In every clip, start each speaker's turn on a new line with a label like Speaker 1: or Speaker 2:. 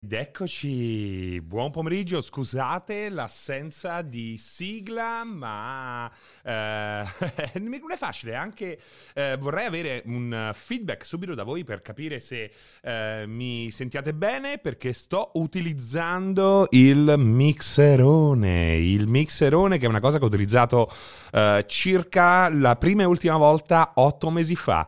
Speaker 1: Ed eccoci, buon pomeriggio, scusate l'assenza di sigla, ma eh, non è facile, anche eh, vorrei avere un feedback subito da voi per capire se eh, mi sentiate bene perché sto utilizzando il mixerone, il mixerone che è una cosa che ho utilizzato eh, circa la prima e ultima volta otto mesi fa.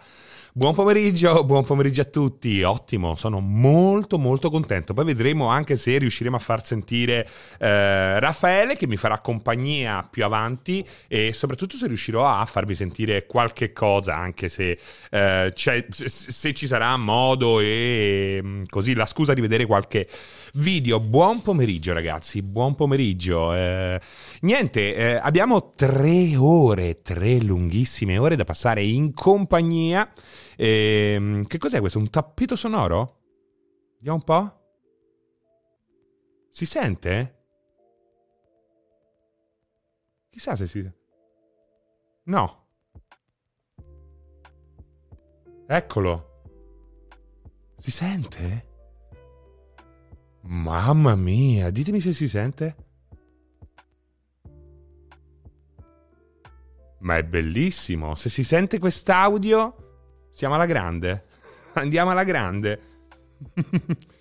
Speaker 1: Buon pomeriggio, buon pomeriggio a tutti. Ottimo, sono molto molto contento. Poi vedremo anche se riusciremo a far sentire eh, Raffaele che mi farà compagnia più avanti e soprattutto se riuscirò a farvi sentire qualche cosa, anche se, eh, se ci sarà modo e mm, così la scusa di vedere qualche video. Buon pomeriggio ragazzi, buon pomeriggio. Eh, niente, eh, abbiamo tre ore, tre lunghissime ore da passare in compagnia. Eh, che cos'è questo? Un tappeto sonoro? Vediamo un po'. Si sente? Chissà se si... No. Eccolo. Si sente? Mamma mia, ditemi se si sente. Ma è bellissimo. Se si sente quest'audio, siamo alla grande. Andiamo alla grande.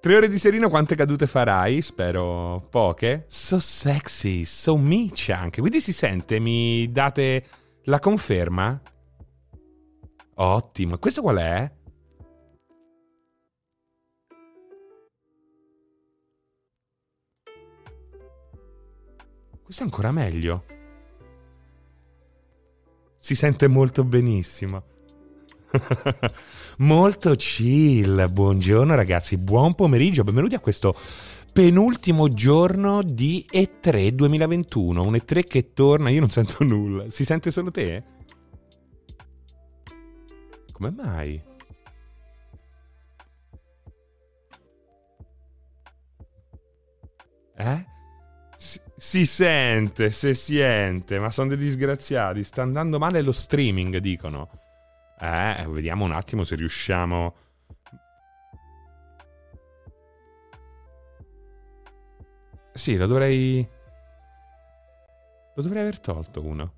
Speaker 1: Tre ore di serino, quante cadute farai? Spero poche. So sexy, so miccia anche. Quindi si sente, mi date la conferma? Ottimo. Questo qual è? Questo è ancora meglio. Si sente molto benissimo. molto chill. Buongiorno ragazzi, buon pomeriggio, benvenuti a questo penultimo giorno di E3 2021. Un E3 che torna, io non sento nulla. Si sente solo te? Come mai? Eh? Si, sente, se siente, ma sono dei disgraziati. Sta andando male lo streaming, dicono. Eh, vediamo un attimo se riusciamo. Sì, lo dovrei. Lo dovrei aver tolto uno.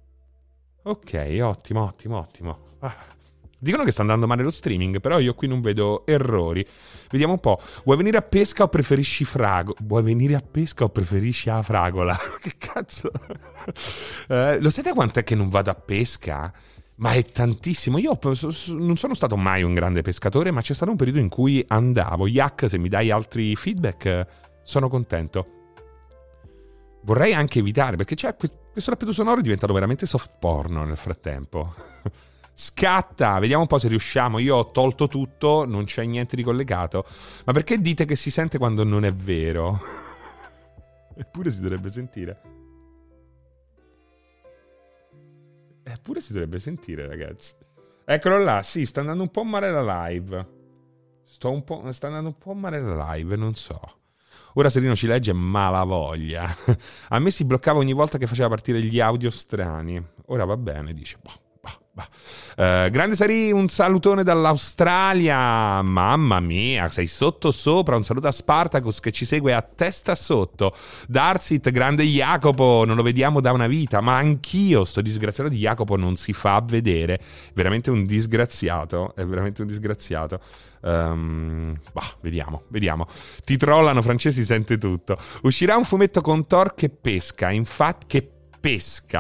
Speaker 1: Ok, ottimo, ottimo, ottimo. Ah. Dicono che sta andando male lo streaming, però io qui non vedo errori. Vediamo un po'. Vuoi venire a pesca o preferisci frago? Vuoi venire a pesca o preferisci a fragola? che cazzo? eh, lo sapete quant'è che non vado a pesca? Ma è tantissimo. Io non sono stato mai un grande pescatore, ma c'è stato un periodo in cui andavo. Yak, se mi dai altri feedback, sono contento. Vorrei anche evitare, perché c'è questo rappeto sonoro è diventato veramente soft porno nel frattempo. Scatta, vediamo un po' se riusciamo. Io ho tolto tutto, non c'è niente di collegato. Ma perché dite che si sente quando non è vero? Eppure si dovrebbe sentire. Eppure si dovrebbe sentire, ragazzi. Eccolo là, sì, sta andando un po' male la live. Sta andando un po' male la live, non so. Ora Serino ci legge malavoglia. A me si bloccava ogni volta che faceva partire gli audio strani. Ora va bene, dice. Boh. Uh, grande Sari, un salutone dall'Australia. Mamma mia, sei sotto sopra. Un saluto a Spartacus che ci segue a testa sotto. Darsit, grande Jacopo, non lo vediamo da una vita, ma anch'io, sto disgraziato di Jacopo, non si fa vedere. Veramente un disgraziato. È veramente un disgraziato. Um, bah, vediamo, vediamo. Ti trollano, francesi, sente tutto. Uscirà un fumetto con Thor che pesca. Infatti, che pesca,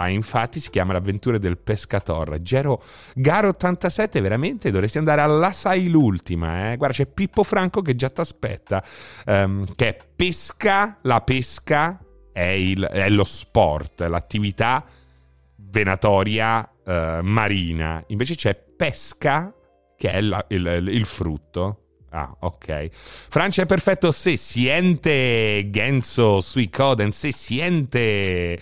Speaker 1: infatti si chiama L'avventura del pescator. Gero Garo 87, veramente dovresti andare alla Sai l'ultima, eh? Guarda, c'è Pippo Franco che già ti aspetta, um, che è pesca, la pesca è, il, è lo sport, l'attività venatoria uh, marina. Invece c'è pesca, che è la, il, il frutto. Ah, ok. Francia è perfetto se siente Genzo sui Coden, se siente...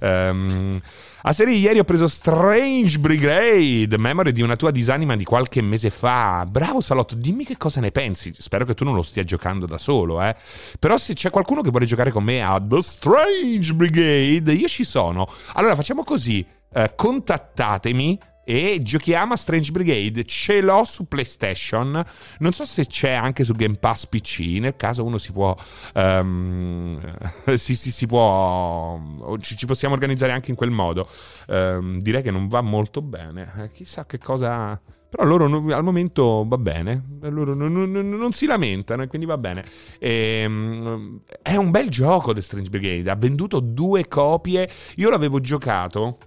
Speaker 1: Um, a serie ieri ho preso Strange Brigade, memoria di una tua disanima di qualche mese fa. Bravo Salotto, dimmi che cosa ne pensi. Spero che tu non lo stia giocando da solo, eh. Però se c'è qualcuno che vuole giocare con me a The Strange Brigade, io ci sono. Allora facciamo così, eh, contattatemi e giochiamo a Strange Brigade. Ce l'ho su PlayStation, non so se c'è anche su Game Pass PC, nel caso uno si può... Um, si, si, si, può... Ci, ci, possiamo organizzare anche in quel modo. Um, direi che non va molto bene. Eh, chissà che cosa... Però loro al momento va bene, loro non, non, non si lamentano e quindi va bene. E, um, è un bel gioco The Strange Brigade, ha venduto due copie, io l'avevo giocato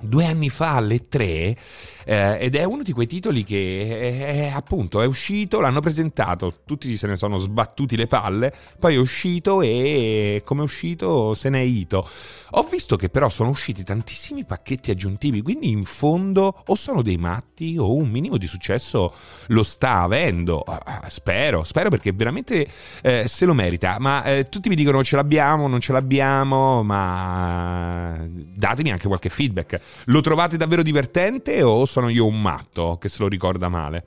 Speaker 1: due anni fa alle tre eh, ed è uno di quei titoli che è, è, appunto è uscito, l'hanno presentato, tutti se ne sono sbattuti le palle, poi è uscito e come è uscito se n'è ito. Ho visto che però sono usciti tantissimi pacchetti aggiuntivi, quindi in fondo o sono dei matti o un minimo di successo lo sta avendo. Uh, spero, spero perché veramente eh, se lo merita. Ma eh, tutti mi dicono ce l'abbiamo, non ce l'abbiamo, ma datemi anche qualche feedback. Lo trovate davvero divertente o sono io un matto che se lo ricorda male?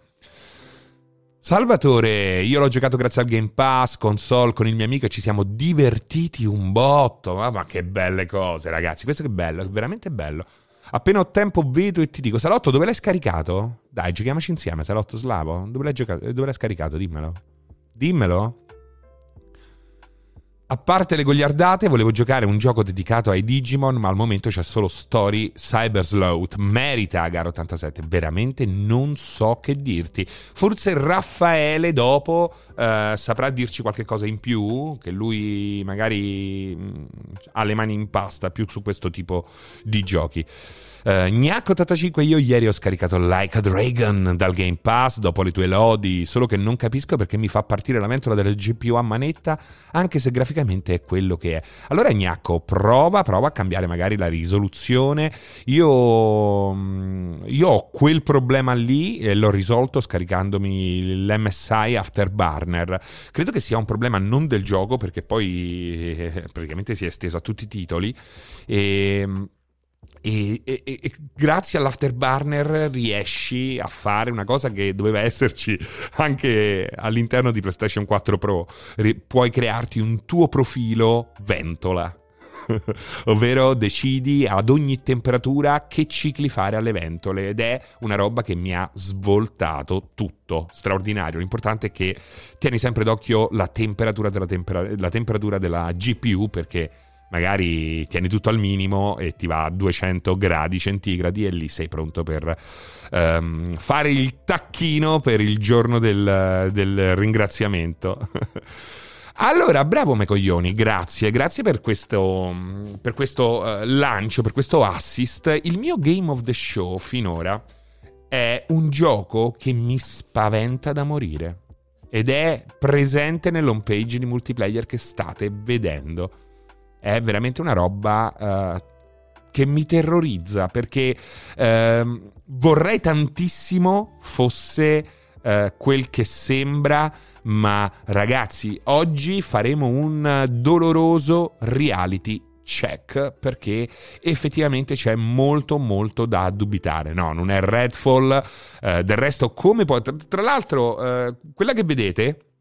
Speaker 1: Salvatore, io l'ho giocato grazie al Game Pass, console con il mio amico e ci siamo divertiti un botto. Ma, che belle cose, ragazzi. Questo che bello, veramente bello. Appena ho tempo vedo e ti dico, Salotto, dove l'hai scaricato? Dai, giochiamoci insieme, Salotto Slavo. Dove l'hai, giocato? dove l'hai scaricato? Dimmelo. Dimmelo. A parte le goliardate, volevo giocare un gioco dedicato ai Digimon, ma al momento c'è solo Story Cyber Sleuth. Merita Gara 87, veramente non so che dirti. Forse Raffaele dopo uh, saprà dirci qualche cosa in più, che lui magari mh, mm, ha le mani in pasta più su questo tipo di giochi. Uh, eh, Gnacco85, io ieri ho scaricato Like a Dragon dal Game Pass dopo le tue lodi, solo che non capisco perché mi fa partire la ventola del GPU a manetta, anche se graficamente è quello che è. Allora Gnacco, prova, prova a cambiare magari la risoluzione. Io, mm, io ho quel problema lì e l'ho risolto scaricandomi l'MSI Afterburner. Credo che sia un problema non del gioco perché poi eh, praticamente si è esteso a tutti i titoli e e, e, e, grazie all'afterburner riesci a fare una cosa che doveva esserci anche all'interno di PlayStation 4 Pro. puoi crearti un tuo profilo ventola. ovvero decidi ad ogni temperatura che cicli fare alle ventole ed è una roba che mi ha svoltato tutto, straordinario. L'importante è che tieni sempre d'occhio la temperatura della, tempera- la temperatura della GPU perché magari tieni tutto al minimo e ti va a 200 gradi centigradi e lì sei pronto per um, fare il tacchino per il giorno del, del ringraziamento. Allora, bravo Mecoglioni, grazie, grazie per questo, per questo uh, lancio, per questo assist. Il mio game of the show finora è un gioco che mi spaventa da morire ed è presente nell'home page di multiplayer che state vedendo è veramente una roba uh, che mi terrorizza perché uh, vorrei tantissimo fosse uh, quel che sembra, ma ragazzi, oggi faremo un doloroso reality check perché effettivamente c'è molto molto da dubitare. No non è Redfall eh, del resto come poi tra, tra l'altro eh, quella che vedete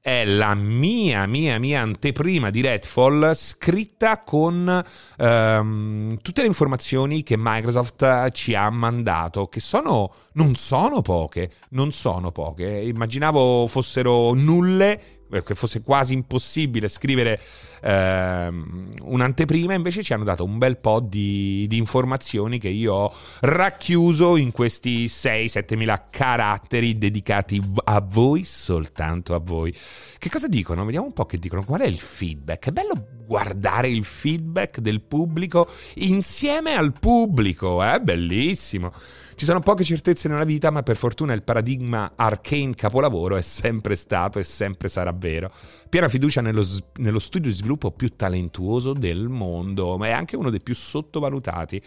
Speaker 1: è la mia, mia, mia anteprima di Redfall scritta con um, tutte le informazioni che Microsoft ci ha mandato, che sono, non sono poche, non sono poche. Immaginavo fossero nulle, eh, che fosse quasi impossibile scrivere ehm, un'anteprima, invece ci hanno dato un bel po' di, di informazioni che io ho racchiuso in questi 6-7 mila caratteri dedicati a voi, soltanto a voi. Che cosa dicono? Vediamo un po' che dicono. Qual è il feedback? È bello guardare il feedback del pubblico insieme al pubblico, è eh? bellissimo. Ci sono poche certezze nella vita, ma per fortuna il paradigma arcane capolavoro è sempre stato e sempre sarà vero. Piena fiducia nello, nello studio sviluppo più talentuoso del mondo, ma è anche uno dei più sottovalutati.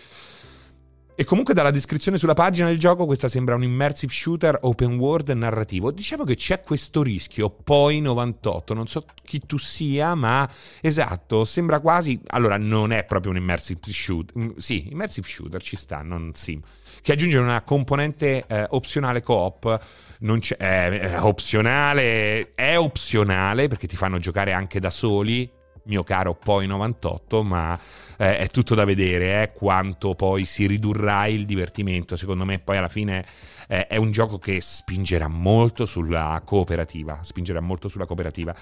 Speaker 1: E comunque dalla descrizione sulla pagina del gioco questa sembra un immersive shooter open world narrativo. Diciamo che c'è questo rischio, poi 98, non so chi tu sia, ma esatto, sembra quasi... Allora non è proprio un immersive shooter, mm, sì, immersive shooter ci sta, non sim, che aggiunge una componente eh, opzionale coop, non c'è, è, è opzionale, è opzionale perché ti fanno giocare anche da soli, mio caro poi 98, ma eh, è tutto da vedere eh, quanto poi si ridurrà il divertimento. Secondo me poi alla fine eh, è un gioco che spingerà molto sulla cooperativa, spingerà molto sulla cooperativa.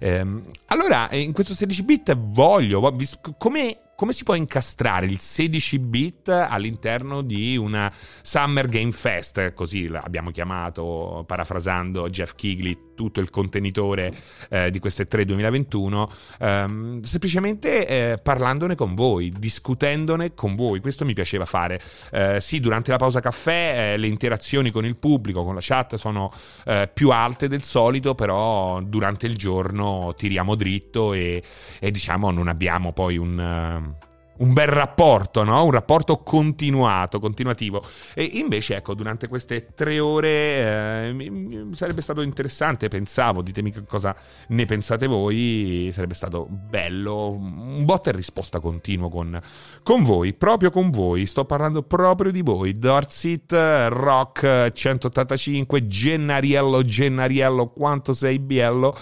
Speaker 1: Ehm, allora, in questo 16 bit voglio, come come si può incastrare il 16 bit all'interno di una Summer Game Fest, così l'abbiamo chiamato, parafrasando Jeff Kigley, tutto il contenitore eh, di queste 3 2021, ehm, semplicemente eh, parlandone con voi, discutendone con voi, questo mi piaceva fare. Eh, sì, durante la pausa caffè eh, le interazioni con il pubblico, con la chat sono eh, più alte del solito, però durante il giorno tiriamo dritto e, e diciamo non abbiamo poi un un bel rapporto, no? Un rapporto continuato, continuativo. E invece, ecco, durante queste tre ore eh, mi, sarebbe stato interessante, pensavo, ditemi che cosa ne pensate voi, sarebbe stato bello, un botta e risposta continuo con, con voi, proprio con voi, sto parlando proprio di voi, Dorsit, Rock 185, Gennariello, Gennariello, quanto sei biello.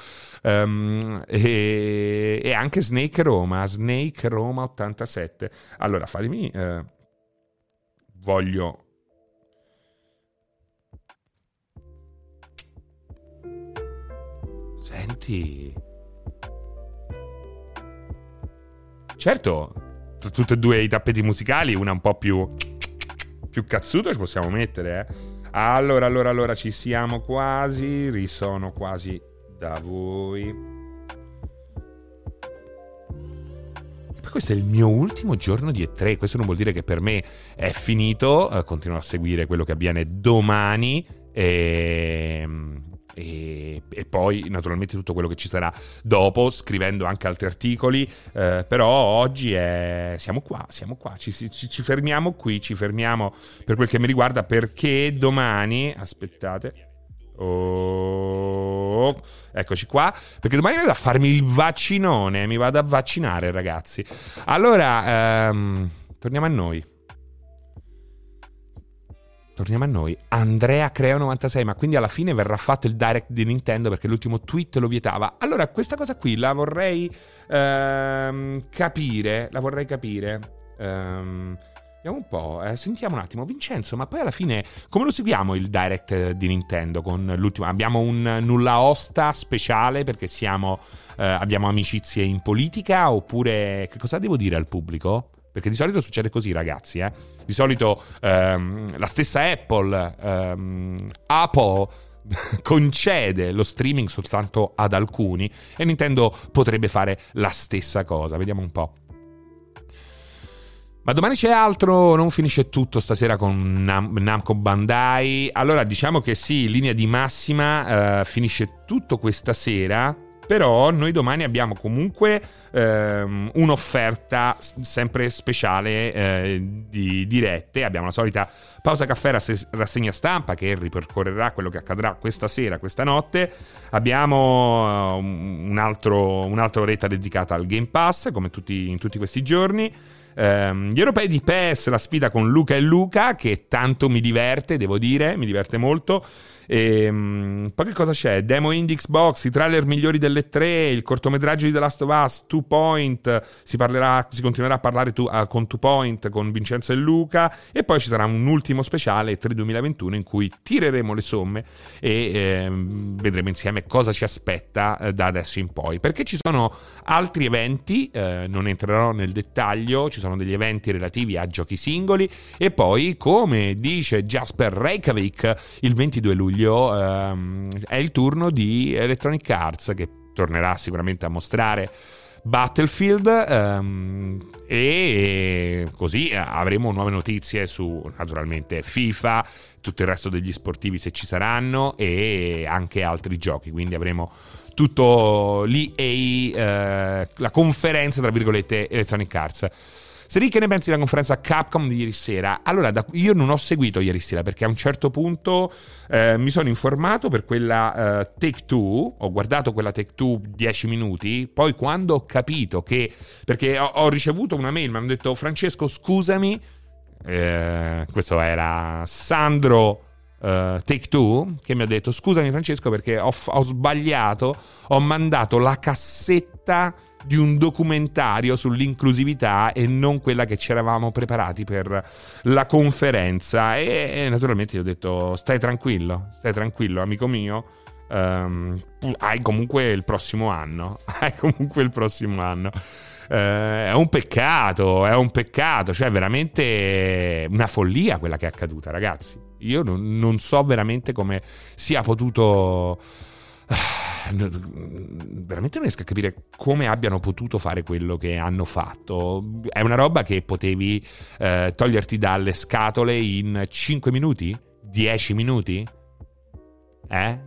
Speaker 1: Um, e, e, anche Snake Roma, Snake Roma 87. Allora, fatemi... Eh, voglio... Senti... Certo, tutti e due i tappeti musicali, una un po' più... più cazzuto ci possiamo mettere, eh. Allora, allora, allora, ci siamo quasi, risono quasi da voi. questo è il mio ultimo giorno di E3. Questo non vuol dire che per me è finito. Uh, continuo a seguire quello che avviene domani. E, ehm, e, e, poi naturalmente tutto quello che ci sarà dopo, scrivendo anche altri articoli. Uh, però oggi è... siamo qua, siamo qua. Ci, ci, ci fermiamo qui, ci fermiamo per quel che mi riguarda perché domani. Aspettate. Oh, eccoci qua. Perché domani vado a farmi il vaccinone. Mi vado a vaccinare, ragazzi. Allora, ehm, torniamo a noi. Torniamo a noi. Andrea Creo 96, ma quindi alla fine verrà fatto il direct di Nintendo perché l'ultimo tweet lo vietava. Allora, questa cosa qui la vorrei ehm, capire. La vorrei capire. Ehm Vediamo un po', eh, sentiamo un attimo. Vincenzo, ma poi alla fine come lo seguiamo il direct di Nintendo con l'ultimo? Abbiamo un nulla osta speciale perché siamo, eh, abbiamo amicizie in politica oppure che cosa devo dire al pubblico? Perché di solito succede così, ragazzi. Eh? Di solito ehm, la stessa Apple, ehm, Apple concede lo streaming soltanto ad alcuni e Nintendo potrebbe fare la stessa cosa. Vediamo un po'. Ma domani c'è altro, non finisce tutto stasera con Nam- Namco Bandai. Allora diciamo che sì, in linea di massima uh, finisce tutto questa sera, però noi domani abbiamo comunque ehm, un'offerta sempre speciale eh, di dirette. Abbiamo la solita pausa caffè rass- rassegna stampa che ripercorrerà quello che accadrà questa sera, questa notte. Abbiamo un altro, un'altra oretta dedicata al Game Pass, come tutti, in tutti questi giorni. Ehm, gli europei di PES, la sfida con Luca e Luca, che tanto mi diverte, devo dire, mi diverte molto. E, um, poi che cosa c'è? Demo indie Xbox, i trailer migliori delle tre, il cortometraggio di The Last of Us, Two Point, si, parlerà, si continuerà a parlare tu, uh, con Two Point, con Vincenzo e Luca e poi ci sarà un ultimo speciale 3 2021 in cui tireremo le somme e eh, vedremo insieme cosa ci aspetta eh, da adesso in poi. Perché ci sono altri eventi, eh, non entrerò nel dettaglio, ci sono degli eventi relativi a giochi singoli e poi, come dice Jasper Reykjavik, il 22 luglio luglio ehm, è il turno di Electronic Arts che tornerà sicuramente a mostrare Battlefield ehm, e così avremo nuove notizie su naturalmente FIFA, tutto il resto degli sportivi se ci saranno e anche altri giochi, quindi avremo tutto l'EA, eh, la conferenza tra virgolette Electronic Arts. Seri, che ne pensi della conferenza Capcom di ieri sera? Allora, da, io non ho seguito ieri sera perché a un certo punto eh, mi sono informato per quella eh, Take Two, ho guardato quella Take Two 10 minuti, poi quando ho capito che, perché ho, ho ricevuto una mail, mi hanno detto Francesco scusami, eh, questo era Sandro... Uh, Take Two che mi ha detto scusami Francesco perché ho, ho, sbagliato. Ho mandato la cassetta di un documentario sull'inclusività e non quella che ci eravamo preparati per la conferenza. E, e naturalmente gli ho detto: stai tranquillo, stai tranquillo, amico mio. Um, hai comunque il prossimo anno. Hai comunque il prossimo anno. Uh, è un peccato, è un peccato, cioè veramente una follia quella che è accaduta, ragazzi. Io non, non so veramente come sia potuto veramente non riesco a capire come abbiano potuto fare quello che hanno fatto. È una roba che potevi eh, toglierti dalle scatole in 5 minuti? 10 minuti? Eh?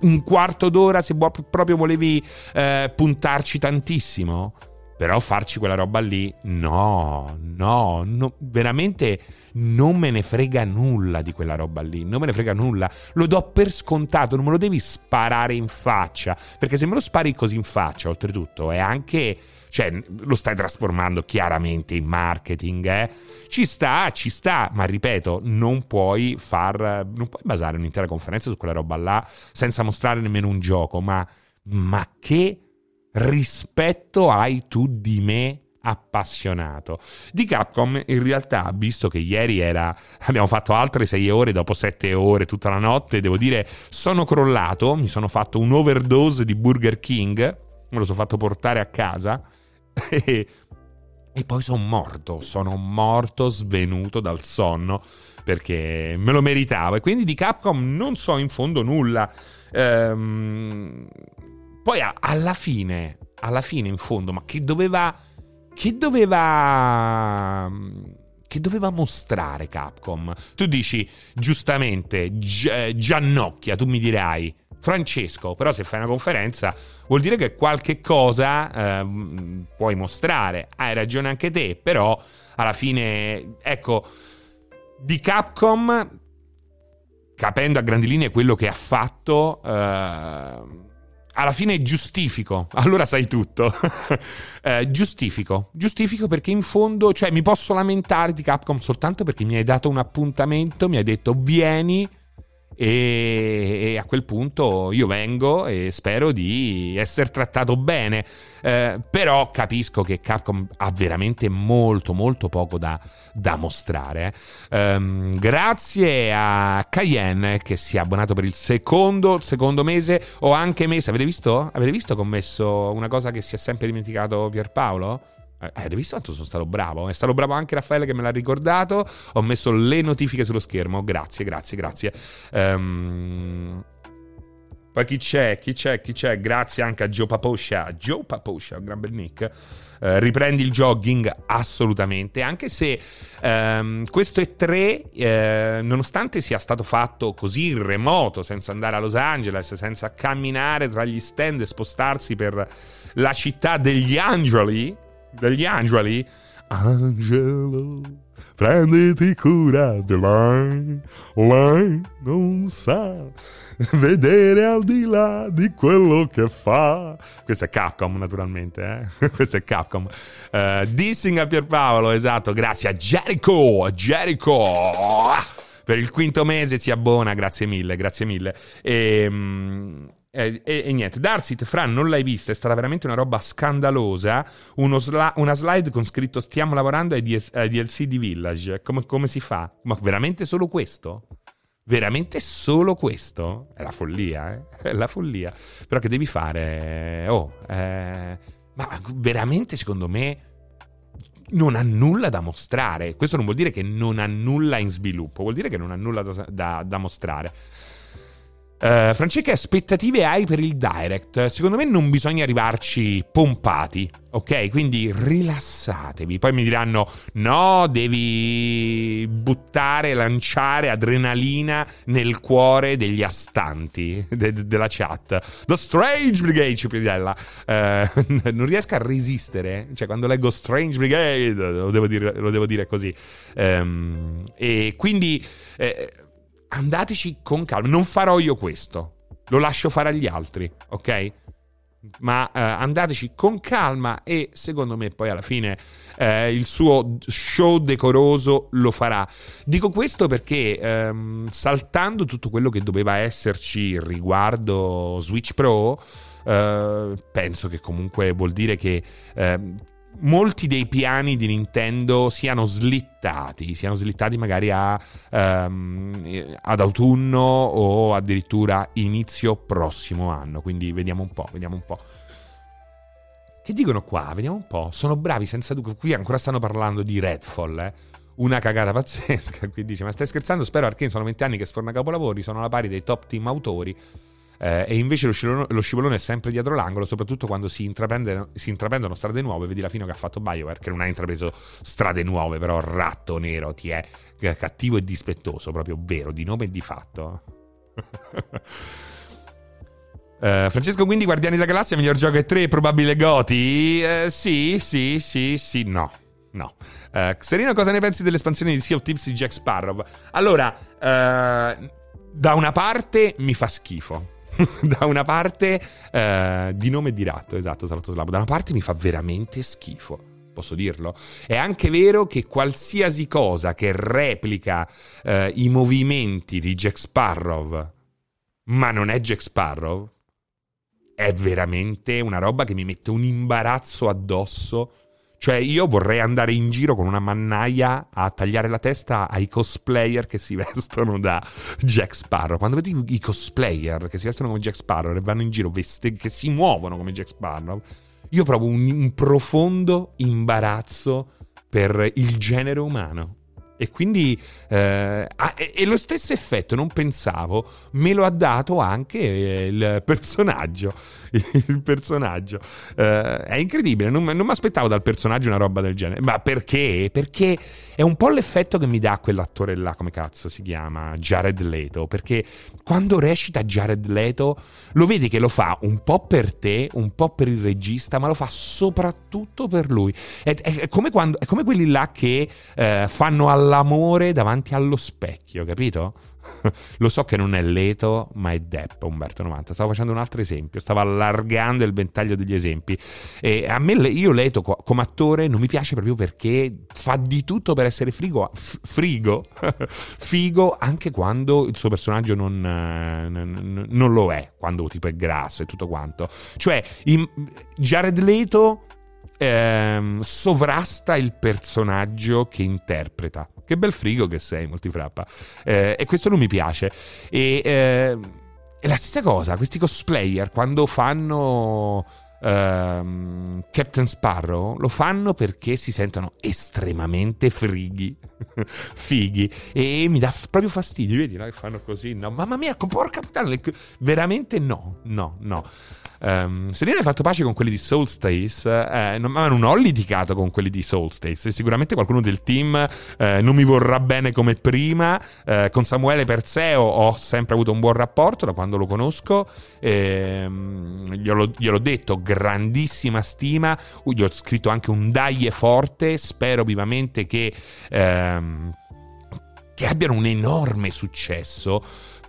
Speaker 1: Un quarto d'ora se proprio volevi eh, puntarci tantissimo? Però farci quella roba lì, no, no, no, veramente non me ne frega nulla di quella roba lì, non me ne frega nulla, lo do per scontato, non me lo devi sparare in faccia, perché se me lo spari così in faccia, oltretutto, è anche, cioè, lo stai trasformando chiaramente in marketing, eh? Ci sta, ci sta, ma ripeto, non puoi far, non puoi basare un'intera conferenza su quella roba là senza mostrare nemmeno un gioco, ma, ma che rispetto hai tu di me appassionato. Di Capcom in realtà, visto che ieri era, abbiamo fatto altre 6 ore dopo 7 ore tutta la notte, devo dire, sono crollato, mi sono fatto un overdose di Burger King, me lo sono fatto portare a casa e, e poi sono morto, sono morto svenuto dal sonno perché me lo meritavo e quindi di Capcom non so in fondo nulla. Ehm, poi alla fine, alla fine in fondo, ma che doveva... Che doveva... Che doveva mostrare Capcom? Tu dici, giustamente, Gi- Giannocchia, tu mi dirai, Francesco, però se fai una conferenza vuol dire che qualche cosa eh, puoi mostrare. Hai ragione anche te, però alla fine, ecco, di Capcom, capendo a grandi linee quello che ha fatto... Eh, alla fine giustifico, allora sai tutto. eh, giustifico, giustifico perché in fondo, cioè mi posso lamentare di Capcom soltanto perché mi hai dato un appuntamento, mi hai detto vieni e, a quel punto io vengo e spero di essere trattato bene. Eh, però capisco che Capcom ha veramente molto molto poco da, da mostrare. Um, grazie a Cayenne che si è abbonato per il secondo, secondo mese o anche mese. Avete visto? Avete visto che ho messo una cosa che si è sempre dimenticato Pierpaolo? Eh, hai visto quanto sono stato bravo? È stato bravo anche Raffaele che me l'ha ricordato. Ho messo le notifiche sullo schermo. Grazie, grazie, grazie. Um, poi chi c'è? Chi c'è? Chi c'è? Grazie anche a Joe Paposcia. Joe Paposcia, un gran bel nick. Uh, riprendi il jogging assolutamente, anche se um, questo è 3, uh, nonostante sia stato fatto così in remoto, senza andare a Los Angeles, senza camminare tra gli stand e spostarsi per la città degli angeli, degli angeli. Angelo, prenditi cura di lei, lei non sa vedere al di là di quello che fa. Questo è Capcom, naturalmente, eh? Questo è Capcom. Uh, dissing a Pierpaolo, esatto, grazie a Jericho, Jericho. Per il quinto mese si abbona, grazie mille, grazie mille. E, um, e, e, e, niente, Darsit, Fran, non l'hai vista, è stata veramente una roba scandalosa. Sla- una slide con scritto stiamo lavorando ai, DS- ai DLC di Village. Come, come, si fa? Ma veramente solo questo? Veramente solo questo? È la follia, eh? È la follia. Però che devi fare? Oh, eh... ma veramente secondo me non ha nulla da mostrare. Questo non vuol dire che non ha nulla in sviluppo, vuol dire che non ha nulla da, da, da mostrare. Uh, Francesca, aspettative hai per il direct? Secondo me non bisogna arrivarci pompati, ok? Quindi rilassatevi. Poi mi diranno: no, devi buttare, lanciare adrenalina nel cuore degli astanti de- de- della chat. The Strange Brigade, Cipridella. Uh, non riesco a resistere. Cioè, quando leggo Strange Brigade, lo devo dire, lo devo dire così. Um, e quindi. Eh, andateci con calma. Non farò io questo, lo lascio fare agli altri, ok? Ma eh, andateci con calma e secondo me poi alla fine eh, il suo show decoroso lo farà. Dico questo perché ehm, saltando tutto quello che doveva esserci riguardo Switch Pro, eh, penso che comunque vuol dire che eh, molti dei piani di Nintendo siano slittati, siano slittati magari a, um, ad autunno o addirittura inizio prossimo anno. Quindi vediamo un po', vediamo un po'. Che dicono qua? Vediamo un po'. Sono bravi senza dubbio. Qui ancora stanno parlando di Redfall, eh. Una cagata pazzesca. Qui dice: Ma stai scherzando? Spero Arkane sono 20 anni che sforna capolavori. Sono alla pari dei top team autori eh, e invece lo scivolone, lo scivolone, è sempre dietro l'angolo, soprattutto quando si, si, intraprendono strade nuove. Vedi la fine che ha fatto BioWare, che non ha intrapreso strade nuove, però ratto nero ti è cattivo e dispettoso, proprio vero, di nome e di fatto. Uh, Francesco, quindi Guardiani della Galassia, miglior gioco è 3, probabile Goti? Uh, sì, sì, sì, sì, no. No. Uh, Serino, cosa ne pensi dell'espansione di Sea of Tips di Jack Sparrow? Allora, da una parte mi fa schifo. da una parte eh, di nome e di ratto, esatto, Salotto Slavo. Da una parte mi fa veramente schifo. Posso dirlo? È anche vero che qualsiasi cosa che replica eh, i movimenti di Jack Sparrow, ma non è Jack Sparrow, è veramente una roba che mi mette un imbarazzo addosso cioè, io vorrei andare in giro con una mannaia a tagliare la testa ai cosplayer che si vestono da Jack Sparrow. Quando vedo i cosplayer che si vestono come Jack Sparrow e vanno in giro, veste- che si muovono come Jack Sparrow, io provo un, un profondo imbarazzo per il genere umano. E quindi eh, e lo stesso effetto, non pensavo, me lo ha dato anche il personaggio. Il personaggio eh, è incredibile. Non, non mi aspettavo dal personaggio una roba del genere. Ma perché? Perché è un po' l'effetto che mi dà quell'attore là, come cazzo si chiama? Jared Leto. Perché quando recita Jared Leto, lo vedi che lo fa un po' per te, un po' per il regista, ma lo fa soprattutto per lui. È, è, è, come, quando, è come, quelli là che eh, fanno all'amore davanti allo specchio, capito? Lo so che non è Leto, ma è Depp Umberto 90. Stavo facendo un altro esempio, stavo allargando il ventaglio degli esempi. E a me, io Leto come attore non mi piace proprio perché fa di tutto per essere frigo, frigo, figo, anche quando il suo personaggio non, non, non, lo è, quando tipo è grasso e tutto quanto. Cioè, Jared Leto ehm, sovrasta il personaggio che interpreta. Che bel frigo che sei, multifrappa. Eh, e questo non mi piace. E eh, è la stessa cosa, questi cosplayer quando fanno uh, Captain Sparrow lo fanno perché si sentono estremamente frighi, fighi e mi dà proprio fastidio, vedi no? che fanno così, no? Mamma mia, porca puttana, veramente no, no, no. Um, se ne hai fatto pace con quelli di Soulstace, eh, non, ma non ho litigato con quelli di Soulstace. Sicuramente qualcuno del team eh, non mi vorrà bene come prima. Eh, con Samuele Perseo ho sempre avuto un buon rapporto da quando lo conosco. Ehm, glielo, gliel'ho detto, grandissima stima. Uh, gli ho scritto anche un daglie forte. Spero vivamente che, ehm, che abbiano un enorme successo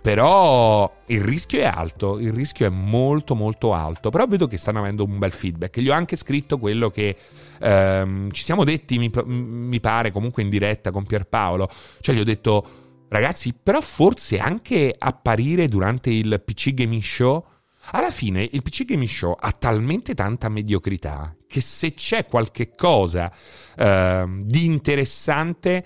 Speaker 1: però il rischio è alto, il rischio è molto molto alto, però vedo che stanno avendo un bel feedback. Gli ho anche scritto quello che ehm, ci siamo detti, mi, mi pare, comunque in diretta con Pierpaolo. Cioè gli ho detto, ragazzi, però forse anche apparire durante il PC Gaming Show... Alla fine il PC Gaming Show ha talmente tanta mediocrità che se c'è qualche cosa eh, di interessante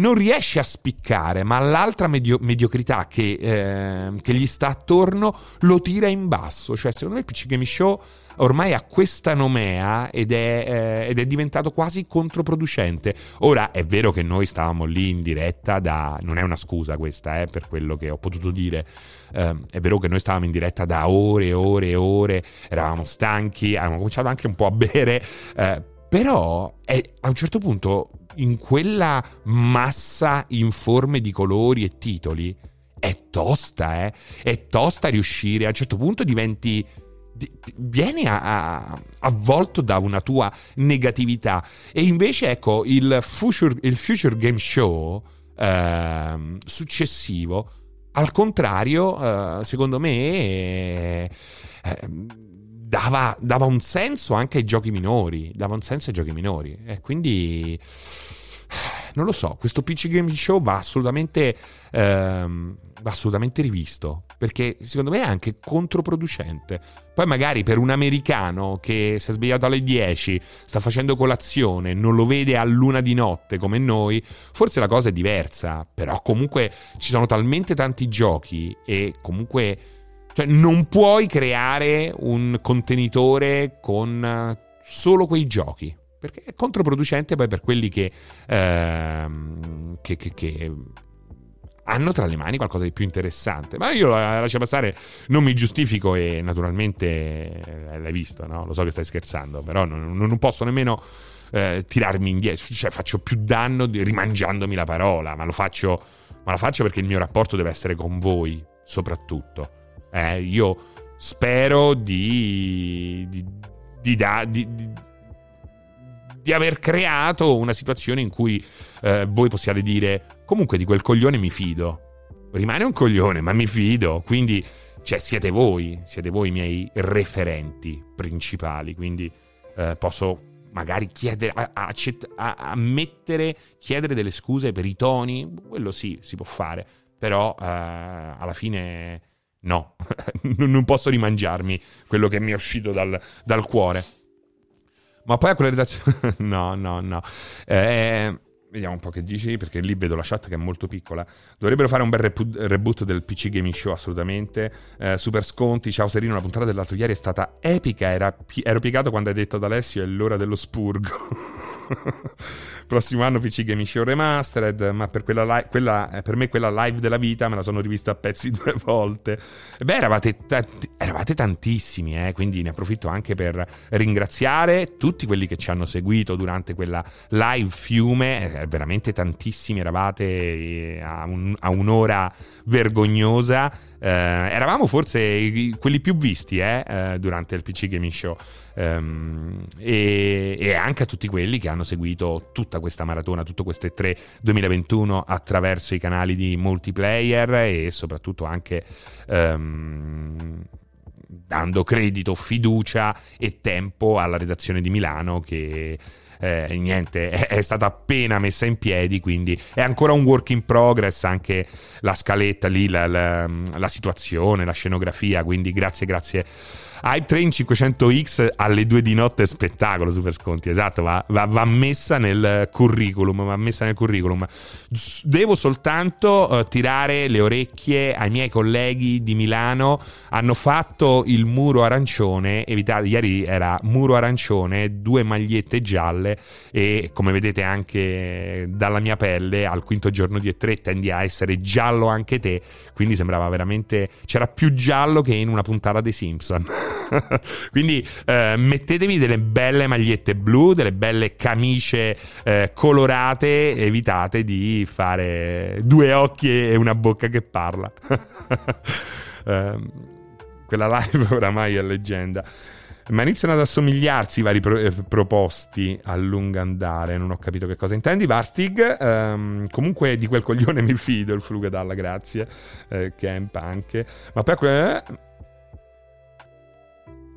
Speaker 1: non riesce a spiccare, ma l'altra medio- mediocrità che, eh, che, gli sta attorno lo tira in basso. Cioè, secondo me il PC Game Show ormai ha questa nomea ed è, eh, ed è, diventato quasi controproducente. Ora è vero che noi stavamo lì in diretta da... non è una scusa questa, eh, per quello che ho potuto dire. Eh, è vero che noi stavamo in diretta da ore e ore e ore, eravamo stanchi, avevamo cominciato anche un po' a bere, eh, però è, a un certo punto in quella massa informe di colori e titoli è tosta, eh? È tosta riuscire, a un certo punto diventi vieni avvolto da una tua negatività e invece ecco il Future, il future Game Show eh, successivo al contrario eh, secondo me eh, dava, dava, un senso anche ai giochi minori dava un senso ai giochi minori e quindi non lo so, questo PC Game Show va assolutamente, ehm, va assolutamente rivisto, perché secondo me è anche controproducente. Poi magari per un americano che si è svegliato alle 10, sta facendo colazione, non lo vede a luna di notte come noi, forse la cosa è diversa, però comunque ci sono talmente tanti giochi e comunque cioè non puoi creare un contenitore con solo quei giochi perché è controproducente poi per quelli che, ehm, che, che, che hanno tra le mani qualcosa di più interessante. Ma io la lascio passare, non mi giustifico e naturalmente eh, l'hai visto, no? Lo so che stai scherzando, però non, non posso nemmeno eh, tirarmi indietro, cioè faccio più danno rimangiandomi la parola, ma lo faccio, ma lo faccio perché il mio rapporto deve essere con voi, soprattutto. Eh, io spero di, di, di, da, di di aver creato una situazione in cui eh, voi possiate dire comunque di quel coglione mi fido. Rimane un coglione, ma mi fido. Quindi, cioè, siete voi, siete voi i miei referenti principali. Quindi eh, posso magari chiedere, a, a, a, ammettere, chiedere delle scuse per i toni. Quello sì, si può fare. Però eh, alla fine no, non posso rimangiarmi quello che mi è uscito dal, dal cuore. Ma poi a quella redazione... no, no, no. Eh, vediamo un po' che dici, perché lì vedo la chat che è molto piccola. Dovrebbero fare un bel repu- reboot del PC Gaming Show, assolutamente. Eh, super sconti, ciao Serino, la puntata dell'altro ieri è stata epica. Era, ero piegato quando hai detto ad Alessio è l'ora dello spurgo. Prossimo anno PC Gaming Show Remastered, ma per, li- quella, eh, per me quella live della vita me la sono rivista a pezzi due volte. Beh, eravate, t- eravate tantissimi, eh, quindi ne approfitto anche per ringraziare tutti quelli che ci hanno seguito durante quella live fiume, eh, veramente tantissimi, eravate eh, a, un- a un'ora vergognosa. Eh, eravamo forse quelli più visti eh, eh, durante il PC Gaming Show. Um, e, e, anche a tutti quelli che hanno seguito tutta questa maratona, tutto questo E3 2021 attraverso i canali di multiplayer e soprattutto anche um, dando credito, fiducia e tempo alla redazione di Milano che eh, niente, è, è, stata appena messa in piedi, quindi è ancora un work in progress anche la scaletta lì, la, la, la situazione, la scenografia, quindi grazie, grazie Hype Train 500X alle 2 di notte spettacolo super sconti esatto va, va, va, messa nel curriculum va messa nel curriculum. Devo soltanto uh, tirare le orecchie ai miei colleghi di Milano. Hanno fatto il muro arancione evitate ieri era muro arancione due magliette gialle e come vedete anche dalla mia pelle al quinto giorno di E3 tendi a essere giallo anche te quindi sembrava veramente c'era più giallo che in una puntata dei Simpson Quindi eh, mettetevi delle belle magliette blu, delle belle camicie eh, colorate, evitate di fare due occhi e una bocca che parla. eh, quella live oramai è leggenda. Ma iniziano ad assomigliarsi i vari pro- eh, proposti a lungo andare. Non ho capito che cosa intendi. Vastig, um, comunque di quel coglione mi fido. Il Flugadalla, grazie. Eh, Camp anche. Ma poi. Eh,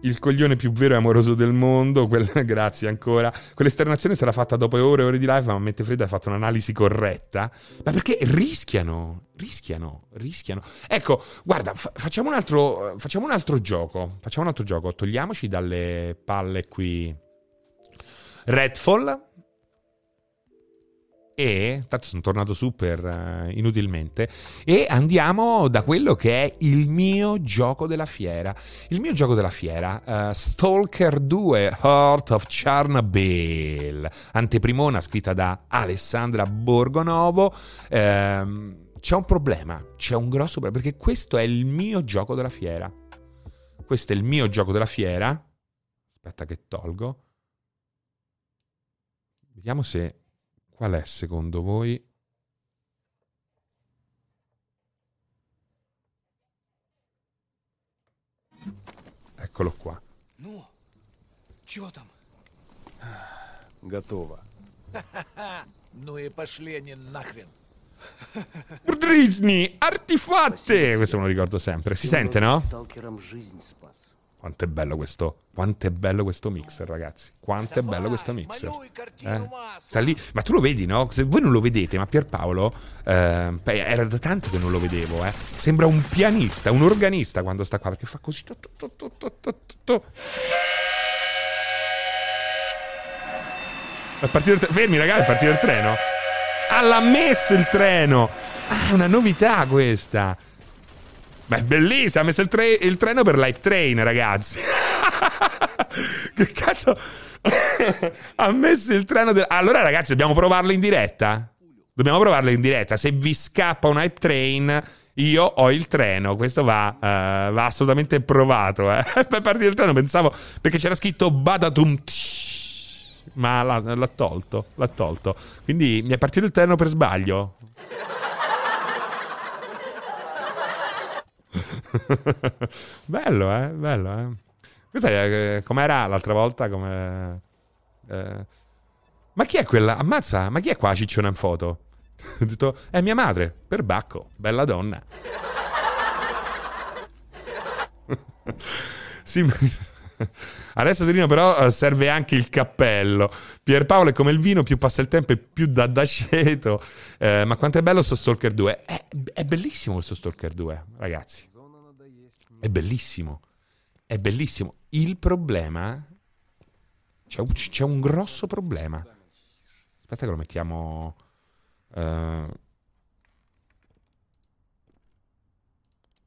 Speaker 1: il coglione più vero e amoroso del mondo. Quel, grazie ancora. Quell'esternazione sarà fatta dopo ore e ore di live, ma Mette Fredda ha fatto un'analisi corretta. Ma perché rischiano? Rischiano, rischiano. Ecco, guarda, fa- facciamo, un altro, facciamo un altro gioco. Facciamo un altro gioco. Togliamoci dalle palle qui. Redfall e tanto sono tornato super uh, inutilmente e andiamo da quello che è il mio gioco della fiera. Il mio gioco della fiera uh, Stalker 2 Heart of Chernobyl anteprimona scritta da Alessandra Borgonovo. Uh, c'è un problema c'è un grosso problema perché questo è il mio gioco della fiera. Questo è il mio gioco della fiera. Aspetta che tolgo. Vediamo se Qual è secondo voi Eccolo qua.
Speaker 2: Ну, чё там?
Speaker 3: Готово.
Speaker 2: ну и пошли они нахрен.
Speaker 1: Urdrizni, artifatte! Questo me lo ricordo sempre. Si sente, no? Quanto è bello questo, quanto è bello questo mixer, ragazzi. Quanto è bello questo mixer. Eh? Sta lì, ma tu lo vedi, no? Se voi non lo vedete, ma Pierpaolo eh, era da tanto che non lo vedevo, eh. Sembra un pianista, un organista quando sta qua, perché fa così. Partito il treno. Fermi, ragazzi, è partito il treno. Ah, l'ha messo il treno. Ah, una novità questa. Ma è bellissima, ha messo il, tre- il treno per Light Train, ragazzi. che cazzo? ha messo il treno. De- allora, ragazzi, dobbiamo provarlo in diretta? Dobbiamo provarlo in diretta. Se vi scappa un hype train, io ho il treno. Questo va, uh, va assolutamente provato. Eh. per partire il treno pensavo perché c'era scritto Badatum. Ma l'ha, l'ha tolto. L'ha tolto. Quindi mi è partito il treno per sbaglio. bello, eh? Bello, eh? Questa è, eh, com'era l'altra volta? Come, eh... Ma chi è quella? Ammazza, ma chi è qua cicciona in foto? Ho detto, è mia madre, per Bacco, bella donna. sì, Adesso Serino però eh, serve anche il cappello. Pierpaolo è come il vino, più passa il tempo e più dà d'aceto. Eh, ma quanto è bello questo Stalker 2? È, è bellissimo questo Stalker 2, ragazzi. È bellissimo. È bellissimo. Il problema... C'è un, c'è un grosso problema. Aspetta che lo mettiamo... Uh,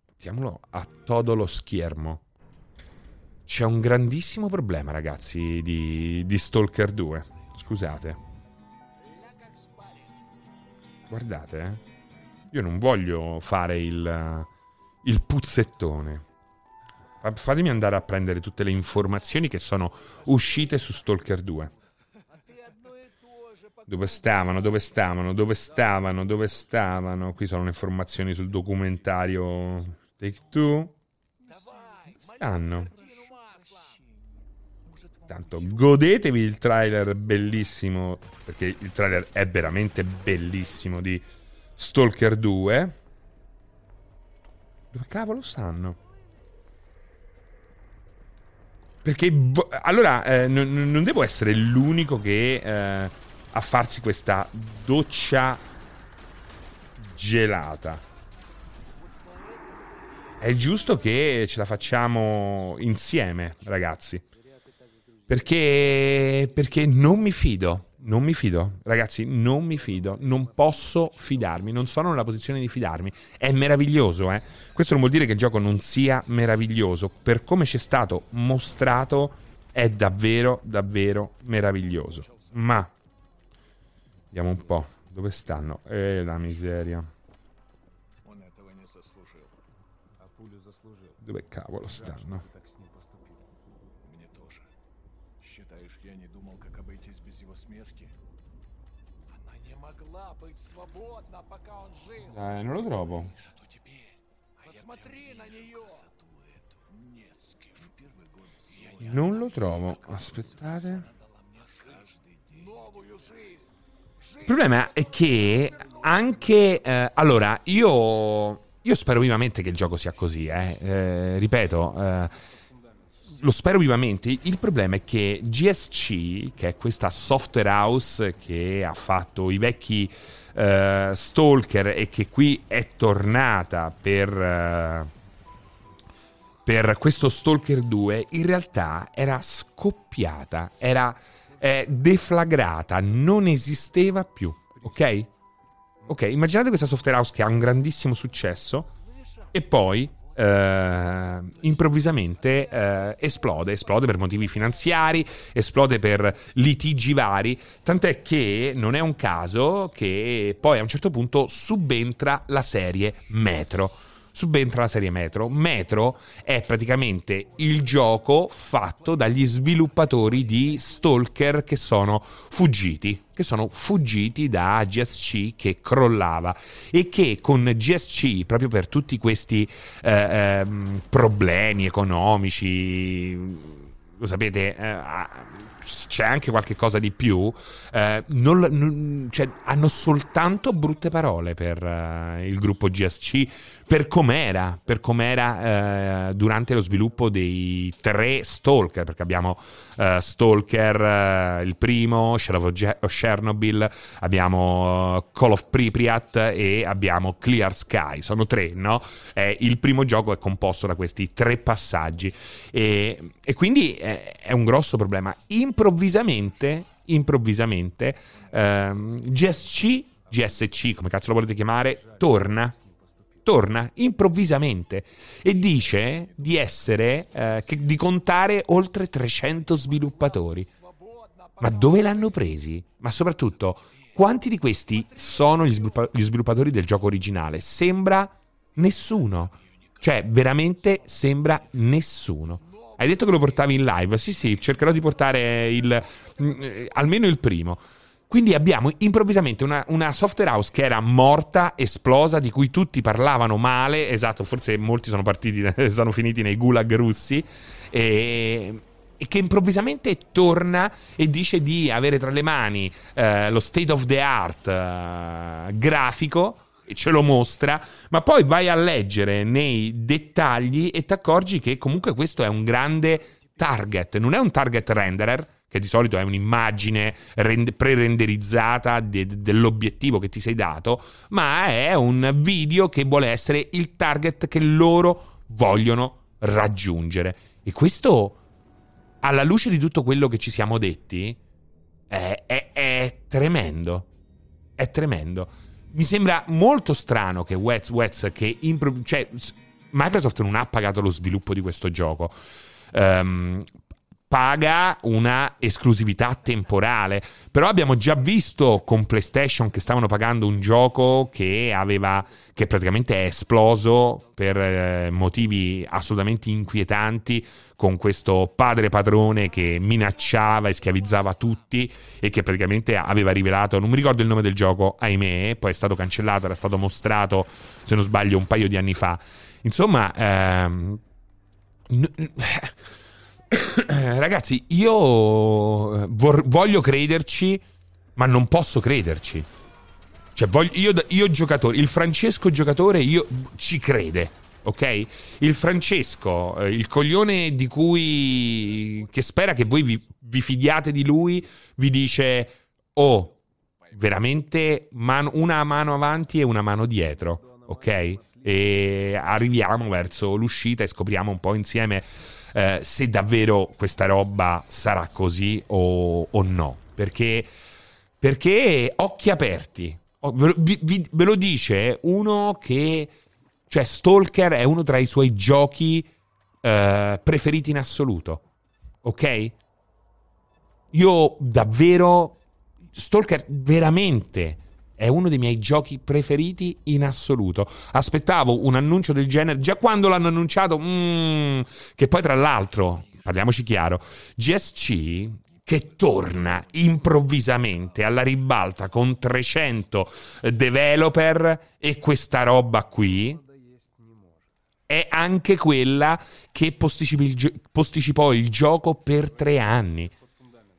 Speaker 1: mettiamolo a todo lo schermo. C'è un grandissimo problema, ragazzi, di, di Stalker 2. Scusate. Guardate, eh. Io non voglio fare il, il puzzettone. Fatemi andare a prendere tutte le informazioni che sono uscite su Stalker 2. Dove stavano, dove stavano, dove stavano, dove stavano. Qui sono le informazioni sul documentario Take Two. Stanno. Tanto godetevi il trailer bellissimo, perché il trailer è veramente bellissimo di Stalker 2. Dove cavolo stanno? Perché allora eh, non, non, devo essere l'unico che eh, a farsi questa doccia gelata. È giusto che ce la facciamo insieme, ragazzi. Perché, perché non mi fido. Non mi fido, ragazzi, non mi fido, non posso fidarmi, non sono nella posizione di fidarmi. È meraviglioso, eh? Questo non vuol dire che il gioco non sia meraviglioso, per come ci è stato mostrato è davvero, davvero meraviglioso. Ma, vediamo un po', dove stanno? Eh, la miseria. Dove cavolo stanno? Dai, non lo trovo. Non lo trovo. Aspettate. Il problema è che anche... Eh, allora, io... Io spero vivamente che il gioco sia così, eh. Eh, ripeto, eh, lo spero vivamente. Il problema è che GSC, che è questa software house che ha fatto i vecchi uh, Stalker e che qui è tornata per, uh, per questo Stalker 2, in realtà era scoppiata, era eh, deflagrata, non esisteva più, ok? Ok, immaginate questa software house che ha un grandissimo successo e poi Uh, improvvisamente uh, esplode, esplode per motivi finanziari, esplode per litigi vari, tant'è che non è un caso che poi a un certo punto subentra la serie Metro subentra la serie Metro. Metro è praticamente il gioco fatto dagli sviluppatori di Stalker che sono fuggiti che sono fuggiti da GSC che crollava e che con GSC, proprio per tutti questi eh, eh, problemi economici, lo sapete, eh, c'è anche qualche cosa di più, eh, non, non, cioè, hanno soltanto brutte parole per eh, il gruppo GSC, per com'era, per com'era eh, durante lo sviluppo dei tre Stalker, perché abbiamo eh, Stalker eh, il primo, Shadow of, Chernobyl, abbiamo Call of Pripyat e abbiamo Clear Sky, sono tre, no? il primo gioco è composto da questi tre passaggi e, e quindi è, è un grosso problema. Improvvisamente, improvvisamente, ehm, GSC, GSC, come cazzo lo volete chiamare, torna torna improvvisamente e dice di essere, eh, di contare oltre 300 sviluppatori. Ma dove l'hanno presi? Ma soprattutto, quanti di questi sono gli, sviluppa- gli sviluppatori del gioco originale? Sembra nessuno. Cioè, veramente sembra nessuno. Hai detto che lo portavi in live? Sì, sì, cercherò di portare il, mm, eh, almeno il primo. Quindi abbiamo improvvisamente una, una, software house che era morta, esplosa, di cui tutti parlavano male. Esatto, forse molti sono partiti, sono finiti nei gulag russi. E, e che improvvisamente torna e dice di avere tra le mani eh, lo state of the art eh, grafico e ce lo mostra, ma poi vai a leggere nei dettagli e ti accorgi che comunque questo è un grande target, non è un target renderer, che di solito è un'immagine rend- pre-renderizzata de- dell'obiettivo che ti sei dato, ma è un video che vuole essere il target che loro vogliono raggiungere. E questo, alla luce di tutto quello che ci siamo detti, è, è, è tremendo. È tremendo. Mi sembra molto strano che Wets, Wets che impro- cioè, Microsoft non ha pagato lo sviluppo di questo gioco. Um, paga una esclusività temporale. Però abbiamo già visto con PlayStation che stavano pagando un gioco che aveva che praticamente è esploso per eh, motivi assolutamente inquietanti con questo padre padrone che minacciava e schiavizzava tutti e che praticamente aveva rivelato, non mi ricordo il nome del gioco, ahimè, poi è stato cancellato, era stato mostrato, se non sbaglio, un paio di anni fa. Insomma, ehm, ragazzi, io eh, vor- voglio crederci, ma non posso crederci. Cioè, voglio, io, io giocatore, il Francesco giocatore, io ci crede, ok? Il Francesco, eh, il coglione di cui che spera che voi vi, vi fidiate di lui, vi dice: Oh, veramente man- una mano avanti e una mano dietro, ok? E arriviamo verso l'uscita e scopriamo un po' insieme eh, se davvero questa roba sarà così o, o no. Perché, perché occhi aperti. Ve, vi, ve, lo dice uno che... Cioè, Stalker è uno tra i suoi giochi eh, preferiti in assoluto. Ok? Io davvero... Stalker veramente è uno dei miei giochi preferiti in assoluto. Aspettavo un annuncio del genere già quando l'hanno annunciato. Mm, che poi, tra l'altro, parliamoci chiaro, GSC che torna improvvisamente alla ribalta con 300 developer e questa roba qui è anche quella che posticipò il gioco per tre anni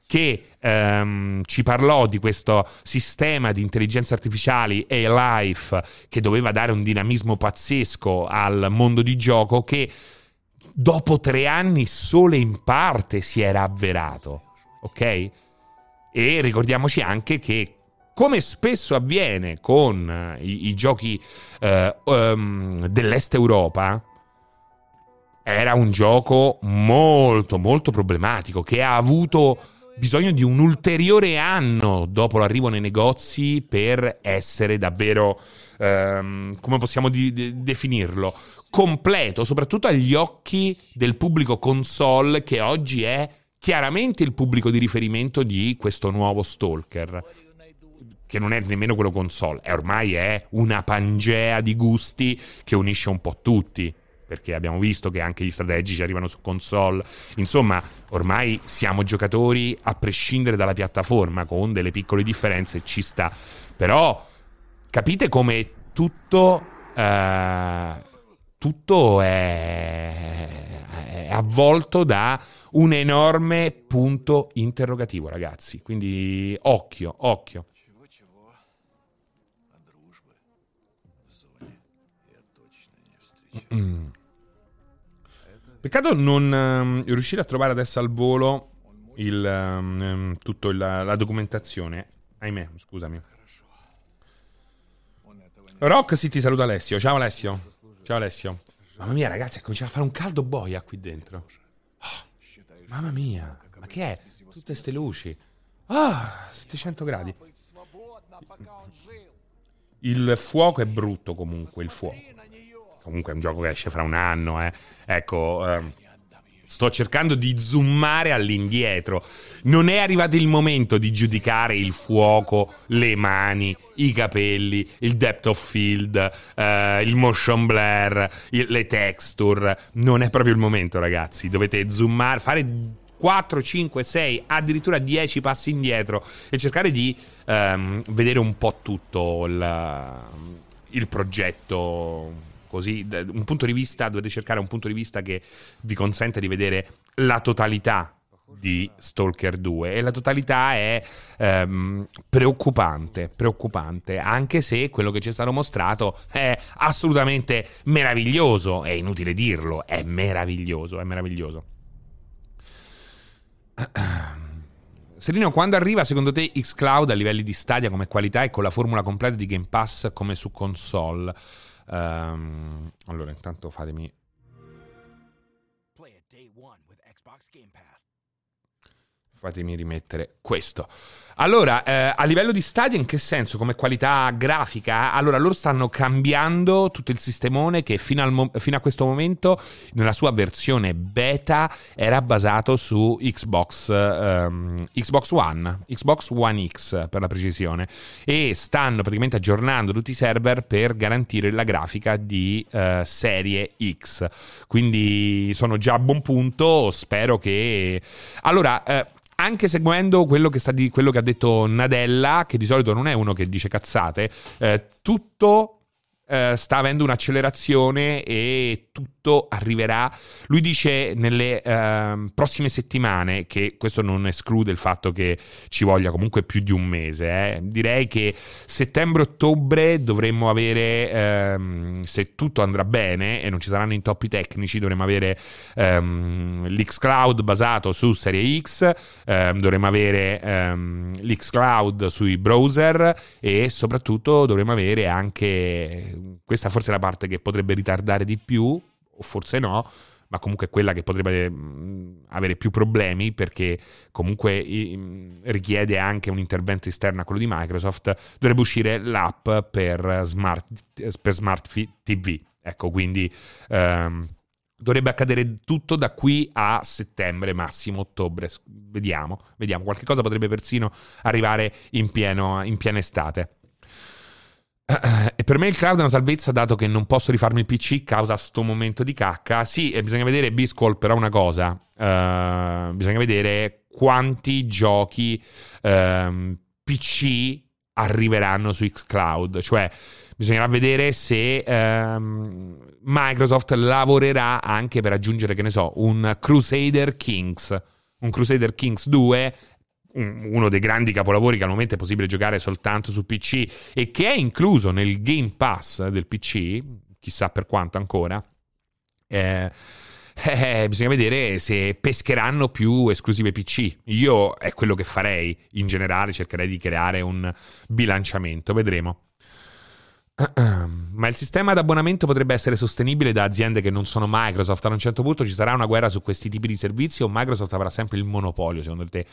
Speaker 1: che ehm, ci parlò di questo sistema di intelligenza artificiale AI-Life che doveva dare un dinamismo pazzesco al mondo di gioco che dopo tre anni solo in parte si era avverato, ok? E ricordiamoci anche che come spesso avviene con eh, i, i giochi uh, um, dell'Est Europa, era un gioco molto molto problematico che ha avuto bisogno di un ulteriore anno dopo l'arrivo nei negozi per essere davvero, ehm, come possiamo di- de- definirlo, completo, soprattutto agli occhi del pubblico console che oggi è chiaramente il pubblico di riferimento di questo nuovo Stalker che non è nemmeno quello console, è ormai è una pangea di gusti che unisce un po' tutti perché abbiamo visto che anche gli strategici arrivano su console. Insomma, ormai siamo giocatori a prescindere dalla piattaforma, con delle piccole differenze ci sta. Però capite come tutto eh, tutto è, è avvolto da un enorme punto interrogativo, ragazzi. Quindi occhio, occhio. Peccato non um, riuscire a trovare adesso al volo il, ehm, ehm, um, tutta la, la documentazione. Ahimè, scusami. Rock ti saluta Alessio. Ciao Alessio. Ciao Alessio. Mamma mia, ragazzi, ha cominciato a fare un caldo boia qui dentro. Oh, mamma mia, ma che è? Tutte ste luci. Ah, oh, 700 gradi. Il fuoco è brutto comunque, il fuoco comunque è un gioco che esce fra un anno, eh. ecco... Ehm, sto cercando di zoomare all'indietro. Non è arrivato il momento di giudicare il fuoco, le mani, i capelli, il depth of field, eh, il motion blur, il, le texture. Non è proprio il momento, ragazzi. Dovete zoomare, fare 4, 5, 6, addirittura 10 passi indietro e cercare di ehm, vedere un po' tutto il, il progetto Così, un punto di vista, dovete cercare un punto di vista che vi consente di vedere la totalità di Stalker 2 e la totalità è ehm, preoccupante, preoccupante, anche se quello che ci è stato mostrato è assolutamente meraviglioso, è inutile dirlo, è meraviglioso, è meraviglioso. Serino, quando arriva secondo te xCloud a livelli di Stadia come qualità e con la formula completa di Game Pass come su console? Ehm, allora, intanto fatemi. Fatemi rimettere questo. Allora, eh, a livello di Stadia, in che senso? Come qualità grafica? Allora, loro stanno cambiando tutto il sistemone che fino, mo- fino a questo momento, nella sua versione beta, era basato su Xbox, ehm, Xbox One, Xbox One X per la precisione, e stanno praticamente aggiornando tutti i server per garantire la grafica di eh, serie X. Quindi sono già a buon punto, spero che... Allora... eh, anche seguendo quello che, di, quello che ha detto Nadella, che di solito non è uno che dice cazzate, eh, tutto eh, sta avendo un'accelerazione e tutto arriverà. Lui dice nelle ehm, prossime settimane, che questo non esclude il fatto che ci voglia comunque più di un mese. eh. Direi che settembre-ottobre dovremmo avere, ehm, se tutto andrà bene e non ci saranno intoppi tecnici, dovremmo avere ehm, l'Xcloud basato su Serie X, ehm, dovremmo avere ehm, l'Xcloud sui browser e soprattutto dovremmo avere anche, questa forse è la parte che potrebbe ritardare di più, o forse no, ma comunque quella che potrebbe mh, avere più problemi perché comunque mh, richiede anche un intervento esterno a quello di Microsoft, dovrebbe uscire l'app per smart, per smart TV. Ecco, quindi ehm, dovrebbe accadere tutto da qui a settembre, massimo ottobre. Vediamo, vediamo. Qualche cosa potrebbe persino arrivare in, pieno, in piena estate. Eh, E per me il cloud è una salvezza dato che non posso rifarmi il PC causa sto momento di cacca. Sì, e bisogna vedere Biscol però una cosa, eh, bisogna vedere quanti giochi ehm, PC arriveranno su xCloud, cioè bisognerà vedere se ehm, Microsoft lavorerà anche per aggiungere, che ne so, un Crusader Kings, un Crusader Kings 2 un- uno dei grandi capolavori che al momento è possibile giocare soltanto su PC e che è incluso nel Game Pass del PC, chissà per quanto ancora. Eh, eh, bisogna vedere se pescheranno più esclusive PC. Io è quello che farei in generale, cercherei di creare un bilanciamento, vedremo. Ma il sistema d'abbonamento potrebbe essere sostenibile da aziende che non sono Microsoft. A un certo punto ci sarà una guerra su questi tipi di servizi o Microsoft avrà sempre il monopolio, secondo te?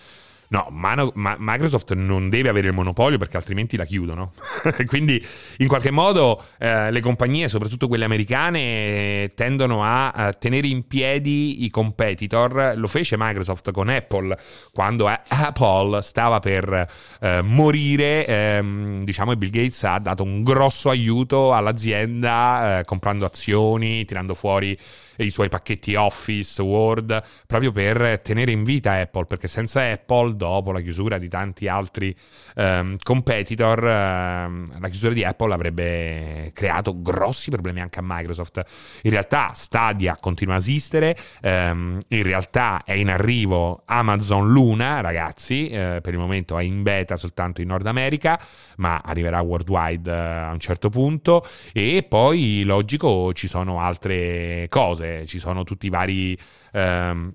Speaker 1: No, Mano- Ma- Microsoft non deve avere il monopolio perché altrimenti la chiudono. Quindi, in qualche modo, eh, le compagnie, soprattutto quelle americane, tendono a, a tenere in piedi i competitor. Lo fece Microsoft con Apple quando eh, Apple stava per eh, morire. ehm, diciamo, e Bill Gates ha dato un grosso aiuto all'azienda eh, comprando azioni, tirando fuori i suoi pacchetti Office, Word, proprio per tenere in vita Apple, perché senza Apple, dopo la chiusura di tanti altri ehm, competitor, ehm, la chiusura di Apple avrebbe creato grossi problemi anche a Microsoft. In realtà Stadia continua a esistere, ehm, in realtà è in arrivo Amazon Luna, ragazzi, eh, per il momento è in beta soltanto in Nord America, ma arriverà worldwide eh, a un certo punto e poi logico ci sono altre cose, ci sono tutti i vari ehm,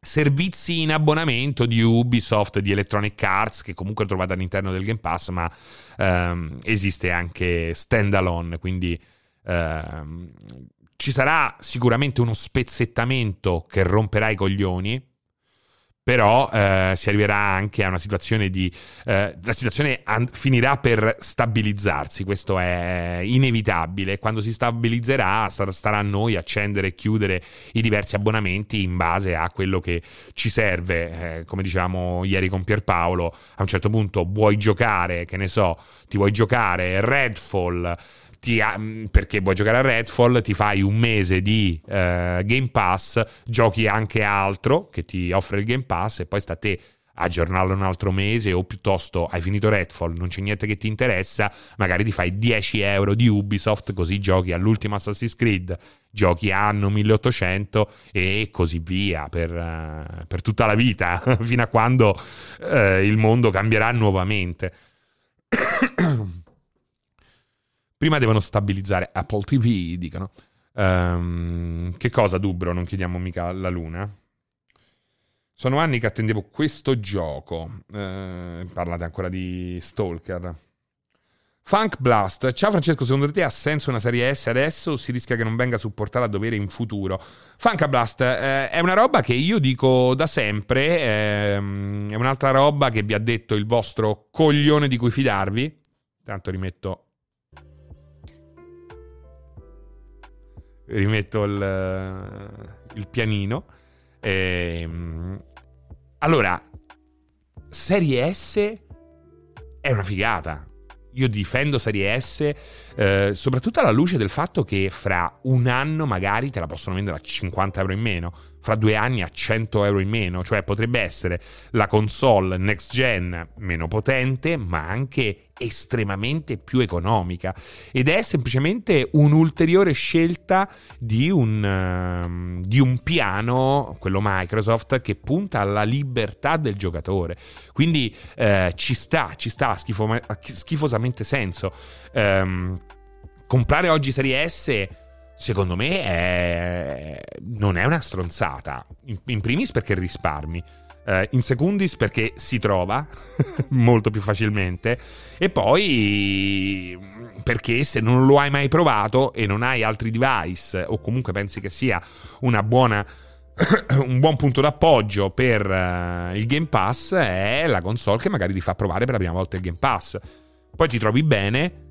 Speaker 1: servizi in abbonamento di Ubisoft, di Electronic Arts, che comunque trovate all'interno del Game Pass, ma ehm, esiste anche standalone, quindi ehm, ci sarà sicuramente uno spezzettamento che romperà i coglioni però eh, si arriverà anche a una situazione di... Eh, la situazione an- finirà per stabilizzarsi, questo è inevitabile, quando si stabilizzerà sar- starà a noi accendere e chiudere i diversi abbonamenti in base a quello che ci serve, eh, come dicevamo ieri con Pierpaolo, a un certo punto vuoi giocare, che ne so, ti vuoi giocare Redfall, ti, perché vuoi giocare a Redfall, ti fai un mese di eh, Game Pass, giochi anche altro che ti offre il Game Pass e poi sta a te aggiornarlo un altro mese o piuttosto hai finito Redfall, non c'è niente che ti interessa, magari ti fai 10 euro di Ubisoft così giochi all'ultimo Assassin's Creed, giochi anno 1800 e così via per, uh, per tutta la vita, fino a quando uh, il mondo cambierà nuovamente. Prima devono stabilizzare Apple TV, dicono. Um, che cosa, Dubro? Non chiediamo mica alla luna. Sono anni che attendevo questo gioco. Uh, parlate ancora di Stalker. Funk Blast. Ciao Francesco, secondo te ha senso una serie S adesso o si rischia che non venga supportata a dovere in futuro? Funk Blast eh, è una roba che io dico da sempre, ehm, è un'altra roba che vi ha detto il vostro coglione di cui fidarvi. Tanto rimetto rimetto il, il pianino. Ehm, allora, Serie S è una figata. Io difendo Serie S, eh, soprattutto alla luce del fatto che fra un anno magari te la possono vendere a 50 euro in meno fra due anni a 100 euro in meno, cioè potrebbe essere la console next gen meno potente, ma anche estremamente più economica ed è semplicemente un'ulteriore scelta di un, uh, di un piano, quello Microsoft, che punta alla libertà del giocatore. Quindi uh, ci sta, ci sta schifo, schifosamente senso. Um, comprare oggi Serie S secondo me è... non è una stronzata. In, in primis perché risparmi. Uh, in secundis perché si trova molto più facilmente e poi perché se non lo hai mai provato e non hai altri device o comunque pensi che sia una buona un buon punto d'appoggio per uh, il Game Pass è la console che magari ti fa provare per la prima volta il Game Pass poi ti trovi bene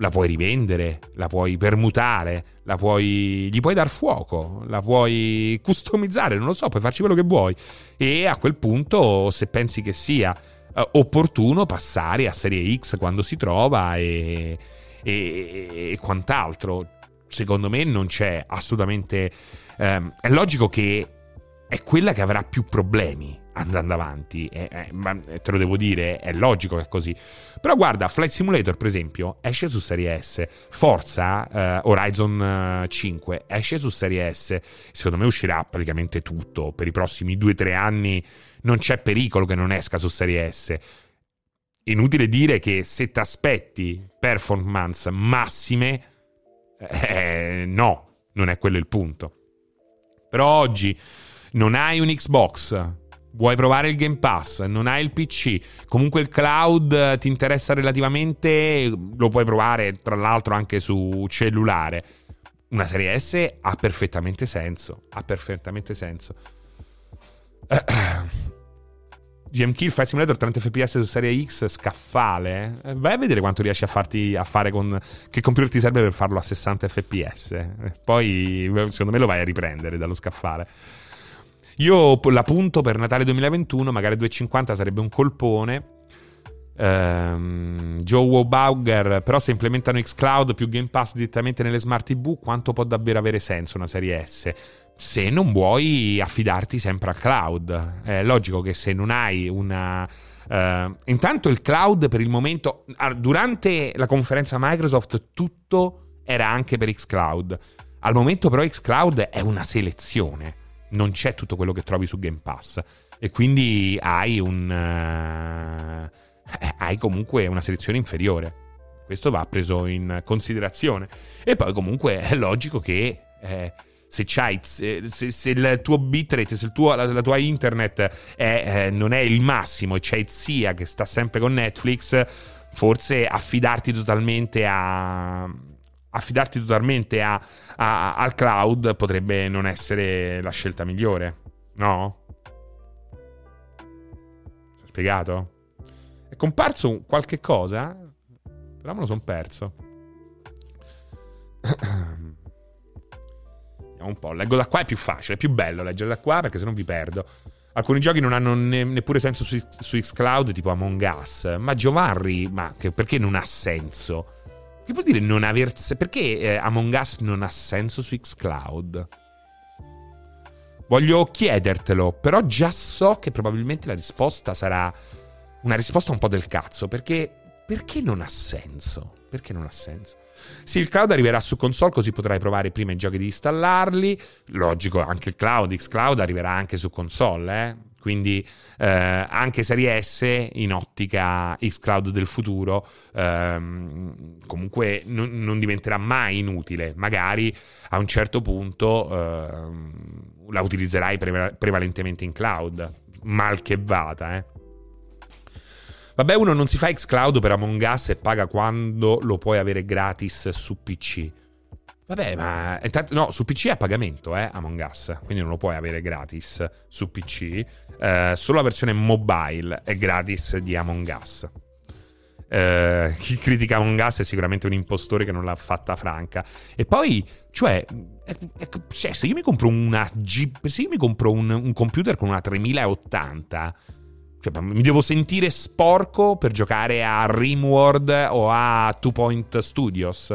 Speaker 1: la puoi rivendere, la puoi permutare, la puoi, gli puoi dar fuoco, la puoi customizzare, non lo so, puoi farci quello che vuoi. E a quel punto, se pensi che sia uh, opportuno, passare a Serie X quando si trova e, e, e quant'altro. Secondo me non c'è assolutamente... Um, è logico che è quella che avrà più problemi andando avanti. Eh, eh, te lo devo dire, è logico che è così. Però guarda, Flight Simulator, per esempio, esce su Serie S. Forza eh, Horizon 5 esce su Serie S. Secondo me uscirà praticamente tutto. Per i prossimi 2-3 anni non c'è pericolo che non esca su Serie S. Inutile dire che se ti aspetti performance massime, eh, no, non è quello il punto. Però oggi non hai un Xbox, vuoi provare il Game Pass, non hai il PC, comunque il cloud ti interessa relativamente, lo puoi provare tra l'altro anche su cellulare. Una serie S ha perfettamente senso, ha perfettamente senso. GM Kill Flight Simulator 30 fps su serie X scaffale eh? vai a vedere quanto riesci a farti a fare con che computer ti serve per farlo a 60 fps poi secondo me lo vai a riprendere dallo scaffale io la punto per Natale 2021, magari 2,50 sarebbe un colpone. Ehm, Joe Wobauger, però se implementano xCloud più Game Pass direttamente nelle smart TV, quanto può davvero avere senso una serie S? Se non vuoi affidarti sempre al cloud. È logico che se non hai una... Uh, intanto il cloud per il momento, durante la conferenza Microsoft tutto era anche per xCloud. Al momento però xCloud è una selezione, non c'è tutto quello che trovi su Game Pass e quindi hai un... Uh, hai comunque una selezione inferiore. Questo va preso in considerazione. E poi comunque è logico che eh, se, se, se, il tuo bitrate, se tuo, la, la, tua internet è, eh, non è il massimo e c'è zia che sta sempre con Netflix, forse affidarti totalmente a affidarti totalmente a, a, al cloud potrebbe non essere la scelta migliore, no? Spiegato? È comparso qualche cosa, però me lo sono perso. Vediamo un po'. Leggo da qua, è più facile, è più bello leggere da qua perché se non vi perdo. Alcuni giochi non hanno ne- neppure senso su, su Xcloud, tipo Among Us. Ma Giovanni, ma che, perché non ha senso? Che vuol dire non aver? Perché eh, Among Us non ha senso su Xcloud? Voglio chiedertelo, però già so che probabilmente la risposta sarà una risposta un po' del cazzo, perché, perché non ha senso? Perché non ha senso? Sì, il cloud arriverà su console, così potrai provare prima i giochi di installarli. Logico, anche il cloud, Xcloud arriverà anche su console, eh? Quindi eh, anche Serie S in ottica Xcloud del futuro ehm, comunque non, non, diventerà mai inutile. Magari a un certo punto ehm, la utilizzerai prevalentemente in cloud, mal che vada, eh. Vabbè, uno non si fa xCloud per Among Us e paga quando lo puoi avere gratis su PC. Vabbè, ma intanto, no, su PC è a pagamento, eh, Among Us, quindi non lo puoi avere gratis su PC. Eh, solo la versione mobile è gratis di Among Us. Eh, chi critica Among Us è sicuramente un impostore che non l'ha fatta franca. E poi, cioè, è, è, cioè se io mi compro una G, se io mi compro un, un computer con una 3080 cioè, mi devo sentire sporco per giocare a Rimworld o a Two Point Studios?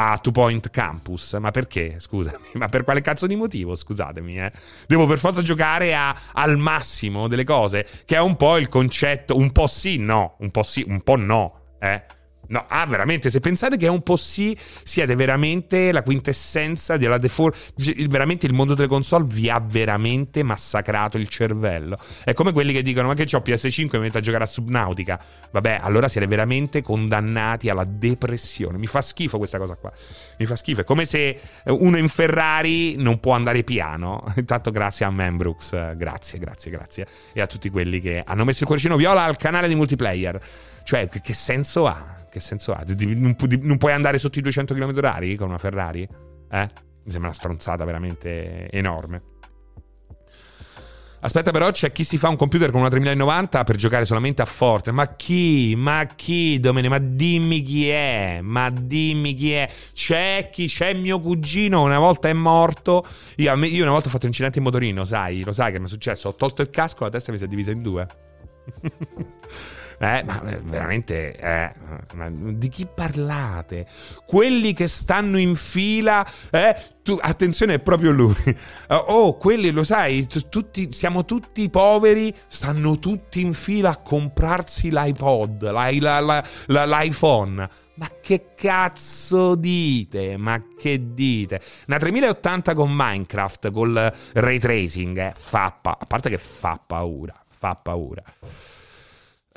Speaker 1: A Two Point Campus? Ma perché? Scusami, ma per quale cazzo di motivo? Scusatemi, eh. Devo per forza giocare a, al massimo delle cose, che è un po' il concetto, un po' sì, no, un po' sì, un po' no, eh. No, ah, veramente, se pensate che è un po' sì, siete veramente la quintessenza della default. Veramente il mondo delle console vi ha veramente massacrato il cervello. È come quelli che dicono: Ma che ho PS5 e mi metto a giocare a Subnautica. Vabbè, allora siete veramente condannati alla depressione. Mi fa schifo questa cosa qua. Mi fa schifo. È come se uno in Ferrari non può andare piano. Intanto, grazie a Membrooks. Grazie, grazie, grazie. E a tutti quelli che hanno messo il cuoricino viola al canale di multiplayer. Cioè, che senso ha? Che senso ha? Non, pu- non puoi andare sotto i 200 km h con una Ferrari? Eh? Mi sembra una stronzata veramente enorme. Aspetta, però c'è chi si fa un computer con una 3090 per giocare solamente a Forte. Ma chi? Ma chi, Domene? Ma dimmi chi è. Ma dimmi chi è. C'è chi? C'è mio cugino. Una volta è morto. Io, io una volta ho fatto un incidente in motorino, sai? Lo sai che mi è successo? Ho tolto il casco, la testa mi si è divisa in due. Eh, ma eh, veramente, eh, ma di chi parlate? Quelli che stanno in fila, eh, tu, attenzione, è proprio lui. Oh, quelli, lo sai, tutti, siamo tutti poveri, stanno tutti in fila a comprarsi l'iPod, la, la, la, l'iPhone. Ma che cazzo dite? Ma che dite? Una 3080 con Minecraft, col ray tracing, eh, fa pa- a parte che fa paura, fa paura.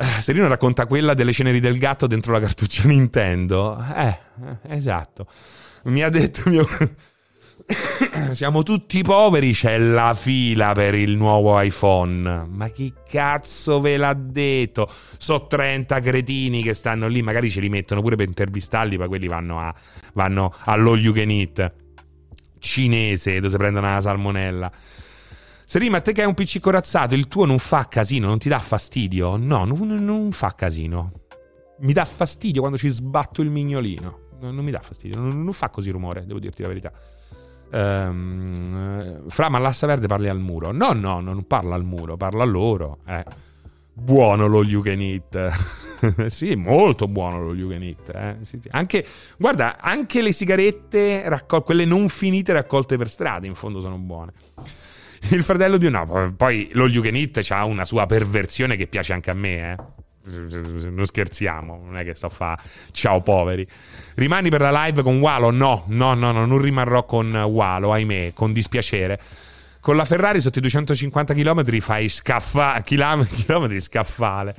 Speaker 1: Eh, Serino racconta quella delle ceneri del gatto dentro la cartuccia Nintendo. Eh, eh esatto. Mi ha detto mio... Siamo tutti poveri, c'è la fila per il nuovo iPhone. Ma chi cazzo ve l'ha detto? So 30 cretini che stanno lì, magari ce li mettono pure per intervistarli, ma quelli vanno, a, vanno allo you can eat cinese dove si prendono la salmonella. Serima, te che hai un PC corazzato, il tuo non fa casino, non ti dà fastidio? No, non, non fa casino. Mi dà fastidio quando ci sbatto il mignolino. Non, non mi dà fastidio, non, non, fa così rumore, devo dirti la verità. Um, fra, ma l'assa verde parli al muro. No, no, non parla al muro, parla a loro. Eh. buono lo eat. sì, molto buono lo eat. Eh? Sì, sì. Anche, guarda, anche le sigarette, raccol- quelle non finite raccolte per strada, in fondo sono buone. Il fratello di no, poi lo you ha una sua perversione che piace anche a me, eh. Non scherziamo, non è che sto a fa ciao poveri. Rimani per la live con Walo? No, no, no, no, non rimarrò con Walo, ahimè, con dispiacere. Con la Ferrari sotto i 250 km fai scaffa- chilometri scaffale.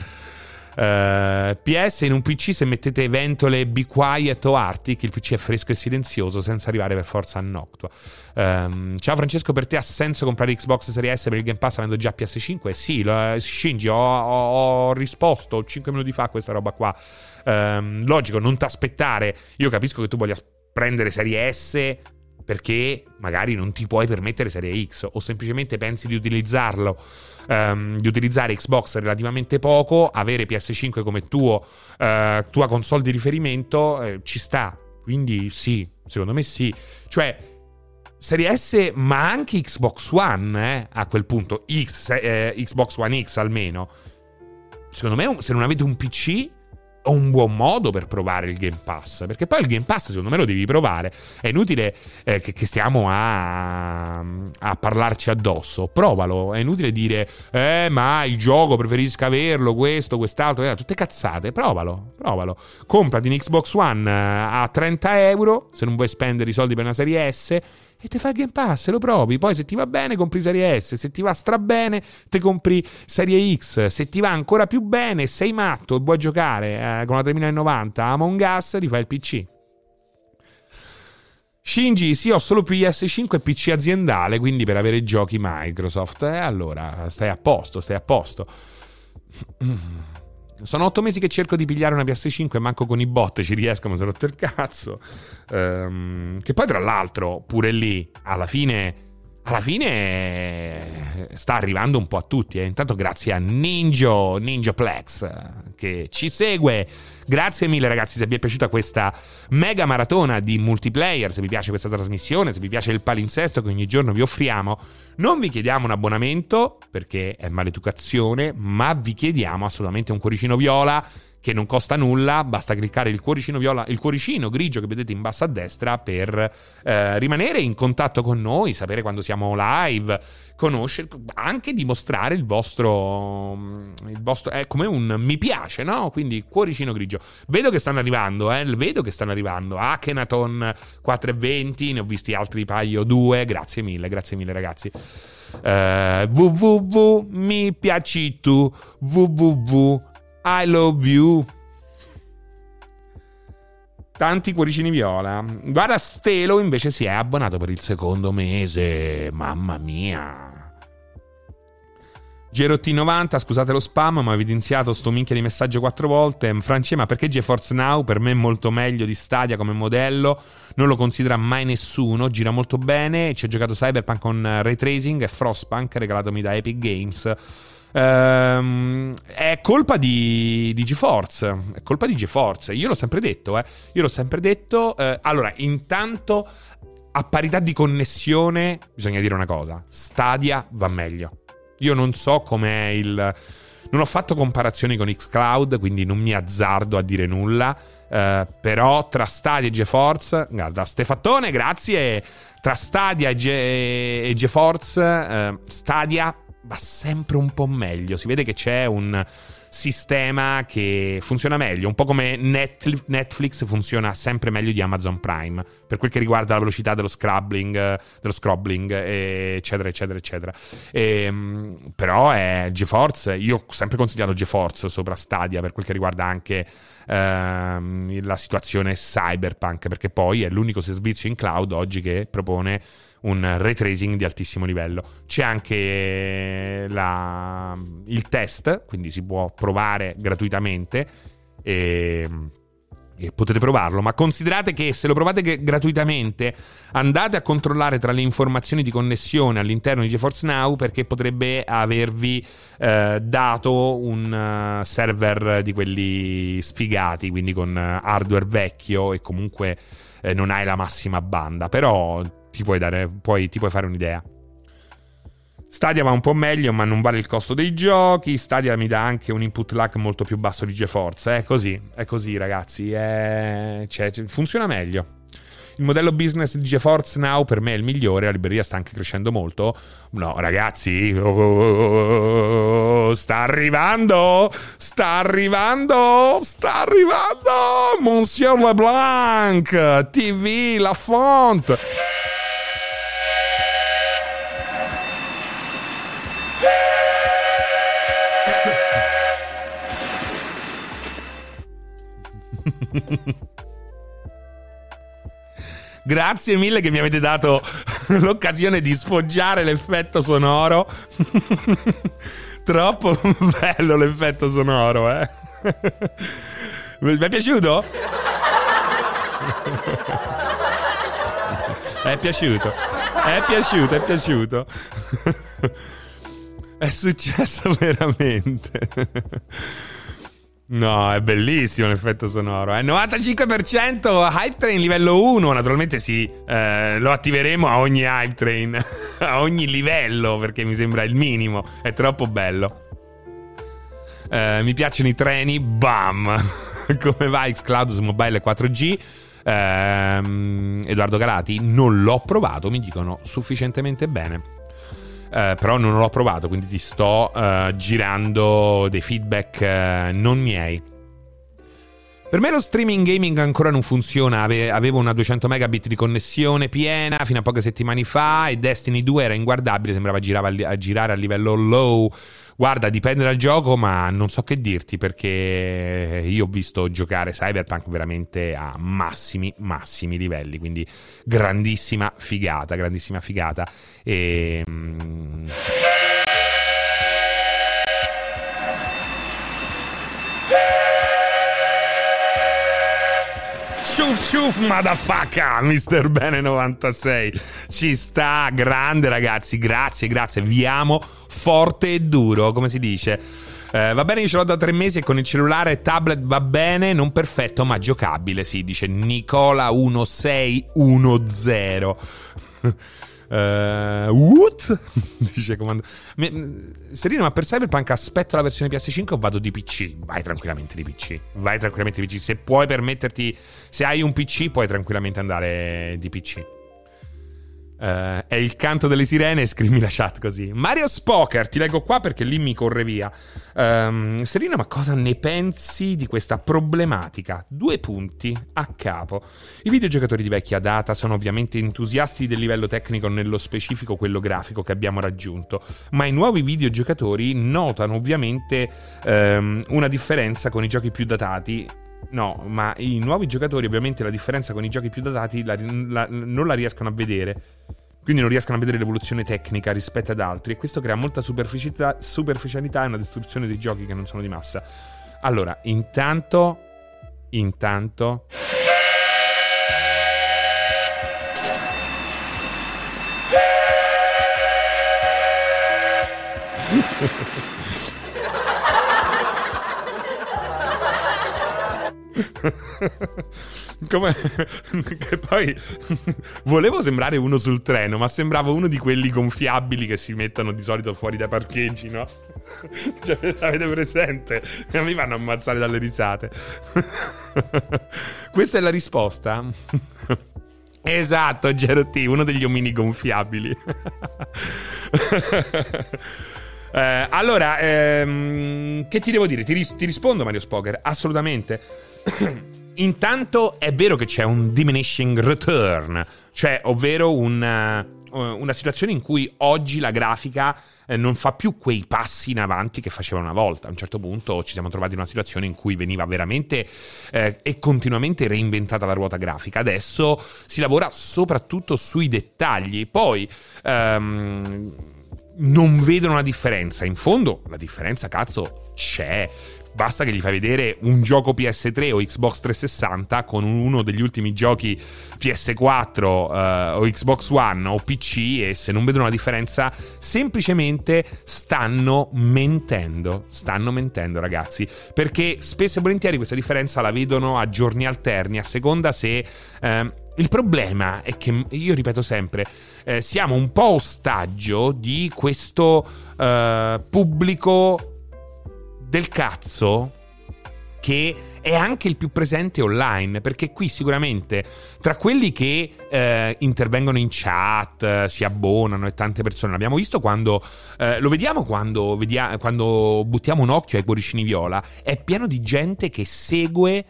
Speaker 1: Uh, PS in un PC se mettete ventole Be Quiet o Arctic il PC è fresco e silenzioso senza arrivare per forza a Noctua. Um, ciao Francesco per te ha senso comprare Xbox Series S per il Game Pass avendo già PS5? sì lo, Shinji ho, ho, ho, risposto 5 minuti fa a questa roba qua. Um, logico non ti aspettare io capisco che tu voglia prendere Serie S perché magari non ti puoi permettere Serie X o semplicemente pensi di utilizzarlo um, di utilizzare Xbox relativamente poco avere PS5 come tuo, uh, tua console di riferimento uh, ci sta. Quindi sì, secondo me sì. Cioè Serie S ma anche Xbox One eh, a quel punto X, eh, Xbox One X almeno. Secondo me se non avete un PC un buon modo per provare il Game Pass. Perché poi il Game Pass, secondo me, lo devi provare. È inutile eh, che, che, stiamo a, a, parlarci addosso. Provalo. È inutile dire, eh, ma il gioco preferisco averlo, questo, quest'altro. Eh, tutte cazzate. Provalo, provalo. Comprati un Xbox One eh, a 30 euro. Se non vuoi spendere i soldi per una serie S e ti fai il Game Pass, lo provi. Poi se ti va bene compri Serie S, se ti va strabene ti compri Serie X, se ti va ancora più bene, sei matto e vuoi giocare eh, con la 3090 Among Us, ti fai il PC. Shinji, sì, ho solo PS5 e PC aziendale, quindi per avere giochi Microsoft. E eh, allora, stai a posto, stai a posto. Sono otto mesi che cerco di pigliare una PS5 e manco con i bot ci riesco, ma sono rotto il cazzo. Um, che poi, tra l'altro, pure lì, alla fine alla fine sta arrivando un po' a tutti. Eh. Intanto grazie a Ninja, Ninjaplex che ci segue. Grazie mille ragazzi se vi è piaciuta questa mega maratona di multiplayer, se vi piace questa trasmissione, se vi piace il palinsesto che ogni giorno vi offriamo. Non vi chiediamo un abbonamento perché è maleducazione, ma vi chiediamo assolutamente un cuoricino viola che non costa nulla, basta cliccare il cuoricino viola, il cuoricino grigio che vedete in basso a destra per eh, rimanere in contatto con noi, sapere quando siamo live, conoscere, anche dimostrare il vostro, il vostro è come un mi piace, no? Quindi cuoricino grigio. Vedo che stanno arrivando, eh, vedo che stanno arrivando. Akhenaton 420, ne ho visti altri paio, due, grazie mille, grazie mille ragazzi. Uh, www mi piaci tu www I love you. Tanti cuoricini viola. Guarda, Stelo invece si è abbonato per il secondo mese. Mamma mia. Gerotti90, scusate lo spam, ma ho evidenziato sto minchia di messaggio quattro volte. France, ma perché GeForce Now per me è molto meglio di Stadia come modello? Non lo considera mai nessuno, gira molto bene. Ci ho giocato Cyberpunk con ray tracing e Frostpunk regalatomi da Epic Games. Ehm, è colpa di, di GeForce. È colpa di GeForce. Io l'ho sempre detto, eh. Io l'ho sempre detto. Eh, allora, intanto, a parità di connessione, bisogna dire una cosa: Stadia va meglio. Io non so com'è il. Non ho fatto comparazioni con Xcloud, quindi non mi azzardo a dire nulla. Uh, però tra Stadia e GeForce, guarda, Stefattone, grazie. Tra Stadia e, Ge- e GeForce, uh, Stadia va sempre un po' meglio. Si vede che c'è un sistema che funziona meglio, un po' come Netflix funziona sempre meglio di Amazon Prime, per quel che riguarda la velocità dello scrubbling, dello scrobbling, eccetera, eccetera, eccetera. E, ehm, però è GeForce, io ho sempre consigliato GeForce sopra Stadia per quel che riguarda anche ehm, la situazione cyberpunk, perché poi è l'unico servizio in cloud oggi che propone un ray tracing di altissimo livello. C'è anche la, il test, quindi si può provare gratuitamente. E, e potete provarlo, ma considerate che se lo provate gratuitamente andate a controllare tra le informazioni di connessione all'interno di GeForce Now perché potrebbe avervi eh, dato un uh, server di quelli sfigati, quindi con uh, hardware vecchio e comunque eh, non hai la massima banda, però ti puoi, dare, puoi, ti puoi fare un'idea. Stadia va un po' meglio, ma non vale il costo dei giochi. Stadia mi dà anche un input lag molto più basso di GeForce. È così, è così, ragazzi. È... Cioè, funziona meglio. Il modello business di GeForce Now per me è il migliore, la libreria sta anche crescendo molto. No, ragazzi, oh, sta arrivando, sta arrivando, sta arrivando Monsieur LeBlanc, TV, la font. Grazie mille che mi avete dato l'occasione di sfoggiare l'effetto sonoro. Troppo bello l'effetto sonoro, eh. Mi è piaciuto? È piaciuto. È piaciuto, è piaciuto. È successo veramente. No, è bellissimo l'effetto sonoro. Eh. 95% Hype Train livello 1. Naturalmente sì, eh, lo attiveremo a ogni Hype Train, a ogni livello, perché mi sembra il minimo. È troppo bello. Eh, mi piacciono i treni, bam! Come va Xcloud su mobile 4G? Eh, Edoardo Galati, non l'ho provato, mi dicono sufficientemente bene. Uh, però non l'ho provato, quindi ti sto uh, girando dei feedback uh, non miei. Per me lo streaming gaming ancora non funziona, Ave- avevo una 200 megabit di connessione piena fino a poche settimane fa e Destiny 2 era inguardabile, sembrava girava a girare a livello low Guarda, dipende dal gioco, ma non so che dirti perché io ho visto giocare Cyberpunk veramente a massimi, massimi livelli. Quindi grandissima figata, grandissima figata. E. Ciuf ciuf motherfucker Mr. Bene 96 Ci sta, grande ragazzi Grazie, grazie, vi amo forte e duro Come si dice eh, va bene, io ce l'ho da tre mesi e con il cellulare e tablet va bene, non perfetto, ma giocabile, sì, dice Nicola 1610. Uh, what? Dice comando. Serino, ma per Cyberpunk aspetto la versione PS5 o vado di PC? Vai tranquillamente di PC. Vai tranquillamente di PC. Se puoi permetterti, se hai un PC, puoi tranquillamente andare di PC. Uh, è il canto delle sirene, scrivi la chat così. Mario Spoker, ti leggo qua perché lì mi corre via. Um, Serena, ma cosa ne pensi di questa problematica? Due punti a capo. I videogiocatori di vecchia data sono ovviamente entusiasti del livello tecnico, nello specifico quello grafico che abbiamo raggiunto, ma i nuovi videogiocatori notano ovviamente um, una differenza con i giochi più datati No, ma i nuovi giocatori ovviamente la differenza con i giochi più datati la, la, non la riescono a vedere. Quindi non riescono a vedere l'evoluzione tecnica rispetto ad altri e questo crea molta superficialità, e una distruzione dei giochi che non sono di massa. Allora, intanto... Intanto... Come che poi volevo sembrare uno sul treno, ma sembrava uno di quelli gonfiabili che si mettono di solito fuori dai parcheggi, no? Cioè, avete presente? E mi fanno ammazzare dalle risate. Questa è la risposta. Esatto, Gero T, uno degli omini gonfiabili. eh, allora, ehm, che ti devo dire? Ti, ris- ti rispondo, Mario Spoker? Assolutamente. Intanto è vero che c'è un diminishing return, cioè ovvero una, una situazione in cui oggi la grafica eh, non fa più quei passi in avanti che faceva una volta. A un certo punto ci siamo trovati in una situazione in cui veniva veramente eh, e continuamente reinventata la ruota grafica. Adesso si lavora soprattutto sui dettagli. Poi ehm, non vedono una differenza. In fondo la differenza, cazzo, c'è. Basta che gli fai vedere un gioco PS3 o Xbox 360 con uno degli ultimi giochi PS4 uh, o Xbox One o PC e se non vedono la differenza semplicemente stanno mentendo. Stanno mentendo ragazzi. Perché spesso e volentieri questa differenza la vedono a giorni alterni a seconda se... Uh, il problema è che, io ripeto sempre, eh, siamo un po' ostaggio di questo eh, pubblico del cazzo che è anche il più presente online, perché qui sicuramente tra quelli che eh, intervengono in chat, si abbonano e tante persone, l'abbiamo visto quando, eh, lo vediamo quando, vedia- quando buttiamo un occhio ai cuoricini viola, è pieno di gente che segue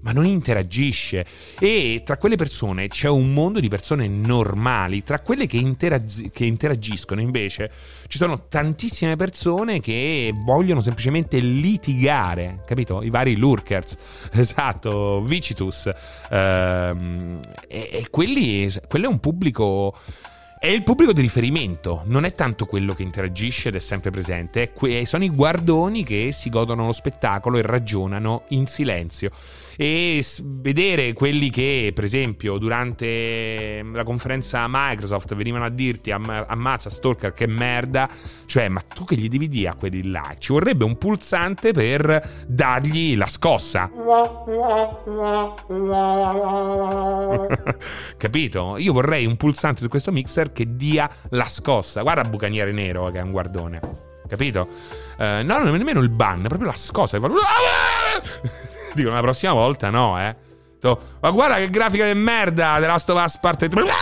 Speaker 1: ma non interagisce. E tra quelle persone c'è un mondo di persone normali, tra quelle che, interag- che, interagiscono invece ci sono tantissime persone che vogliono semplicemente litigare, capito? I vari lurkers, esatto, Vicitus. Ehm, e, e quelli, quello è un pubblico... È il pubblico di riferimento, non è tanto quello che interagisce ed è sempre presente, que- sono i guardoni che si godono lo spettacolo e ragionano in silenzio e vedere quelli che, per esempio, durante la conferenza Microsoft venivano a dirti ammazza Stalker che merda, cioè, ma tu che gli devi dire a quelli là? Ci vorrebbe un pulsante per dargli la scossa. Capito? Io vorrei un pulsante di questo mixer che dia la scossa. Guarda Bucaniere Nero che è un guardone. Capito? Uh, no, nemmeno il ban, proprio la scossa. Dico, la prossima volta no, eh. Ma guarda che grafica di merda della Last of Us parte 3.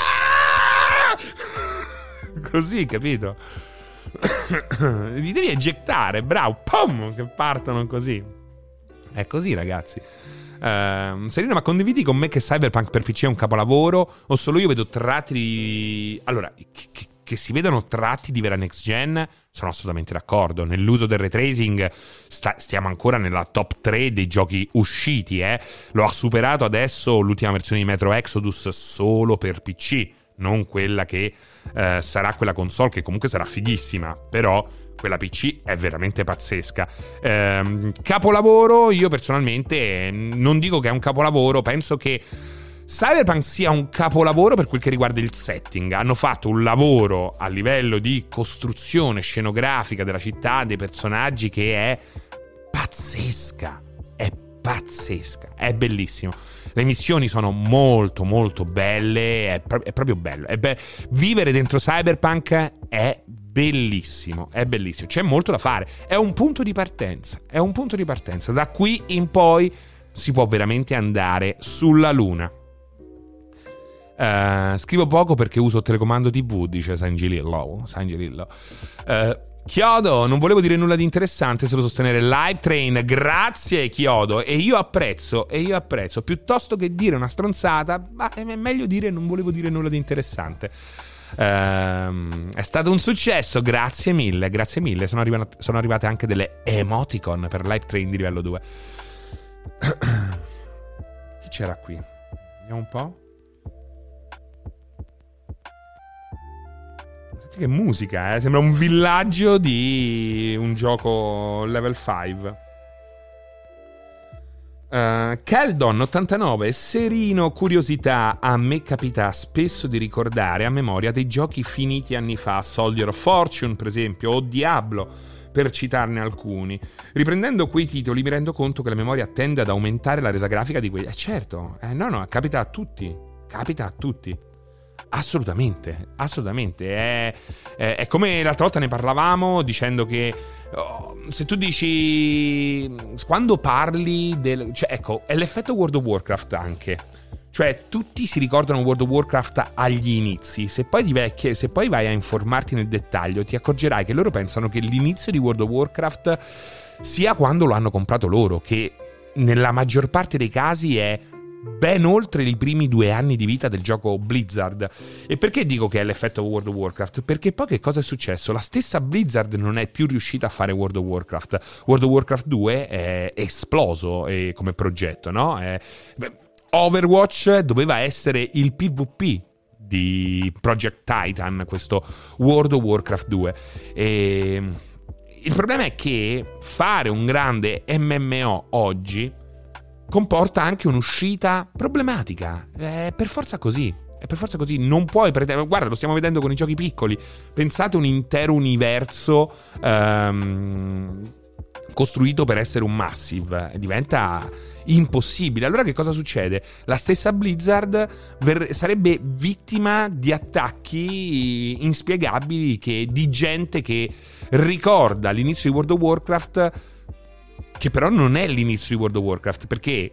Speaker 1: Così, capito? Li devi egettare, bravo. Pum! Che partono così. È così, ragazzi. Uh, Serena, ma condividi con me che Cyberpunk per PC è un capolavoro? O solo io vedo tratti di. Allora, che, che si vedano tratti di vera next gen, sono assolutamente d'accordo. Nell'uso del ray tracing sta, stiamo ancora nella top 3 dei giochi usciti, eh. Lo ha superato adesso l'ultima versione di Metro Exodus solo per PC, non quella che eh, sarà quella console che comunque sarà fighissima, però quella PC è veramente pazzesca. Eh, capolavoro, io personalmente non dico che è un capolavoro, penso che Cyberpunk sia un capolavoro per quel che riguarda il setting. Hanno fatto un lavoro a livello di costruzione scenografica della città, dei personaggi che è pazzesca. È pazzesca, è bellissimo. Le missioni sono molto molto belle, è, pro- è proprio bello. È be- vivere dentro Cyberpunk è bellissimo, è bellissimo. C'è molto da fare, è un punto di partenza, è un punto di partenza. Da qui in poi si può veramente andare sulla luna. Uh, scrivo poco perché uso telecomando TV, dice San Gilillo. San Gilillo. Uh, Chiodo, non volevo dire nulla di interessante, solo sostenere Live Train. Grazie, Chiodo. E io apprezzo, e io apprezzo. Piuttosto che dire una stronzata, ma è meglio dire non volevo dire nulla di interessante. Uh, è stato un successo, grazie mille, grazie mille. Sono, arrivate, sono arrivate anche delle emoticon per Live Train di livello 2. Chi c'era qui? Vediamo un po'. Che musica, eh? Sembra un villaggio di un gioco level 5. Uh, Keldon 89 Serino curiosità a me capita spesso di ricordare a memoria dei giochi finiti anni fa Soldier of Fortune per esempio o Diablo per citarne alcuni riprendendo quei titoli mi rendo conto che la memoria tende ad aumentare la resa grafica di quelli eh certo eh, no no capita a tutti capita a tutti Assolutamente, assolutamente. È, è, è, come l'altra volta ne parlavamo dicendo che oh, se tu dici quando parli del... Cioè, ecco, è l'effetto World of Warcraft anche. Cioè, tutti si ricordano World of Warcraft agli inizi. Se poi, vecchie, se poi vai a informarti nel dettaglio, ti accorgerai che loro pensano che l'inizio di World of Warcraft sia quando lo hanno comprato loro, che nella maggior parte dei casi è ben oltre i primi due anni di vita del gioco Blizzard. E perché dico che è l'effetto World of Warcraft? Perché poi che cosa è successo? La stessa Blizzard non è più riuscita a fare World of Warcraft. World of Warcraft 2 è esploso eh, come progetto, no? È, beh, Overwatch doveva essere il PvP di Project Titan, questo World of Warcraft 2. E il problema è che fare un grande MMO oggi comporta anche un'uscita problematica. È per forza così. È per forza così. Non puoi pretendere. Guarda, lo stiamo vedendo con i giochi piccoli. Pensate un intero universo. Um, costruito per essere un massive, diventa impossibile. Allora che cosa succede? La stessa Blizzard ver- sarebbe vittima di attacchi inspiegabili che, di gente che ricorda l'inizio di World of Warcraft che però non è l'inizio di World of Warcraft perché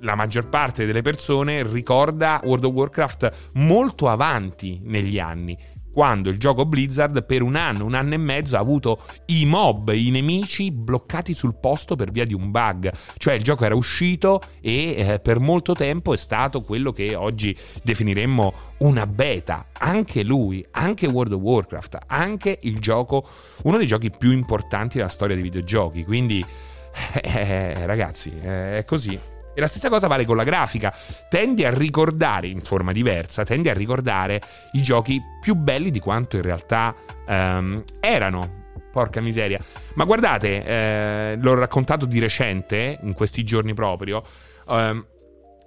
Speaker 1: la maggior parte delle persone ricorda World of Warcraft molto avanti negli anni quando il gioco Blizzard per un anno, un anno e mezzo ha avuto i mob, i nemici bloccati sul posto per via di un bug. Cioè il gioco era uscito e eh, per molto tempo è stato quello che oggi definiremmo una beta. Anche lui, anche World of Warcraft, anche il gioco, uno dei giochi più importanti della storia dei videogiochi. Quindi, eh, ragazzi, eh, è così. E la stessa cosa vale con la grafica. Tendi a ricordare in forma diversa, tendi a ricordare i giochi più belli di quanto in realtà um, erano. Porca miseria. Ma guardate, eh, l'ho raccontato di recente, in questi giorni proprio. Um,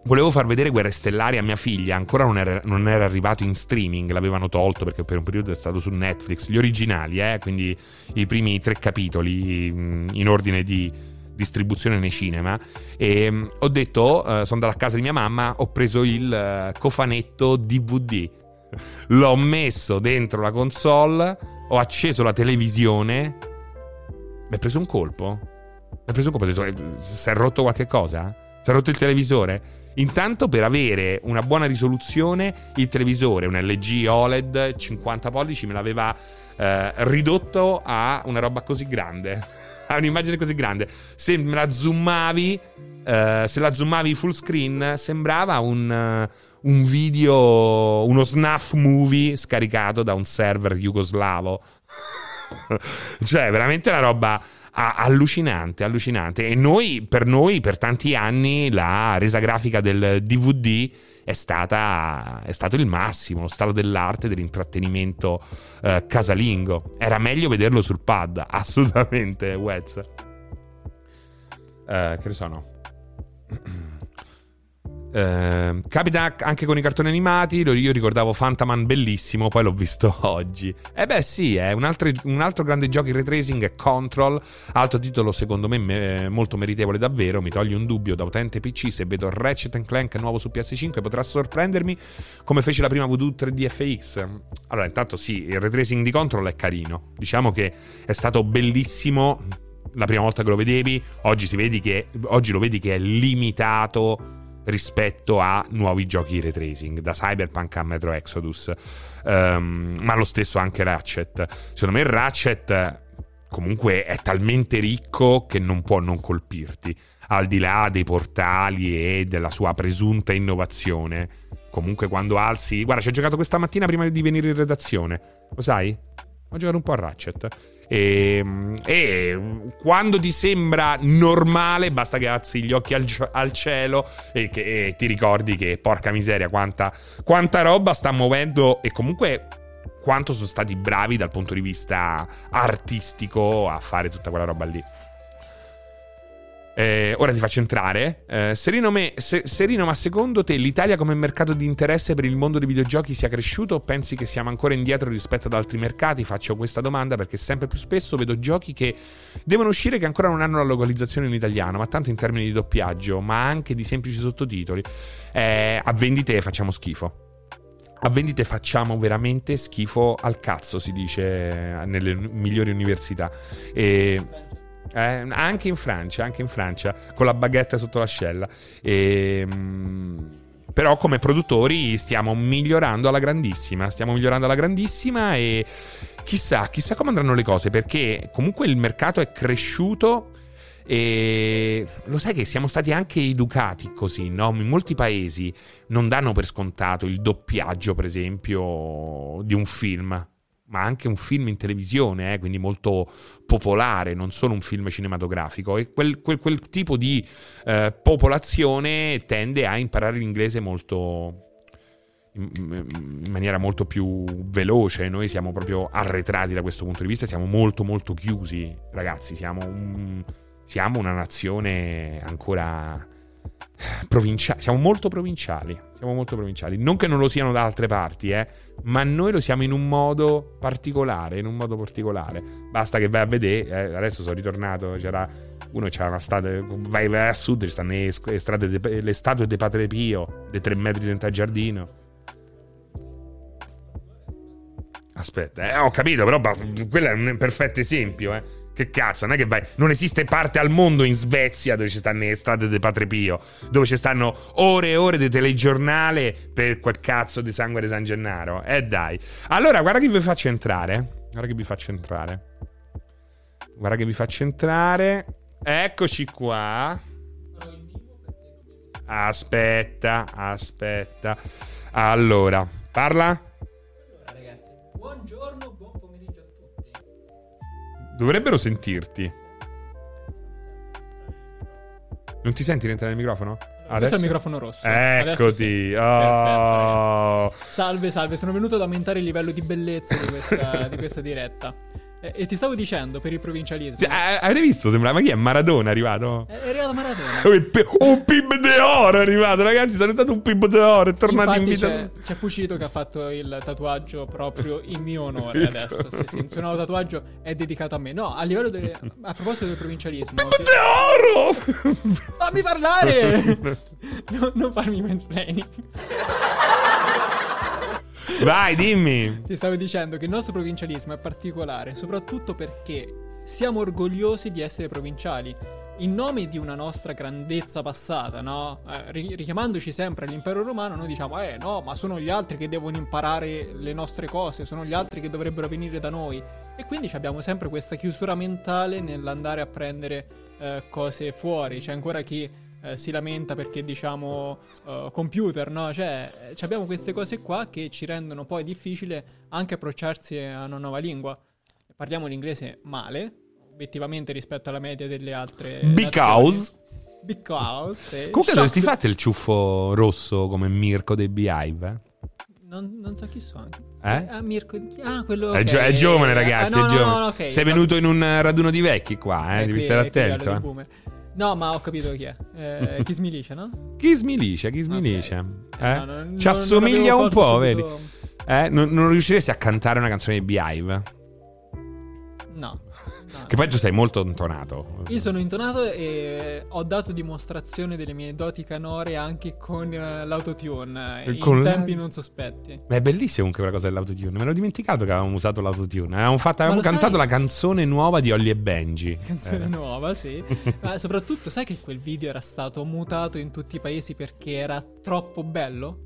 Speaker 1: Volevo far vedere Guerre Stellari a mia figlia, ancora non era, non era, arrivato in streaming, l'avevano tolto perché per un periodo è stato su Netflix, gli originali, eh, quindi i primi tre capitoli in ordine di, distribuzione nei cinema e um, ho detto, uh, sono andato a casa di mia mamma, ho preso il uh, cofanetto DVD, l'ho messo dentro la console, ho acceso la televisione, mi è preso un colpo? Mi è preso un colpo, ho detto, eh, si è rotto qualche cosa? Si è rotto il televisore? Intanto per avere una buona risoluzione il televisore, un LG OLED 50 pollici, me l'aveva eh, ridotto a una roba così grande ha un'immagine così grande. Se la zoomavi, uh, se la zoomavi full screen, sembrava un, uh, un video, uno snuff movie scaricato da un server jugoslavo. cioè, veramente una roba allucinante, allucinante. E noi, per noi, per tanti anni, la resa grafica del DVD è, stata, è stato il massimo, lo stato dell'arte, dell'intrattenimento eh, casalingo. Era meglio vederlo sul pad, assolutamente, Wez. Eh, che ne sono? Eh, capita anche con i cartoni animati. Io ricordavo Fantaman bellissimo, poi l'ho visto oggi. E eh beh, sì, è un altro, un altro grande gioco in retracing è Control. Altro titolo, secondo me, me, molto meritevole davvero. Mi toglie un dubbio da utente PC. Se vedo Ratchet Clank nuovo su PS5, potrà sorprendermi come fece la prima Voodoo 3D FX. Allora, intanto, sì, il retracing di Control è carino. Diciamo che è stato bellissimo la prima volta che lo vedevi. Oggi, vedi che, oggi lo vedi che è limitato rispetto a nuovi giochi di retracing, da Cyberpunk a Metro Exodus, um, ma lo stesso anche Ratchet. Secondo me Ratchet comunque è talmente ricco che non può non colpirti, al di là dei portali e della sua presunta innovazione. Comunque quando alzi... Guarda, ci ho giocato questa mattina prima di venire in redazione, lo sai? Ho giocato un po' a Ratchet. E, ehm, e, quando ti sembra normale, basta che alzi gli occhi al, al cielo e, che, e ti ricordi che porca miseria, quanta, quanta roba sta muovendo e comunque quanto sono stati bravi dal punto di vista artistico a fare tutta quella roba lì. Eh, ora ti faccio entrare. Eh, Serino, me, se, Serino, ma secondo te l'Italia come mercato di interesse per il mondo dei videogiochi sia cresciuto o pensi che siamo ancora indietro rispetto ad altri mercati? Faccio questa domanda perché sempre più spesso vedo giochi che devono uscire che ancora non hanno la localizzazione in italiano, ma tanto in termini di doppiaggio, ma anche di semplici sottotitoli. Eh, a vendite facciamo schifo. A vendite facciamo veramente schifo al cazzo, si dice nelle migliori università. E eh, anche in Francia, anche in Francia, con la baguette sotto l'ascella. E, ehm, però come produttori stiamo migliorando alla grandissima, stiamo migliorando alla grandissima e chissà, chissà come andranno le cose, perché comunque il mercato è cresciuto e lo sai che siamo stati anche educati così, no? In molti paesi non danno per scontato il doppiaggio, per esempio, di un film ma anche un film in televisione, eh, quindi molto popolare, non solo un film cinematografico. E quel, quel, quel tipo di eh, popolazione tende a imparare l'inglese molto. In, maniera molto più veloce. Noi siamo proprio arretrati da questo punto di vista, siamo molto, molto chiusi, ragazzi. Siamo, un, siamo una nazione ancora provinciali. Siamo molto provinciali. Siamo molto provinciali. Non che non lo siano da altre parti, eh, ma noi lo siamo in un modo particolare. In un modo particolare. Basta che vai a vedere. eh, adesso sono ritornato. C'era uno c'era una strada. Vai, vai a sud, ci stanno le, de- le statue di Padre Pio, dei tre metri dentro al giardino. Aspetta, eh, ho capito, però quello è un perfetto esempio, eh. Che cazzo, non è che vai. Non esiste parte al mondo in Svezia dove ci stanno le strade di Padre Pio, dove ci stanno ore e ore di telegiornale per quel cazzo di sangue di San Gennaro. Eh dai. Allora, guarda che vi faccio entrare. Guarda che vi faccio entrare. Guarda che vi faccio entrare. Eccoci qua. Aspetta, aspetta. Allora, parla.
Speaker 4: Allora, ragazzi, buongiorno,
Speaker 1: Dovrebbero sentirti. Non ti senti rientrare nel microfono?
Speaker 4: Questo è il microfono rosso. Adesso
Speaker 1: Eccoti.
Speaker 4: sì.
Speaker 1: Oh.
Speaker 4: Salve, salve, sono venuto ad aumentare il livello di bellezza di questa, di questa diretta. E, e ti stavo dicendo per il provincialismo.
Speaker 1: Cioè, eh, avete visto? Sembra, ma chi è? Maradona arrivato?
Speaker 4: È arrivato Maradona.
Speaker 1: Un PIB de oro è arrivato, ragazzi. Sono stato un PIB de oro. È tornato in
Speaker 4: Infatti
Speaker 1: vita.
Speaker 4: c'è, c'è Fucito che ha fatto il tatuaggio proprio in mio onore adesso. Sì, sì, il suo nuovo tatuaggio è dedicato a me. No, a livello de- a proposito del provincialismo.
Speaker 1: PIB
Speaker 4: se-
Speaker 1: de oro!
Speaker 4: Fammi parlare! No, non farmi mansplaining.
Speaker 1: Vai, dimmi.
Speaker 4: Ti stavo dicendo che il nostro provincialismo è particolare, soprattutto perché siamo orgogliosi di essere provinciali. In nome di una nostra grandezza passata, no? Eh, ri- richiamandoci sempre all'impero romano, noi diciamo, eh no, ma sono gli altri che devono imparare le nostre cose, sono gli altri che dovrebbero venire da noi. E quindi abbiamo sempre questa chiusura mentale nell'andare a prendere eh, cose fuori. C'è ancora chi eh, si lamenta perché diciamo eh, computer, no? Cioè, eh, abbiamo queste cose qua che ci rendono poi difficile anche approcciarsi a una nuova lingua. Parliamo l'inglese male, obiettivamente rispetto alla media delle altre
Speaker 1: Because.
Speaker 4: Because. sì.
Speaker 1: Comunque dovresti fate il ciuffo rosso come Mirko dei Beehive, eh?
Speaker 4: Non, non so chi sono.
Speaker 1: Eh?
Speaker 4: Ah, Mirko. Ah, quello.
Speaker 1: È,
Speaker 4: ok.
Speaker 1: gio- è giovane,
Speaker 4: Ah,
Speaker 1: ragazzi.
Speaker 4: no,
Speaker 1: è
Speaker 4: no,
Speaker 1: giovane.
Speaker 4: no, ok.
Speaker 1: Sei venuto in un eh, raduno di vecchi qua, eh?
Speaker 4: Eh,
Speaker 1: Devi
Speaker 4: qui-
Speaker 1: stare attento. eh.
Speaker 4: No, ma ho capito chi è. Eh, chi smilisce, no?
Speaker 1: Chi smilisce? Chi smilisce?
Speaker 4: Ok.
Speaker 1: Eh?
Speaker 4: No, non-
Speaker 1: Ci
Speaker 4: non-
Speaker 1: assomiglia
Speaker 4: non
Speaker 1: un po',
Speaker 4: colto
Speaker 1: vedi?
Speaker 4: subito-
Speaker 1: Eh? Non, riusciresti a cantare una canzone di Beehive?
Speaker 4: No. No.
Speaker 1: Che poi tu sei molto intonato.
Speaker 4: Io sono intonato e ho dato dimostrazione delle mie doti canore anche con eh, l'autotune eh,
Speaker 1: Con
Speaker 4: in
Speaker 1: la-
Speaker 4: tempi non sospetti.
Speaker 1: Beh, è bellissima comunque quella cosa dell'autotune. Me l'ho dimenticato che avevamo usato l'autotune. Avevamo, fatto, avevamo cantato
Speaker 4: sai?
Speaker 1: la canzone nuova di Olly e Benji.
Speaker 4: Canzone
Speaker 1: Eh.
Speaker 4: nuova, sì. Ma soprattutto, sai che quel video era stato mutato in tutti i paesi perché era troppo bello?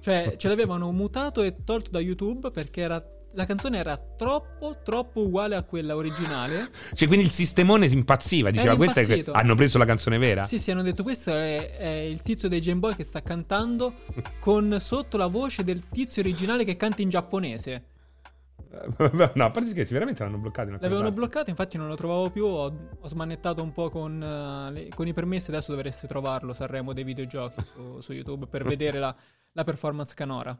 Speaker 4: Cioè, ce l'avevano mutato e tolto da YouTube perché era. La canzone era troppo, troppo uguale a quella originale.
Speaker 1: Cioè, quindi il sistemone si impazziva. Diceva, questa è... Hanno preso la canzone vera?
Speaker 4: Sì, sì, hanno detto questo è, è il tizio dei Game Boy che sta cantando con sotto la voce del tizio originale che canta in giapponese.
Speaker 1: no, a parte scherzi, veramente l'hanno bloccato.
Speaker 4: L'avevano
Speaker 1: parti.
Speaker 4: bloccato, infatti non lo trovavo più. Ho, ho smannettato un po' con, eh, le- con i permessi. Adesso dovreste trovarlo. Sanremo dei videogiochi su, su YouTube per vedere la, la performance canora.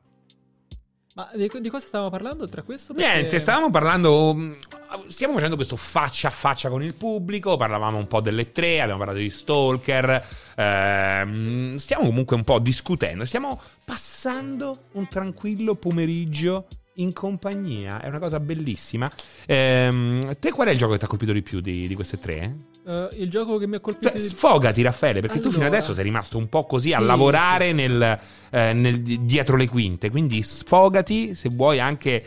Speaker 4: Ma di, di cosa stavamo parlando oltre a questo? Perché-
Speaker 1: Niente, stavamo parlando. mh, Stiamo facendo questo faccia a faccia con il pubblico. Parlavamo un po' delle tre, abbiamo parlato di Stalker. ehm, stiamo comunque un po' discutendo. Stiamo passando un tranquillo pomeriggio in compagnia. È una cosa bellissima. Ehm, te qual è il gioco che ti ha colpito di più di, di queste tre?
Speaker 4: Eh, il gioco che mi ha colpito.
Speaker 1: Cioè, sfogati, Raffaele, perché tu fino
Speaker 4: Allora.
Speaker 1: adesso sei rimasto un po' così a
Speaker 4: Sì,
Speaker 1: lavorare
Speaker 4: sì,
Speaker 1: nel, eh, nel- dietro le quinte. Quindi sfogati, se vuoi anche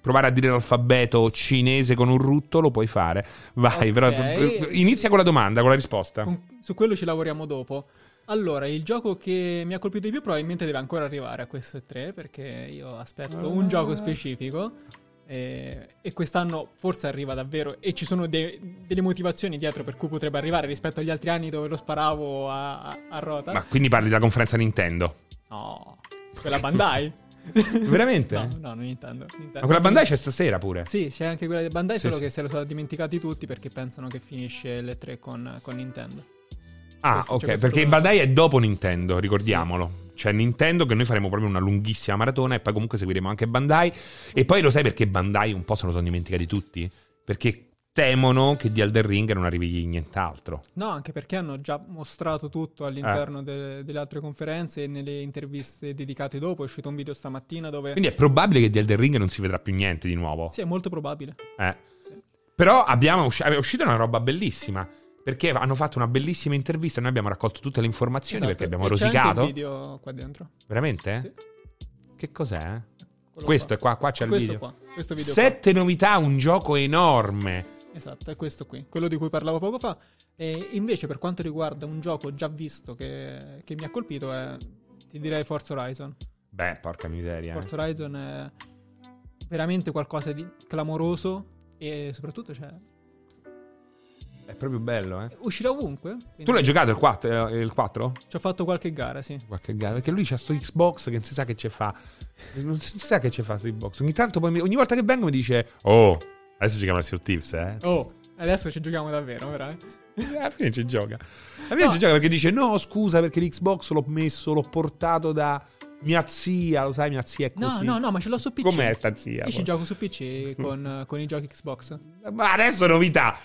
Speaker 1: provare a dire l'alfabeto cinese con un rutto, lo puoi fare. Vai,
Speaker 4: Ok.
Speaker 1: però eh, inizia con la domanda, con la risposta.
Speaker 4: Su quello ci lavoriamo dopo. Allora, il gioco che mi ha colpito di più probabilmente deve ancora arrivare a questo 3 perché io aspetto un gioco specifico e, e quest'anno forse arriva davvero e ci sono de- delle motivazioni dietro per cui potrebbe arrivare rispetto agli altri anni dove lo sparavo a, a- a rota.
Speaker 1: Ma quindi parli della conferenza Nintendo?
Speaker 4: No, quella Bandai?
Speaker 1: Veramente?
Speaker 4: no, no, non Nintendo. Nintendo.
Speaker 1: Ma quella Bandai c'è stasera pure.
Speaker 4: Sì, c'è anche quella di Bandai,
Speaker 1: Sì,
Speaker 4: solo
Speaker 1: sì.
Speaker 4: che se lo sono dimenticati tutti perché pensano che finisce le 3 con, con Nintendo.
Speaker 1: Ah,
Speaker 4: Questo-
Speaker 1: ok, perché
Speaker 4: problema.
Speaker 1: Bandai è dopo Nintendo, ricordiamolo. C'è Nintendo che noi faremo proprio una lunghissima maratona e poi comunque seguiremo anche Bandai. E poi lo sai perché Bandai un po' se lo sono dimenticati tutti? Perché temono che di Elden Ring non arrivi nient'altro.
Speaker 4: No, anche perché hanno già mostrato tutto all'interno
Speaker 1: Eh.
Speaker 4: de- delle altre conferenze e nelle interviste dedicate dopo. È uscito un video stamattina dove...
Speaker 1: Quindi è probabile che di Elden Ring non si vedrà più niente di nuovo.
Speaker 4: Sì, è molto probabile.
Speaker 1: Eh. Però abbiamo usci- è uscita una roba bellissima. Perché hanno fatto una bellissima intervista. Noi abbiamo raccolto tutte le informazioni
Speaker 4: Esatto.
Speaker 1: perché abbiamo
Speaker 4: E c'è anche
Speaker 1: rosicato.
Speaker 4: il video qua dentro.
Speaker 1: Veramente?
Speaker 4: Sì.
Speaker 1: Che cos'è?
Speaker 4: Quello
Speaker 1: Questo è qua, qua c'è il
Speaker 4: questo
Speaker 1: video.
Speaker 4: qua. Questo video
Speaker 1: Sette novità, un gioco enorme.
Speaker 4: qua. Esatto, è questo qui. Quello di cui parlavo poco fa. E invece per quanto riguarda un gioco già visto che, che mi ha colpito è... Ti direi Forza Horizon.
Speaker 1: Beh, porca miseria. eh.
Speaker 4: Forza Horizon è veramente qualcosa di clamoroso e soprattutto cioè,
Speaker 1: È proprio bello, eh.
Speaker 4: uscirà ovunque. quindi
Speaker 1: Tu l'hai giocato il 4? eh, Il 4?
Speaker 4: Ci ho fatto qualche gara, sì.
Speaker 1: Qualche gara. Perché lui c'ha sto Xbox che non si sa che ci fa. Non si sa che ci fa sto Xbox. Ogni tanto poi mi- ogni volta che vengo mi dice: Oh, adesso giochiamo a Sea of Thieves, eh.
Speaker 4: Oh, adesso ci giochiamo davvero, veramente.
Speaker 1: Alla fine ci gioca. Alla fine
Speaker 4: No.
Speaker 1: ci gioca perché dice: No, scusa, perché l'Xbox l'ho messo, l'ho portato da mia zia. Lo sai, mia zia è
Speaker 4: No,
Speaker 1: così.
Speaker 4: no, no, ma ce l'ho su PC.
Speaker 1: Com'è sta zia?
Speaker 4: Io ci gioco su PC con, con i giochi Xbox.
Speaker 1: Ma adesso novità.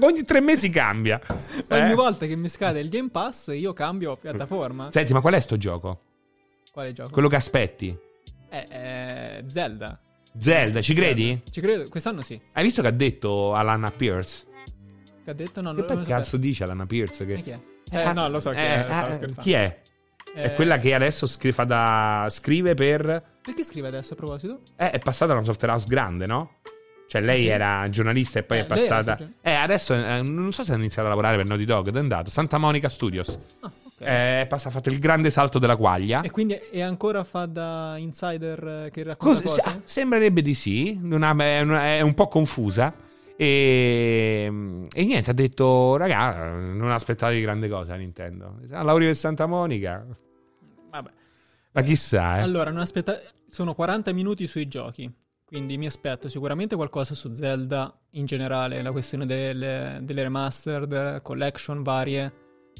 Speaker 1: Ogni tre mesi cambia.
Speaker 4: Ogni
Speaker 1: Eh?
Speaker 4: volta che mi scade il Game Pass, io cambio piattaforma.
Speaker 1: Senti, ma qual è sto gioco?
Speaker 4: Quale gioco?
Speaker 1: Quello che aspetti?
Speaker 4: Eh, eh, Zelda.
Speaker 1: Zelda, ci credi?
Speaker 4: Ci credo, quest'anno sì.
Speaker 1: Hai visto che ha detto Alana Pierce?
Speaker 4: Che ha detto no,
Speaker 1: Che
Speaker 4: non lo
Speaker 1: che cazzo dice Alana Pierce? Che...
Speaker 4: E chi è? Eh, no, lo so
Speaker 1: Eh,
Speaker 4: è, stavo
Speaker 1: eh,
Speaker 4: scherzando.
Speaker 1: Chi è? È quella che adesso scri- fa da... scrive per...
Speaker 4: Perché scrive adesso a proposito?
Speaker 1: Eh, è passata da una software house grande, no? Cioè lei
Speaker 4: Sì.
Speaker 1: era giornalista e poi
Speaker 4: Eh,
Speaker 1: è
Speaker 4: era
Speaker 1: passata...
Speaker 4: giornal-
Speaker 1: Eh, adesso eh, non so se ha iniziato a lavorare per Naughty Dog, è andato? Santa Monica Studios.
Speaker 4: Ah, ok.
Speaker 1: Eh, passa, ha fatto il grande salto della quaglia.
Speaker 4: E quindi è ancora fa da insider eh, che racconta
Speaker 1: Cos-
Speaker 4: cose?
Speaker 1: ah, sembrerebbe di sì, non ha- è, è un po' confusa. E, e niente, ha detto, raga, non aspettatevi grande cosa Nintendo. A Lauri per Santa Monica.
Speaker 4: Vabbè.
Speaker 1: Ma chissà, eh.
Speaker 4: Allora, non aspetta... sono 40 minuti sui giochi. Quindi mi aspetto sicuramente qualcosa su Zelda in generale, la questione delle, delle remastered, collection varie.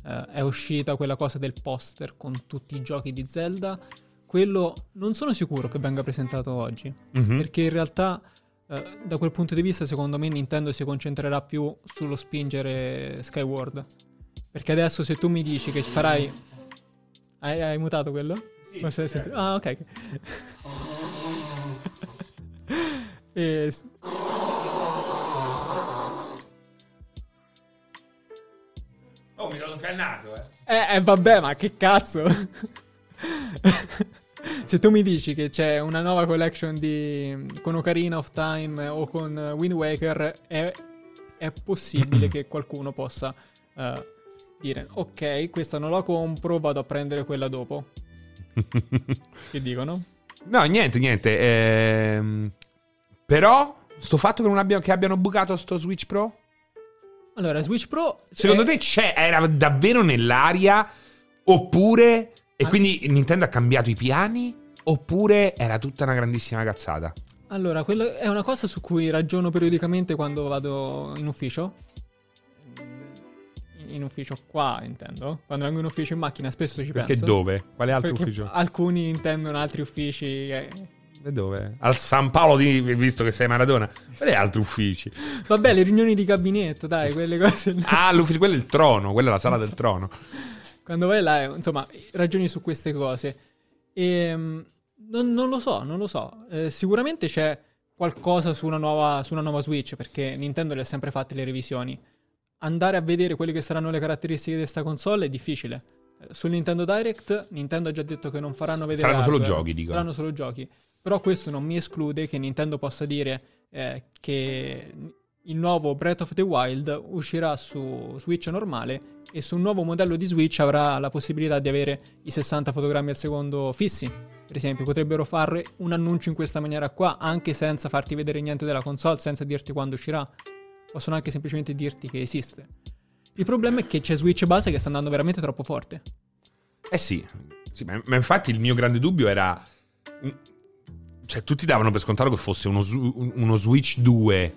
Speaker 4: Eh, è uscita quella cosa del poster con tutti i giochi di Zelda. Quello non sono sicuro che venga presentato oggi.
Speaker 1: Mhm.
Speaker 4: Perché in realtà, eh, da quel punto di vista, secondo me Nintendo si concentrerà più sullo spingere Skyward. Perché adesso se tu mi dici che farai... Hai, hai mutato quello? Sì. Ah, ok. ok. e...
Speaker 1: Oh, mi sono scannato, eh.
Speaker 4: Eh, eh, vabbè, ma che cazzo? Se tu mi dici che c'è una nuova collection di, con Ocarina of Time o con Wind Waker, è, è possibile che qualcuno possa eh, dire: Ok, questa non la compro, vado a prendere quella dopo. Che dicono?
Speaker 1: No, niente, niente. ehm, però, sto fatto che, non abbiano, che abbiano bucato sto Switch Pro?
Speaker 4: Allora, Switch Pro.
Speaker 1: Secondo
Speaker 4: è-
Speaker 1: te c'è, era davvero nell'aria? Oppure... E quindi Nintendo ha cambiato i piani? Oppure era tutta una grandissima cazzata?
Speaker 4: Allora, quello è una cosa su cui ragiono periodicamente quando vado in ufficio. In ufficio qua, intendo. Quando vengo in ufficio in macchina spesso ci
Speaker 1: Perché
Speaker 4: penso.
Speaker 1: dove? Quale altro
Speaker 4: Perché
Speaker 1: ufficio?
Speaker 4: alcuni intendono altri uffici. eh.
Speaker 1: E dove? Al San Paolo di... visto che sei Maradona. Quali altri uffici?
Speaker 4: Vabbè, le riunioni di gabinetto, dai, quelle cose.
Speaker 1: Ah, l'ufficio, quello è il trono, quella è la sala del trono.
Speaker 4: Quando vai là, insomma, ragioni su queste cose. E mm, non, non lo so, non lo so. Eh, sicuramente c'è qualcosa su una, nuova, su una nuova Switch, perché Nintendo le ha sempre fatte le revisioni. Andare a vedere quelle che saranno le caratteristiche di questa console è difficile. Eh, Sul Nintendo Direct, Nintendo ha già detto che non faranno vedere.
Speaker 1: Saranno solo
Speaker 4: hardware,
Speaker 1: giochi, dicono.
Speaker 4: Saranno solo giochi. Però questo non mi esclude che Nintendo possa dire eh, che il nuovo Breath of the Wild uscirà su Switch normale e su un nuovo modello di Switch avrà la possibilità di avere i 60 fotogrammi al secondo fissi. Per esempio, potrebbero fare un annuncio in questa maniera qua, anche senza farti vedere niente della console, senza dirti quando uscirà. Possono anche semplicemente dirti che esiste. Il problema è che c'è Switch base che sta andando veramente troppo forte.
Speaker 1: Eh sì, Sì, ma, ma infatti il mio grande dubbio era... Cioè, tutti davano per scontato che fosse uno, uno Switch 2.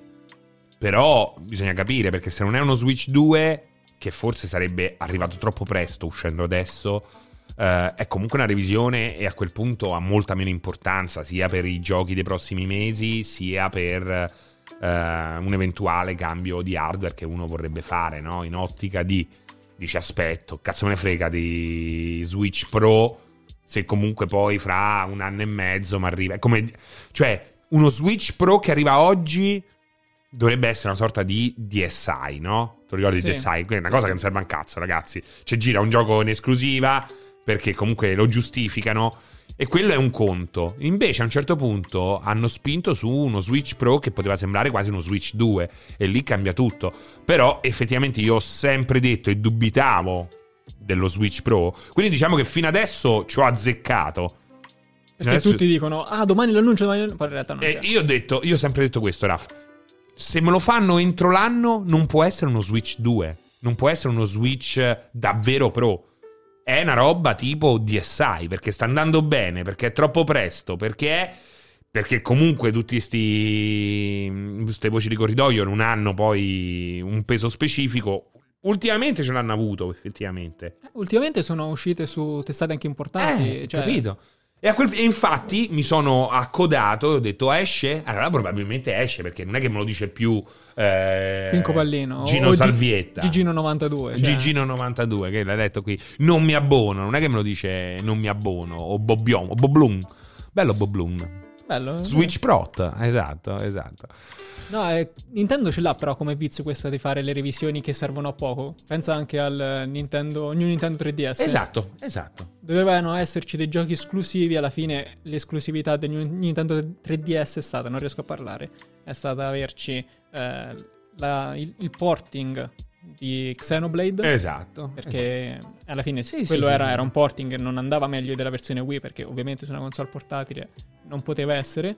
Speaker 1: Però bisogna capire, perché se non è uno Switch 2, che forse sarebbe arrivato troppo presto uscendo adesso, eh, è comunque una revisione e a quel punto ha molta meno importanza, sia per i giochi dei prossimi mesi, sia per eh, un eventuale cambio di hardware che uno vorrebbe fare, no? In ottica di dici aspetto, cazzo me ne frega di Switch Pro se comunque poi fra un anno e mezzo mi arriva. Come, cioè, uno Switch Pro che arriva oggi dovrebbe essere una sorta di DSi, no? Tu ricordi
Speaker 4: Sì.
Speaker 1: DSi? Quella è una cosa che non serve a un cazzo, ragazzi. Cioè, gira un gioco in esclusiva perché comunque lo giustificano. E quello è un conto. Invece a un certo punto hanno spinto su uno Switch Pro che poteva sembrare quasi uno Switch 2 e lì cambia tutto. Però effettivamente io ho sempre detto e dubitavo dello Switch Pro. Quindi diciamo che fino adesso ci ho azzeccato.
Speaker 4: Perché
Speaker 1: Adesso-
Speaker 4: tutti dicono, ah, domani l'annuncio, domani l'annuncio", poi in realtà non
Speaker 1: e
Speaker 4: c'è.
Speaker 1: io ho detto, io ho sempre detto questo, Raf. Se me lo fanno entro l'anno, non può essere uno Switch 2. Non può essere uno Switch davvero pro. È una roba tipo DSi, perché sta andando bene, perché è troppo presto, perché è... Perché comunque tutti questi queste voci di corridoio non hanno poi un peso specifico. Ultimamente ce l'hanno avuto, effettivamente.
Speaker 4: Ultimamente sono uscite su testate anche importanti.
Speaker 1: Eh,
Speaker 4: cioè,
Speaker 1: capito. E, quel- e infatti mi sono accodato e ho detto esce? Allora probabilmente esce perché non è che me lo dice più eh,
Speaker 4: Pinco Pallino.
Speaker 1: Gino
Speaker 4: o
Speaker 1: Salvietta.
Speaker 4: Gigino 92. Cioè,
Speaker 1: Gigino 92 che l'hai detto qui. Non mi abbono, non è che me lo dice non mi abbono o Bobbion o Boblun. Bello Boblun.
Speaker 4: Bello.
Speaker 1: Switch Prot, esatto, esatto.
Speaker 4: No, eh, Nintendo ce l'ha però come vizio questa di fare le revisioni che servono a poco. Pensa anche al Nintendo, New Nintendo 3DS.
Speaker 1: Esatto, esatto.
Speaker 4: Dovevano esserci dei giochi esclusivi, alla fine l'esclusività del New- Nintendo 3DS è stata, non riesco a parlare, è stata averci eh, la- il, il porting di Xenoblade.
Speaker 1: Esatto.
Speaker 4: Perché alla fine
Speaker 1: Sì,
Speaker 4: quello
Speaker 1: sì,
Speaker 4: era,
Speaker 1: sì.
Speaker 4: era un porting, non andava meglio della versione Wii perché ovviamente su una console portatile non poteva essere.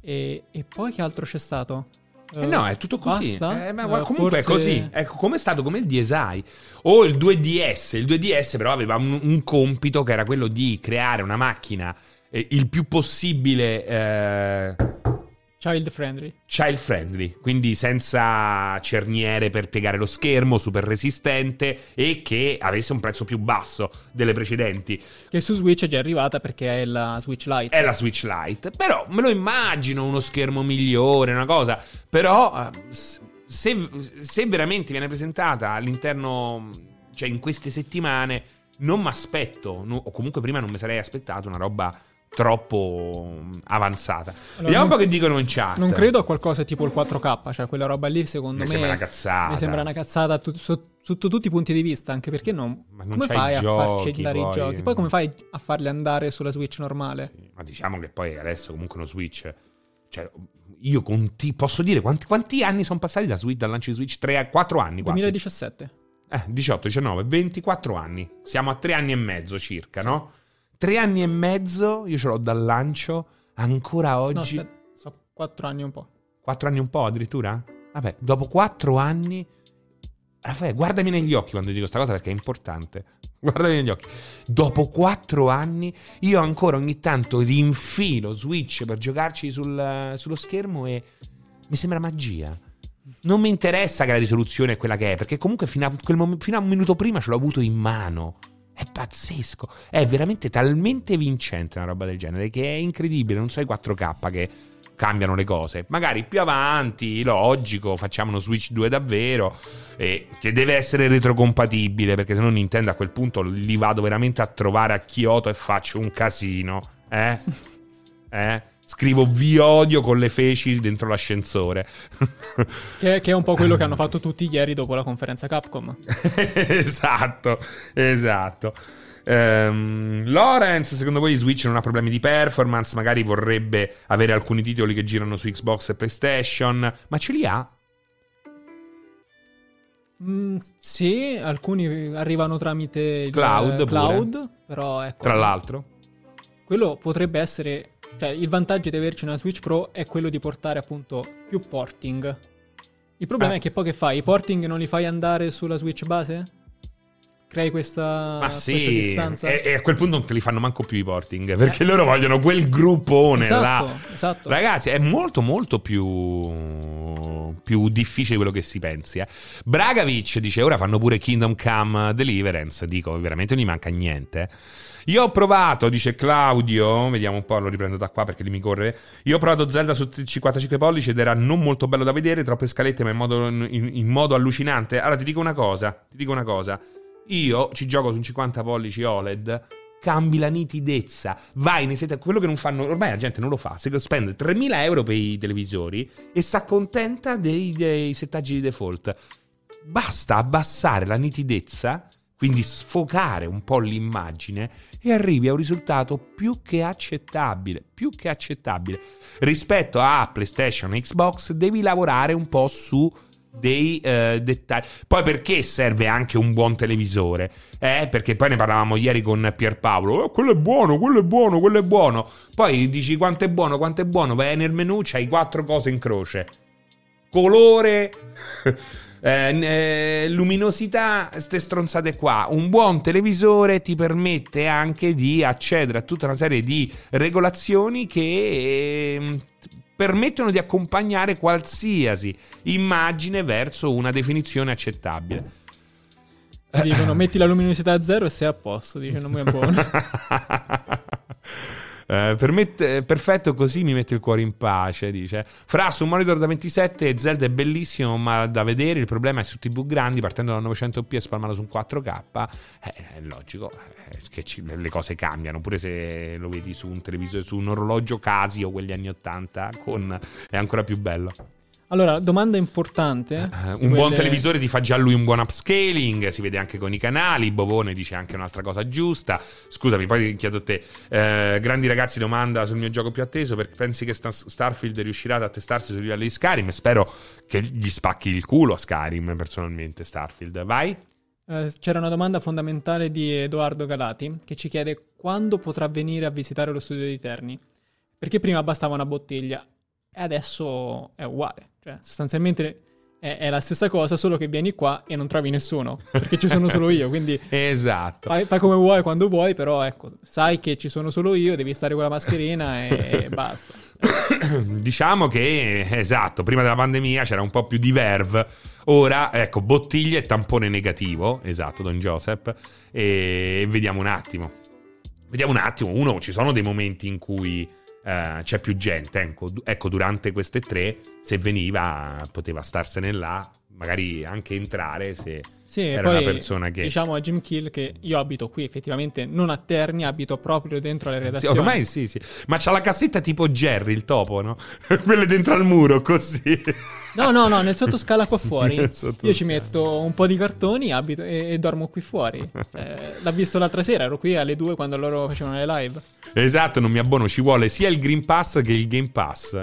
Speaker 4: E, e poi che altro c'è stato?
Speaker 1: Eh no, è tutto così. Eh, ma
Speaker 4: Eh,
Speaker 1: comunque
Speaker 4: forse-
Speaker 1: è così. Ecco, come è stato come il DSi o il 2DS. Il 2DS però aveva un, un compito che era quello di creare una macchina eh, il più possibile eh,
Speaker 4: Child friendly.
Speaker 1: child friendly, quindi senza cerniere per piegare lo schermo, super resistente e che avesse un prezzo più basso delle precedenti.
Speaker 4: Che su Switch è già arrivata perché è la Switch Lite.
Speaker 1: È la Switch Lite. Però me lo immagino uno schermo migliore, una cosa. Però eh, se, se veramente viene presentata all'interno, cioè in queste settimane, non mi aspetto, o comunque prima non mi sarei aspettato una roba troppo mm, avanzata. Vediamo un po' che dicono in chat.
Speaker 4: Non credo a qualcosa tipo il 4K, cioè quella roba lì secondo
Speaker 1: Mi
Speaker 4: me
Speaker 1: sembra una cazzata.
Speaker 4: Mi sembra una cazzata sotto tutti i punti di vista, anche perché non,
Speaker 1: non
Speaker 4: come fai a farci andare
Speaker 1: poi-
Speaker 4: i giochi? Poi come fai a farli andare sulla Switch normale?
Speaker 1: Sì, ma diciamo che poi adesso comunque uno Switch. Cioè, io conti, posso dire quanti, quanti anni sono passati da Switch, dal lancio di Switch? 3 a 4 anni quasi.
Speaker 4: 2017.
Speaker 1: Eh, 18, 19, 24 anni. Siamo a 3 anni e mezzo circa, no? 3 anni e mezzo io ce l'ho dal lancio, ancora
Speaker 4: No,
Speaker 1: oggi.
Speaker 4: aspetta, so 4 anni e un po'.
Speaker 1: 4 anni e un po' addirittura? Vabbè, dopo 4 anni. Raffaele, guardami negli occhi quando dico questa cosa perché è importante. Guardami negli occhi. Dopo 4 anni, io ancora ogni tanto rinfilo Switch per giocarci sul- sullo schermo e mi sembra magia. Non mi interessa che la risoluzione è quella che è, perché comunque fino a, quel mom- fino a un minuto prima ce l'ho avuto in mano. È pazzesco. È veramente talmente vincente una roba del genere che è incredibile. Non so i 4K che cambiano le cose. Magari più avanti, logico, facciamo uno Switch 2 davvero. E che deve essere retrocompatibile, perché se no Nintendo a quel punto li vado veramente a trovare a Kyoto e faccio un casino. Eh? Eh? Scrivo vi odio con le feci dentro l'ascensore.
Speaker 4: Che, che è un po' quello che hanno fatto tutti ieri dopo la conferenza Capcom.
Speaker 1: esatto, esatto. Ehm, Lorenz, secondo voi Switch non ha problemi di performance? Magari vorrebbe avere alcuni titoli che girano su Xbox e PlayStation, ma ce li ha?
Speaker 4: Mm, sì, alcuni arrivano tramite il
Speaker 1: Cloud
Speaker 4: cloud però ecco,
Speaker 1: Tra l'altro,
Speaker 4: quello potrebbe essere cioè il vantaggio di averci una Switch Pro è quello di portare appunto più porting. Il problema
Speaker 1: Ah.
Speaker 4: è che poi che fai? I porting non li fai andare sulla Switch base? crei questa,
Speaker 1: Ma
Speaker 4: questa
Speaker 1: sì,
Speaker 4: distanza.
Speaker 1: e, e a quel punto non te li fanno manco più i porting perché loro vogliono quel gruppone
Speaker 4: esatto,
Speaker 1: là.
Speaker 4: esatto.
Speaker 1: Ragazzi, è molto molto più, più difficile di quello che si pensi. Eh. Bragavic dice: Ora fanno pure Kingdom Come Deliverance. Dico, veramente non gli manca niente. Io ho provato, dice Claudio, vediamo un po', lo riprendo da qua perché lì mi corre. Io ho provato Zelda su 55 pollici ed era non molto bello da vedere, troppe scalette ma in modo, in, in modo allucinante. Allora ti dico una cosa, ti dico una cosa. Io ci gioco su un 50 pollici OLED cambi la nitidezza, vai nei set, quello che non fanno, ormai la gente non lo fa, se spende 3.000 euro per i televisori e si accontenta dei, dei settaggi di default. Basta abbassare la nitidezza, quindi sfocare un po' l'immagine e arrivi a un risultato più che accettabile, più che accettabile. Rispetto a PlayStation e Xbox devi lavorare un po' su dei eh, dettagli. Poi perché serve anche un buon televisore? Eh, perché poi ne parlavamo ieri con Pierpaolo. Oh, quello è buono, quello è buono, quello è buono. Poi dici quanto è buono, quanto è buono. Vai nel menu, c'hai quattro cose in croce. Colore. Eh, eh, luminosità, ste stronzate qua. Un buon televisore ti permette anche di accedere a tutta una serie di regolazioni che eh, permettono di accompagnare qualsiasi immagine verso una definizione accettabile.
Speaker 4: Dicono metti la luminosità a zero e sei a posto, mi è buono.
Speaker 1: Eh, per me, eh, perfetto, così mi mette il cuore in pace. Dice Fra su un monitor da 27 Zelda è bellissimo, ma da vedere il problema è su TV grandi, partendo da 900p e spalmato su un 4K. Eh, è logico eh, che ci, le cose cambiano. Pure se lo vedi su un televisore, su un orologio Casio, quelli anni 80, con, è ancora più bello.
Speaker 4: Allora, domanda importante.
Speaker 1: Uh, un quelle... buon televisore ti fa già lui un buon upscaling, si vede anche con i canali. Bovone dice anche un'altra cosa giusta. Scusami, poi chiedo a te. Uh, grandi ragazzi, domanda sul mio gioco più atteso. Perché pensi che sta- Starfield riuscirà ad attestarsi sui livelli di Skyrim? Spero che gli spacchi il culo a Skyrim, personalmente. Starfield, vai.
Speaker 4: Uh, c'era una domanda fondamentale di Edoardo Galati che ci chiede quando potrà venire a visitare lo studio di Terni. Perché prima bastava una bottiglia e adesso è uguale. Cioè, sostanzialmente è, è, la stessa cosa, solo che vieni qua e non trovi nessuno, perché ci sono solo io, quindi...
Speaker 1: esatto.
Speaker 4: Fai, fai, come vuoi, quando vuoi, però ecco, sai che ci sono solo io, devi stare con la mascherina e basta.
Speaker 1: diciamo che, esatto, prima della pandemia c'era un po' più di verve, ora, ecco, bottiglia e tampone negativo, esatto, Don Joseph, e, e vediamo un attimo. Vediamo un attimo, uno, ci sono dei momenti in cui uh, c'è più gente. Ecco, ecco, durante queste tre, se veniva, poteva starsene là, magari anche entrare se
Speaker 4: sì,
Speaker 1: era
Speaker 4: poi,
Speaker 1: una persona che...
Speaker 4: Diciamo a Jim Kill che io abito qui, effettivamente, non a Terni, abito proprio dentro la redazione.
Speaker 1: Sì, ormai sì, sì. Ma c'ha la cassetta tipo Jerry, il topo, no? Quelle dentro al muro, così.
Speaker 4: No, no, no, nel sottoscala qua fuori. Io ci metto un po' di cartoni abito e, e dormo qui fuori. Eh, l'ha visto l'altra sera, ero qui alle 2 quando loro facevano le live.
Speaker 1: Esatto, non mi abbono, ci vuole sia il Green Pass che il Game Pass.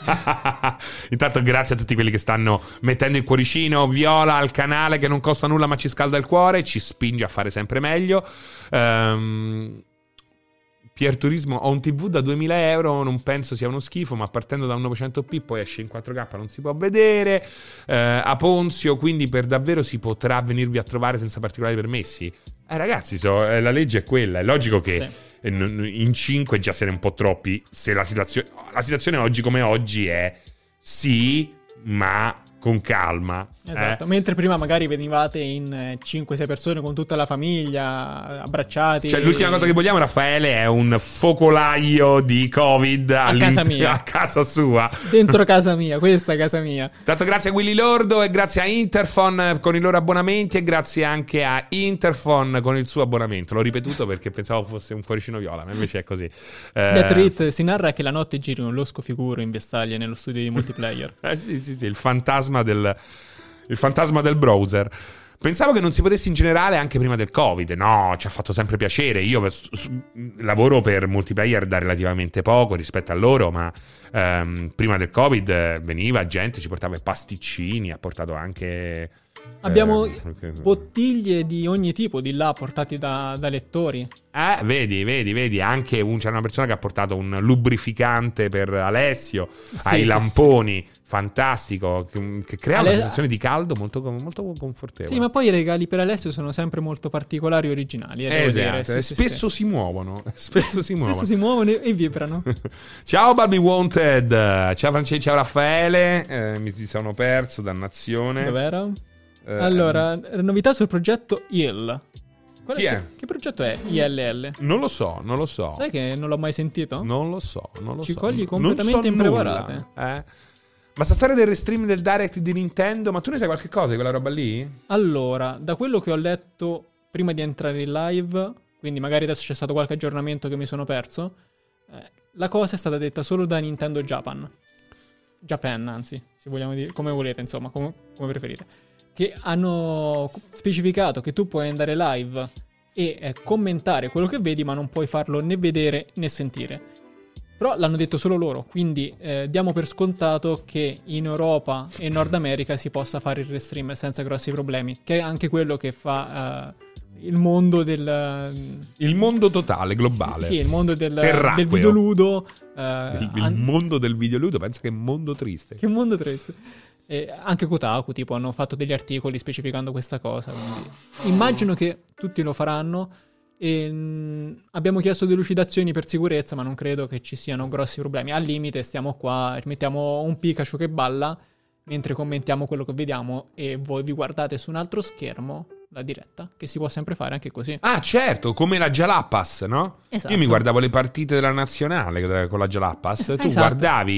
Speaker 1: Intanto grazie a tutti quelli che stanno mettendo il cuoricino viola al canale che non costa nulla ma ci scalda il cuore, ci spinge a fare sempre meglio. Um, Pier Turismo, ho un TV da 2000 euro, non penso sia uno schifo, ma partendo da un 900p poi esce in 4K, non si può vedere. Eh, a Ponzio, quindi per davvero si potrà venirvi a trovare senza particolari permessi? Eh, ragazzi, so, eh, la legge è quella, è logico che... Sì in 5 già siete un po' troppi. Se la situazione, la situazione oggi come oggi è sì, ma con calma.
Speaker 4: Esatto,
Speaker 1: eh?
Speaker 4: mentre prima magari venivate in 5-6 persone con tutta la famiglia, abbracciati.
Speaker 1: Cioè, l'ultima cosa che vogliamo, Raffaele, è un focolaio di Covid
Speaker 4: a casa mia.
Speaker 1: A casa sua.
Speaker 4: Dentro casa mia, questa è casa mia.
Speaker 1: Tanto grazie a Willy Lordo e grazie a Interfon con i loro abbonamenti e grazie anche a Interfon con il suo abbonamento. L'ho ripetuto perché pensavo fosse un cuoricino viola, ma invece è così. Eh...
Speaker 4: Death si narra che la notte giri un losco figuro in vestaglia nello studio di multiplayer.
Speaker 1: eh sì, sì, sì, il fantasma del il fantasma del browser. Pensavo che non si potesse in generale anche prima del Covid. No, ci ha fatto sempre piacere. Io lavoro per multiplayer da relativamente poco rispetto a loro, ma ehm, prima del Covid veniva gente, ci portava i pasticcini, ha portato anche...
Speaker 4: Abbiamo eh, bottiglie di ogni tipo di là portati da, da lettori.
Speaker 1: Eh, vedi, vedi, vedi, anche un, c'era una persona che ha portato un lubrificante per Alessio, sì, ai sì, lamponi, sì. Fantastico che, che crea
Speaker 4: Ale-
Speaker 1: una sensazione di caldo molto, molto confortevole.
Speaker 4: Sì, ma poi i regali per Alessio sono sempre molto particolari e originali. Eh,
Speaker 1: esatto,
Speaker 4: dire. Sì, sì,
Speaker 1: spesso
Speaker 4: sì.
Speaker 1: si muovono. Spesso si muovono.
Speaker 4: Spesso si muovono e vibrano.
Speaker 1: Ciao Balbi Wanted, ciao Francesco, ciao Raffaele, eh, mi sono perso, dannazione.
Speaker 4: Dov'era?
Speaker 1: Eh,
Speaker 4: Allora, novità sul progetto IL.
Speaker 1: Chi è?
Speaker 4: Che, che progetto è ILL?
Speaker 1: Non lo so, non lo so.
Speaker 4: Sai che non l'ho mai sentito?
Speaker 1: Non lo so, non lo
Speaker 4: Ci
Speaker 1: so.
Speaker 4: cogli
Speaker 1: Non
Speaker 4: completamente impreparate.
Speaker 1: eh. Ma sta storia del restream del direct di Nintendo, ma tu ne sai qualche cosa di quella roba lì?
Speaker 4: Allora, da quello che ho letto prima di entrare in live, quindi magari adesso c'è stato qualche aggiornamento che mi sono perso, eh, la cosa è stata detta solo da Nintendo Japan. Japan, anzi, se vogliamo dire, come volete, insomma, come, come preferite. Che hanno specificato che tu puoi andare live e eh, commentare quello che vedi, ma non puoi farlo né vedere né sentire. Però l'hanno detto solo loro, quindi eh, diamo per scontato che in Europa e Nord America si possa fare il restream senza grossi problemi, che è anche quello che fa eh, il mondo del...
Speaker 1: Il mondo totale, globale.
Speaker 4: Sì, il mondo del,
Speaker 1: Terracqueo.
Speaker 4: del videoludo. eh,
Speaker 1: Il, il
Speaker 4: an-
Speaker 1: mondo del videoludo, pensa che mondo triste.
Speaker 4: che mondo triste. E anche Kotaku, tipo, hanno fatto degli articoli specificando questa cosa. Quindi immagino che tutti lo faranno. E, mm, abbiamo chiesto delucidazioni per sicurezza, ma non credo che ci siano grossi problemi. Al limite, stiamo qua, mettiamo un Pikachu che balla mentre commentiamo quello che vediamo e voi vi guardate su un altro schermo la diretta, che si può sempre fare anche così.
Speaker 1: Ah, certo, come la Jalapas, no?
Speaker 4: Esatto.
Speaker 1: Io mi guardavo le partite della nazionale con la Jalapas. Tu
Speaker 4: Esatto.
Speaker 1: guardavi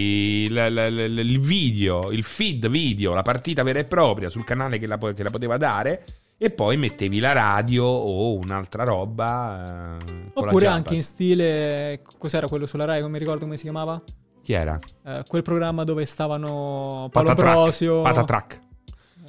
Speaker 1: il, il- il- video, il feed video, la partita vera e propria sul canale che la, che la poteva dare. E poi mettevi la radio o un'altra roba. eh,
Speaker 4: Oppure anche in stile. Cos'era quello sulla Rai? Non mi ricordo come si chiamava.
Speaker 1: Chi era?
Speaker 4: Eh, quel programma dove stavano Paolo
Speaker 1: Patatrack.
Speaker 4: Brosio
Speaker 1: Patatrack.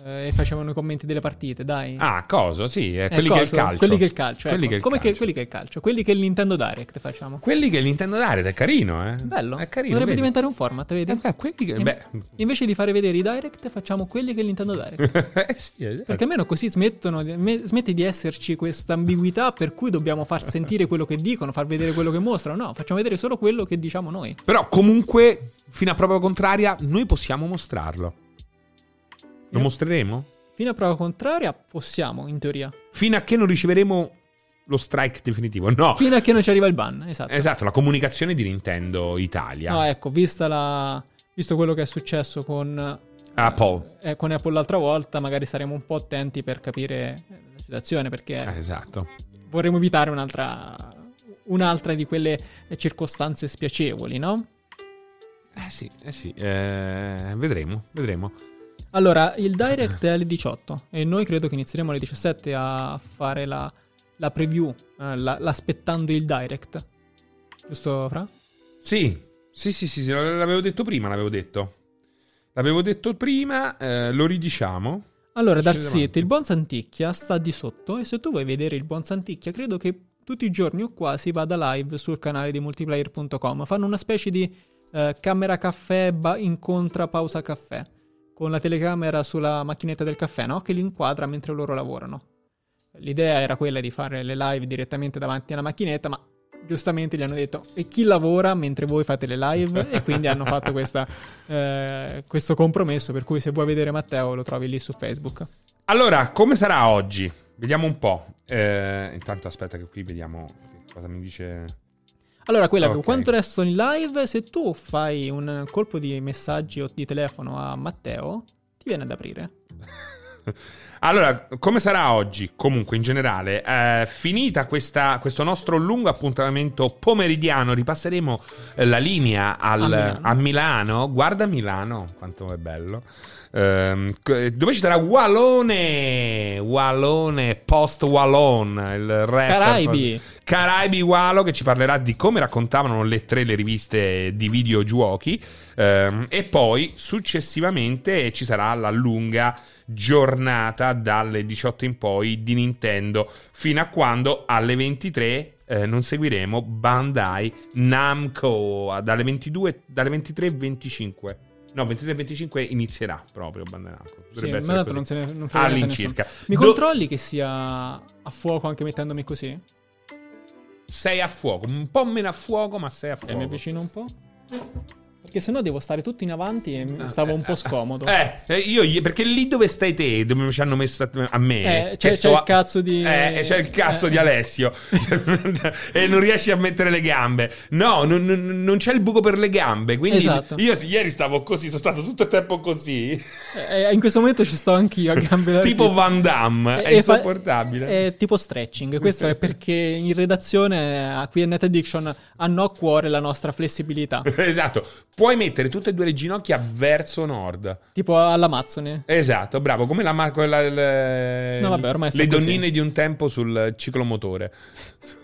Speaker 4: Eh, e facevano i commenti delle partite, dai.
Speaker 1: Ah, cosa? Sì, eh, quelli che è il
Speaker 4: coso?
Speaker 1: calcio.
Speaker 4: Quelli che è il calcio.
Speaker 1: Quelli
Speaker 4: ecco.
Speaker 1: che è il
Speaker 4: Come che-
Speaker 1: calcio.
Speaker 4: quelli che è il calcio. Quelli che il Nintendo Direct facciamo.
Speaker 1: Quelli che il Nintendo Direct è carino, eh.
Speaker 4: Bello.
Speaker 1: È carino.
Speaker 4: Potrebbe
Speaker 1: vedi?
Speaker 4: diventare un format, vedi?
Speaker 1: Eh, quelli che... Beh...
Speaker 4: Invece di fare vedere i Direct, facciamo quelli che è il Nintendo Direct.
Speaker 1: eh, sì, esatto.
Speaker 4: Perché almeno così smettono smette di esserci questa ambiguità per cui dobbiamo far sentire quello che dicono, far vedere quello che mostrano. No, facciamo vedere solo quello che diciamo noi.
Speaker 1: Però comunque, fino a prova contraria, noi possiamo mostrarlo. Lo mostreremo?
Speaker 4: Fino a prova contraria, possiamo, in teoria.
Speaker 1: Fino a che non riceveremo lo strike definitivo. No.
Speaker 4: Fino a che non ci arriva il ban, esatto.
Speaker 1: Esatto, la comunicazione di Nintendo Italia.
Speaker 4: No, ecco, vista la... visto quello che è successo con
Speaker 1: Apple.
Speaker 4: eh, con Apple l'altra volta, magari saremo un po' attenti per capire eh, la situazione, perché
Speaker 1: Eh, esatto.
Speaker 4: vorremmo evitare un'altra, un'altra di quelle circostanze spiacevoli, no?
Speaker 1: Eh sì, eh sì. eh, vedremo, vedremo.
Speaker 4: Allora, il direct è alle 18 e noi credo che inizieremo alle 17 a fare la, la preview, eh, la- l'aspettando il direct. Giusto, Fra?
Speaker 1: Sì, sì, sì, sì, sì, l'avevo detto prima, l'avevo detto. L'avevo detto prima, eh, lo ridiciamo.
Speaker 4: Allora, Dark. City, il buon Santicchia sta di sotto e se tu vuoi vedere il buon Santicchia, credo che tutti i giorni o quasi vada live sul canale di multiplayer.com. Fanno una specie di eh, camera caffè ba- incontra pausa caffè con la telecamera sulla macchinetta del caffè, no? Che li inquadra mentre loro lavorano. L'idea era quella di fare le live direttamente davanti alla macchinetta, ma giustamente gli hanno detto e chi lavora mentre voi fate le live e quindi hanno fatto questa, eh, questo compromesso per cui se vuoi vedere Matteo lo trovi lì su Facebook
Speaker 1: Allora, come sarà oggi? Vediamo un po'. Eh, intanto aspetta che qui vediamo cosa mi dice.
Speaker 4: Allora quella
Speaker 1: Ok.
Speaker 4: quanto resto in live se tu fai un colpo di messaggi o di telefono a Matteo ti viene ad aprire
Speaker 1: Allora, come sarà oggi? Comunque, in generale, eh, finita questa- questo nostro lungo appuntamento pomeridiano, ripasseremo eh, la linea al-
Speaker 4: A Milano.
Speaker 1: a Milano. Guarda Milano, quanto è bello. Ehm, dove ci sarà Wallone, Wallone, post Wallon, il rapper.
Speaker 4: Caraibi.
Speaker 1: Caraibi Walo che ci parlerà di come raccontavano le tre le riviste di videogiochi. Ehm, e poi successivamente ci sarà la lunga giornata dalle 18 in poi di Nintendo. Fino a quando alle 23 eh, non seguiremo Bandai Namco. Dalle 22 dalle 23 e 25 no 23 e 25 inizierà proprio Bandai Namco
Speaker 4: sì, ma tanto non se ne non
Speaker 1: all'incirca.
Speaker 4: mi
Speaker 1: Do-
Speaker 4: controlli che sia a fuoco anche mettendomi così?
Speaker 1: sei a fuoco un po' meno a fuoco ma sei a
Speaker 4: se
Speaker 1: fuoco.
Speaker 4: mi avvicino un po' perché sennò devo stare tutto in avanti e mi stavo un po' scomodo.
Speaker 1: Eh, eh, io perché lì dove stai te, dove ci hanno messo a- me,
Speaker 4: Eh, c'è-
Speaker 1: che
Speaker 4: c'è il cazzo di-
Speaker 1: Eh, c'è il cazzo
Speaker 4: eh.
Speaker 1: di Alessio e non riesci a mettere le gambe. No, non, non- non c'è il buco per le gambe. Quindi
Speaker 4: Esatto.
Speaker 1: io sì, ieri stavo così, sono stato tutto il tempo così,
Speaker 4: Eh, in questo momento ci sto anch'io a gambe
Speaker 1: tipo. Van Damme. È
Speaker 4: E- e fa-
Speaker 1: insopportabile.
Speaker 4: È tipo stretching. Questo è perché in redazione, eh, qui a Net Addiction, hanno a cuore la nostra flessibilità.
Speaker 1: Esatto, puoi mettere tutte e due le ginocchia verso nord.
Speaker 4: tipo all'Amazzone.
Speaker 1: Esatto, bravo, come la, quella- le,
Speaker 4: No, vabbè, ormai
Speaker 1: le
Speaker 4: sta così.
Speaker 1: donnine di un tempo sul ciclomotore.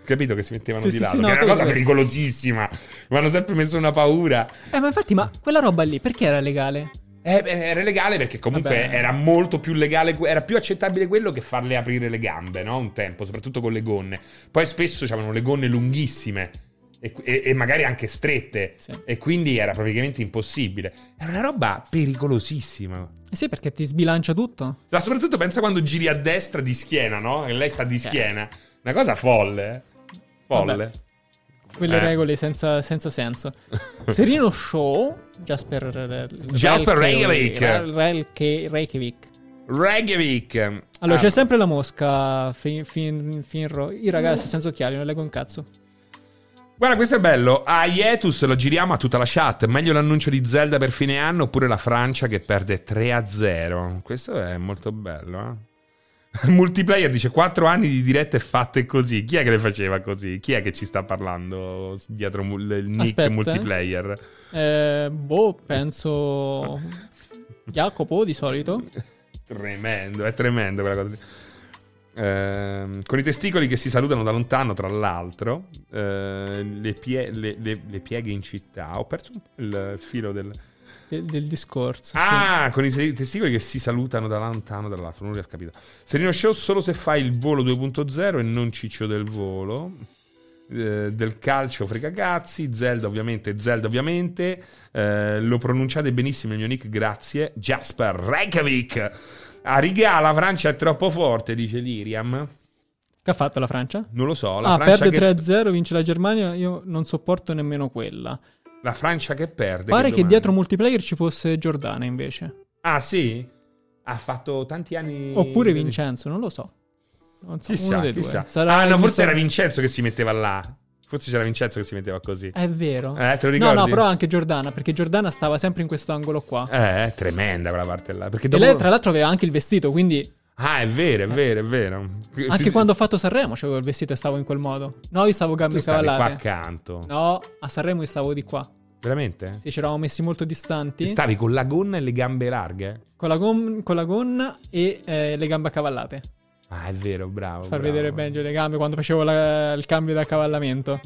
Speaker 1: Capito che si mettevano
Speaker 4: Sì,
Speaker 1: di
Speaker 4: sì,
Speaker 1: lato,
Speaker 4: sì, no,
Speaker 1: è una cosa
Speaker 4: quello-
Speaker 1: pericolosissima. Mi hanno sempre messo una paura.
Speaker 4: Eh, ma infatti, ma quella roba lì perché era legale?
Speaker 1: Eh, era legale perché comunque
Speaker 4: Vabbè.
Speaker 1: era molto più legale, era più accettabile quello che farle aprire le gambe, no? Un tempo, soprattutto con le gonne. Poi spesso avevano le gonne lunghissime e, e- magari anche strette.
Speaker 4: Sì.
Speaker 1: E quindi era praticamente impossibile. Era una roba pericolosissima.
Speaker 4: Eh sì, perché ti sbilancia tutto.
Speaker 1: Ma soprattutto pensa quando giri a destra di schiena, no? E lei sta
Speaker 4: Eh.
Speaker 1: di schiena. Una cosa folle, eh. Folle.
Speaker 4: Vabbè. Quelle
Speaker 1: Eh.
Speaker 4: regole senza, senza senso. Serino Show, Jasper
Speaker 1: Jasper Reykjavik.
Speaker 4: Reykjavik. Reykjavik.
Speaker 1: Reykjavik.
Speaker 4: Allora,
Speaker 1: Ah,
Speaker 4: c'è sempre la mosca fin, fin, Finro. I ragazzi senza occhiali, non leggo un cazzo.
Speaker 1: Guarda, questo è bello. A Ietus lo giriamo a tutta la chat. Meglio l'annuncio di Zelda per fine anno oppure la Francia che perde 3-0. Questo è molto bello, eh. Multiplayer dice 4 anni di dirette fatte così. Chi è che le faceva così? Chi è che ci sta parlando dietro il nick
Speaker 4: Aspetta, eh.
Speaker 1: multiplayer?
Speaker 4: Eh, boh, penso... Jacopo, di solito.
Speaker 1: Tremendo, è tremendo quella cosa. Ehm, con i testicoli che si salutano da lontano, tra l'altro, eh, le, pie- le- le- le pieghe in città. Ho perso un po' il filo del.
Speaker 4: Del, del discorso. sì.
Speaker 1: Ah, con i testicoli che si salutano da lontano, dall'altro. Non riesco a capire. Serino Show solo se fai il volo 2.0 e non ciccio del volo. Eh, del calcio frega cazzi. Zelda, ovviamente. Zelda, ovviamente. Eh, lo pronunciate benissimo il mio nick, grazie. Jasper Reykjavik. A riga, la Francia è troppo forte, dice Liriam.
Speaker 4: Che ha fatto la Francia?
Speaker 1: Non lo so. La,
Speaker 4: ah,
Speaker 1: Francia,
Speaker 4: perde
Speaker 1: che,
Speaker 4: 3-0, vince la Germania. Io non sopporto nemmeno quella.
Speaker 1: la Francia che perde.
Speaker 4: Pare che
Speaker 1: domanda.
Speaker 4: dietro multiplayer ci fosse Giordana invece.
Speaker 1: Ah, sì? Ha fatto tanti anni.
Speaker 4: Oppure Vincenzo, non lo so. Non so,
Speaker 1: Chissà,
Speaker 4: uno dei
Speaker 1: chissà.
Speaker 4: due. Sarà
Speaker 1: ah, no, forse era Vincenzo che si metteva là. Forse c'era Vincenzo che si metteva così.
Speaker 4: È vero.
Speaker 1: Eh, te lo
Speaker 4: no,
Speaker 1: ricordi?
Speaker 4: no, però anche Giordana, perché Giordana stava sempre in questo angolo qua.
Speaker 1: Eh, è tremenda quella parte là. Perché
Speaker 4: E
Speaker 1: dopo...
Speaker 4: lei, tra l'altro, aveva anche il vestito, quindi
Speaker 1: Ah, è vero, è vero, è vero.
Speaker 4: anche
Speaker 1: Si-
Speaker 4: quando ho fatto Sanremo c'avevo il vestito e stavo in quel modo. No, io stavo gambe
Speaker 1: stavi qua
Speaker 4: cavallate.
Speaker 1: accanto.
Speaker 4: No, a Sanremo io stavo di qua.
Speaker 1: Veramente?
Speaker 4: Sì, ci eravamo messi molto distanti.
Speaker 1: Stavi con la gonna e le gambe larghe?
Speaker 4: Con la, gom- con la gonna e eh, le gambe accavallate.
Speaker 1: Ah, è vero, bravo.
Speaker 4: Far
Speaker 1: bravo.
Speaker 4: vedere meglio le gambe quando facevo la- il cambio di accavallamento.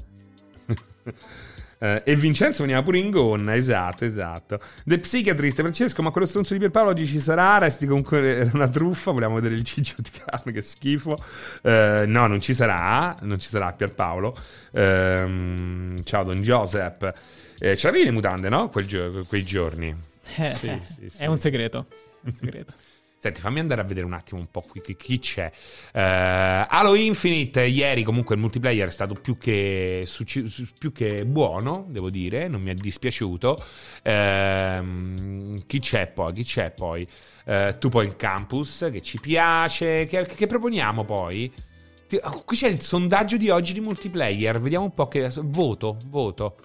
Speaker 1: Eh, e Vincenzo veniva pure in gonna, esatto, esatto. The Psychiatrist, Francesco, ma quello stronzo di Pierpaolo oggi ci sarà? Resti comunque era una truffa, vogliamo vedere il ciccio di carne, che schifo. Eh, no, non ci sarà, non ci sarà Pierpaolo. Ehm, ciao Don Joseph. Eh, ce l'avevi le mutande, no? Quel gio- quei giorni.
Speaker 4: Eh,
Speaker 1: Sì,
Speaker 4: eh,
Speaker 1: sì, sì.
Speaker 4: È un segreto. Un segreto.
Speaker 1: Senti, fammi andare a vedere un attimo un po' qui chi, chi c'è. Eh, Halo Infinite, ieri comunque il multiplayer è stato più che, più che buono, devo dire, non mi è dispiaciuto. Ehm, chi c'è poi? Chi c'è poi? Eh, tu poi in campus, che ci piace. Che, che proponiamo poi? Ti- oh, qui c'è il sondaggio di oggi di multiplayer, vediamo un po' che... Voto, voto.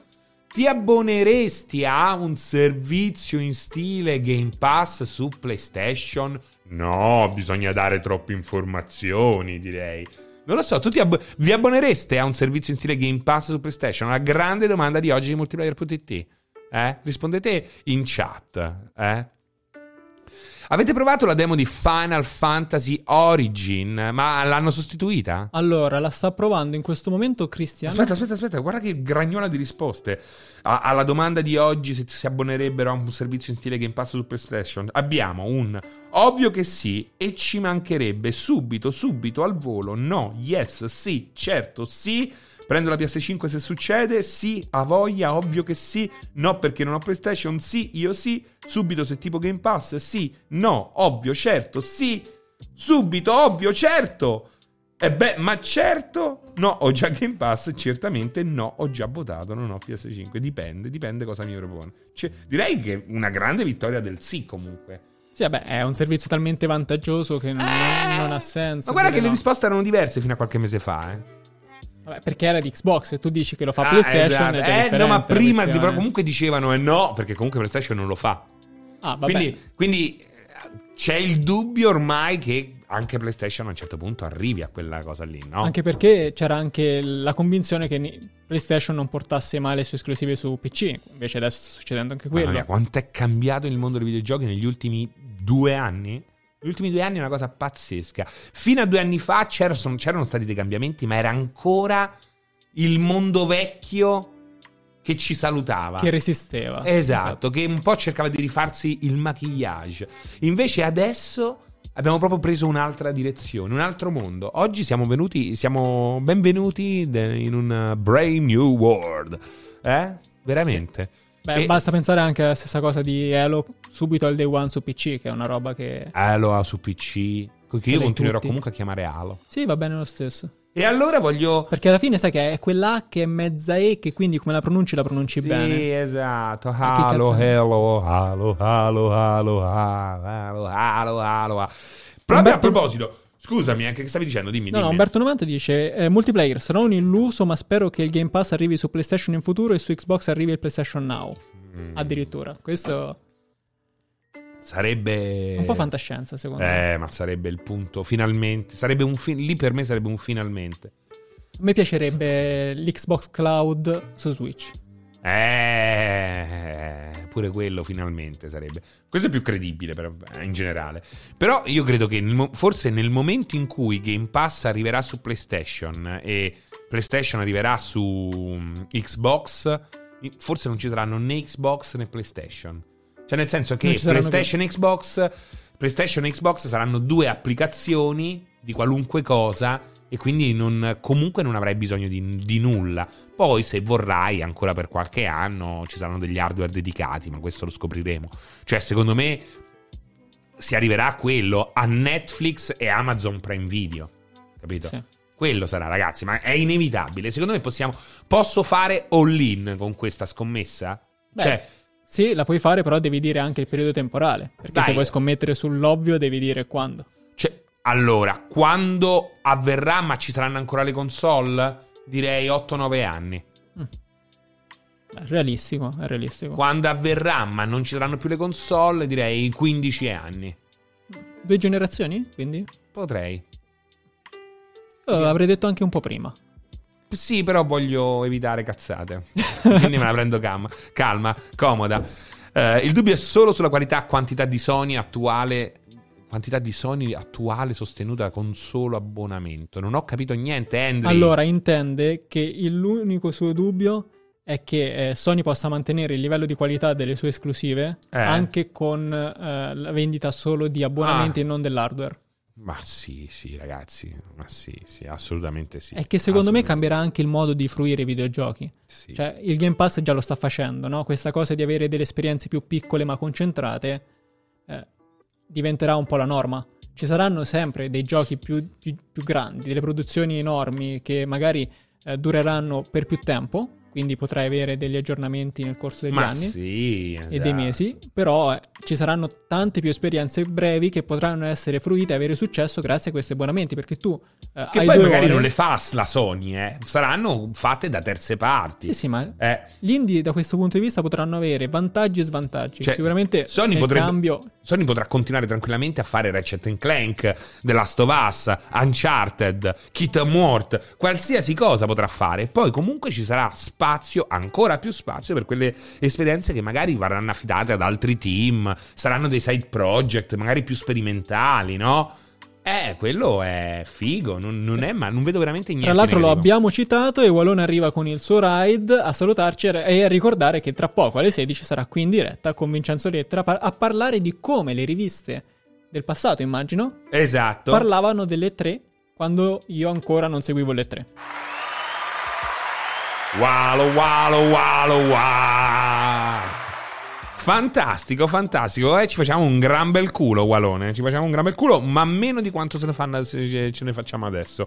Speaker 1: Ti abboneresti a un servizio in stile Game Pass su PlayStation? No, bisogna dare troppe informazioni, direi. Non lo so, tu ti abbo- vi abbonereste a un servizio in stile Game Pass su PlayStation? Una grande domanda di oggi di multiplayer.it. Eh? Rispondete in chat, eh? Avete provato la demo di Final Fantasy Origin, ma l'hanno sostituita?
Speaker 4: Allora, la sta provando in questo momento Cristian.
Speaker 1: Aspetta, aspetta, aspetta, guarda che gragnola di risposte. A- alla domanda di oggi se si abbonerebbero a un servizio in stile Game Pass su PlayStation, abbiamo un ovvio che sì e ci mancherebbe subito, subito al volo. No, yes, sì, certo, sì. Prendo la PS5 se succede, sì, ha voglia, ovvio che sì. No, perché non ho PlayStation, sì, io sì. Subito se tipo Game Pass, sì, no, ovvio, certo, sì. Subito, ovvio, certo. E beh, ma certo, no, ho già Game Pass, certamente no, ho già votato, non ho PS5, dipende, dipende cosa mi propone. Cioè, direi che una grande vittoria del sì comunque.
Speaker 4: Sì, vabbè, è un servizio talmente vantaggioso che non, non ha senso.
Speaker 1: Ma guarda che
Speaker 4: dire
Speaker 1: le
Speaker 4: no.
Speaker 1: risposte erano diverse fino a qualche mese fa, eh.
Speaker 4: Vabbè, perché era di Xbox e tu dici che lo fa
Speaker 1: Ah,
Speaker 4: PlayStation
Speaker 1: esatto. Eh, no, ma prima
Speaker 4: questione.
Speaker 1: però comunque dicevano eh no, perché comunque PlayStation non lo fa.
Speaker 4: Ah, vabbè.
Speaker 1: Quindi, quindi eh, c'è il dubbio ormai che anche PlayStation a un certo punto arrivi a quella cosa lì, no?
Speaker 4: Anche perché c'era anche la convinzione che PlayStation non portasse mai le sue esclusive su PC. Invece adesso sta succedendo anche
Speaker 1: Mamma
Speaker 4: quello.
Speaker 1: mia, quanto è cambiato il mondo dei videogiochi negli ultimi due anni? Negli ultimi due anni è una cosa pazzesca. Fino a due anni fa c'erano, c'erano stati dei cambiamenti, ma era ancora il mondo vecchio che ci salutava.
Speaker 4: Che resisteva.
Speaker 1: Esatto, che un po' cercava di rifarsi il maquillage. Invece adesso abbiamo proprio preso un'altra direzione, un altro mondo. Oggi siamo venuti, siamo benvenuti in un brave new world. Eh? Veramente.
Speaker 4: Beh,
Speaker 1: E-
Speaker 4: basta pensare anche alla stessa cosa di Halo subito al day one su PC, che è una roba che...
Speaker 1: Halo su PC, che io continuerò
Speaker 4: tutti.
Speaker 1: comunque a chiamare Halo.
Speaker 4: Sì, va bene lo stesso.
Speaker 1: E allora voglio...
Speaker 4: Perché alla fine sai che è quella che è mezza E, che quindi come la pronunci la pronunci
Speaker 1: Sì,
Speaker 4: bene.
Speaker 1: esatto.
Speaker 4: che
Speaker 1: Halo,
Speaker 4: è?
Speaker 1: Halo, Halo, Halo, Halo, Halo, Halo, Halo. Proprio a
Speaker 4: Umberto-
Speaker 1: proposito, scusami, anche che stavi dicendo? Dimmi,
Speaker 4: No, no,
Speaker 1: dimmi.
Speaker 4: Umberto 90 dice eh, multiplayer sarà un illuso, ma spero che il Game Pass arrivi su PlayStation in futuro e su Xbox arrivi il PlayStation Now.
Speaker 1: Mm.
Speaker 4: Addirittura. Questo
Speaker 1: Sarebbe...
Speaker 4: un po' fantascienza, secondo me.
Speaker 1: Eh, ma sarebbe il punto. Finalmente. Sarebbe un fi- Lì per me sarebbe un finalmente.
Speaker 4: A me piacerebbe l'Xbox Cloud su Switch.
Speaker 1: Eh, pure quello finalmente sarebbe. Questo è più credibile però, eh, in generale. Però io credo che forse nel momento in cui Game Pass arriverà su PlayStation e PlayStation arriverà su mm, Xbox, forse non ci saranno né Xbox né PlayStation. Cioè nel senso che PlayStation e Xbox PlayStation e Xbox saranno due applicazioni di qualunque cosa e quindi non- comunque non avrai bisogno di, di nulla. Poi se vorrai ancora per qualche anno ci saranno degli hardware dedicati, ma questo lo scopriremo. Cioè secondo me si arriverà a quello, a Netflix e Amazon Prime Video. Capito?
Speaker 4: Sì.
Speaker 1: Quello sarà, ragazzi, ma è inevitabile. Secondo me possiamo. Posso fare all-in con questa scommessa?
Speaker 4: Beh,
Speaker 1: cioè,
Speaker 4: Sì, la puoi fare, però devi dire anche il periodo temporale. Perché
Speaker 1: Dai.
Speaker 4: se vuoi scommettere sull'ovvio, devi dire quando.
Speaker 1: Allora, quando avverrà, ma ci saranno ancora le console? Direi 8-9 anni.
Speaker 4: Beh, È realistico, è realistico.
Speaker 1: Quando avverrà, ma non ci saranno più le console, direi 15 anni.
Speaker 4: Due generazioni, quindi?
Speaker 1: Potrei.
Speaker 4: Io avrei detto anche un po' prima.
Speaker 1: Sì, però voglio evitare cazzate. Quindi me la prendo calma, calma comoda. Eh, il dubbio è solo sulla qualità quantità di Sony attuale. Quantità di Sony attuale sostenuta con solo abbonamento. Non ho capito niente, Andrew.
Speaker 4: Allora, intende che l'unico suo dubbio è che eh, Sony possa mantenere il livello di qualità delle sue esclusive
Speaker 1: Eh.
Speaker 4: anche con eh, la vendita solo di abbonamenti
Speaker 1: Ah.
Speaker 4: e non dell'hardware.
Speaker 1: Ma sì, sì, ragazzi. Ma sì, sì, assolutamente sì.
Speaker 4: È che secondo me cambierà anche il modo di fruire i videogiochi.
Speaker 1: sì.
Speaker 4: Cioè, il Game Pass già lo sta facendo, no? Questa cosa di avere delle esperienze più piccole ma concentrate eh, diventerà un po' la norma. Ci saranno sempre dei giochi più, più- più grandi, delle produzioni enormi che magari eh, dureranno per più tempo, quindi potrai avere degli aggiornamenti nel corso degli
Speaker 1: Ma
Speaker 4: anni
Speaker 1: sì,
Speaker 4: e
Speaker 1: esatto.
Speaker 4: dei mesi, però eh, ci saranno tante più esperienze brevi che potranno essere fruite e avere successo grazie a questi abbonamenti, perché tu eh,
Speaker 1: Che
Speaker 4: hai
Speaker 1: poi magari
Speaker 4: ore-
Speaker 1: non le fa la Sony, eh. Saranno fatte da terze parti.
Speaker 4: Sì, sì, ma
Speaker 1: Eh.
Speaker 4: Gli indie da questo punto di vista potranno avere vantaggi e svantaggi.
Speaker 1: Cioè,
Speaker 4: Sicuramente
Speaker 1: Sony potrebbe-
Speaker 4: cambio
Speaker 1: Sony potrà continuare tranquillamente a fare Ratchet Clank, The Last of Us, Uncharted, Kit Mort, qualsiasi cosa potrà fare. Poi comunque ci sarà spazio, ancora più spazio per quelle esperienze che magari verranno affidate ad altri team, saranno dei side project, magari più sperimentali, no? Eh, quello è figo, non, non è ma non vedo veramente niente.
Speaker 4: Tra l'altro lo abbiamo citato e Walone arriva con il suo ride a salutarci e a ricordare che tra poco alle 16 sarà qui in diretta con Vincenzo Lettera a parlare di come le riviste del passato, immagino,
Speaker 1: Esatto.
Speaker 4: parlavano delle tre quando io ancora non seguivo le tre.
Speaker 1: Walo, walo, walo, wa. Fantastico, fantastico. Eh, ci facciamo un gran bel culo, Walone. Ci facciamo un gran bel culo, ma meno di quanto se ne, fanno, se ce ne facciamo adesso.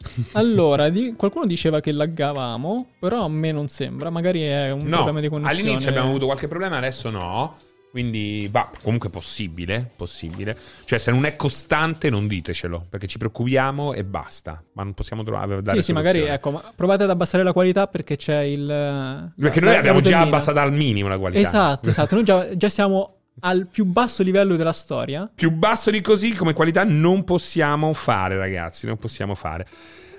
Speaker 4: Allora, di- qualcuno diceva che laggavamo, però a me non sembra. Magari è un
Speaker 1: No,
Speaker 4: problema di connessione.
Speaker 1: all'inizio abbiamo avuto qualche problema, adesso no. Quindi, bah, comunque possibile, possibile. Cioè, se non è costante, non ditecelo, perché ci preoccupiamo e basta. Ma non possiamo trovare
Speaker 4: Sì, sì, magari
Speaker 1: soluzioni.
Speaker 4: ecco, provate ad abbassare la qualità perché c'è il.
Speaker 1: Perché noi abbiamo già abbassato al minimo la qualità.
Speaker 4: Esatto, esatto. Noi già, già siamo al più basso livello della storia.
Speaker 1: Più basso di così come qualità non possiamo fare, ragazzi. Non possiamo fare.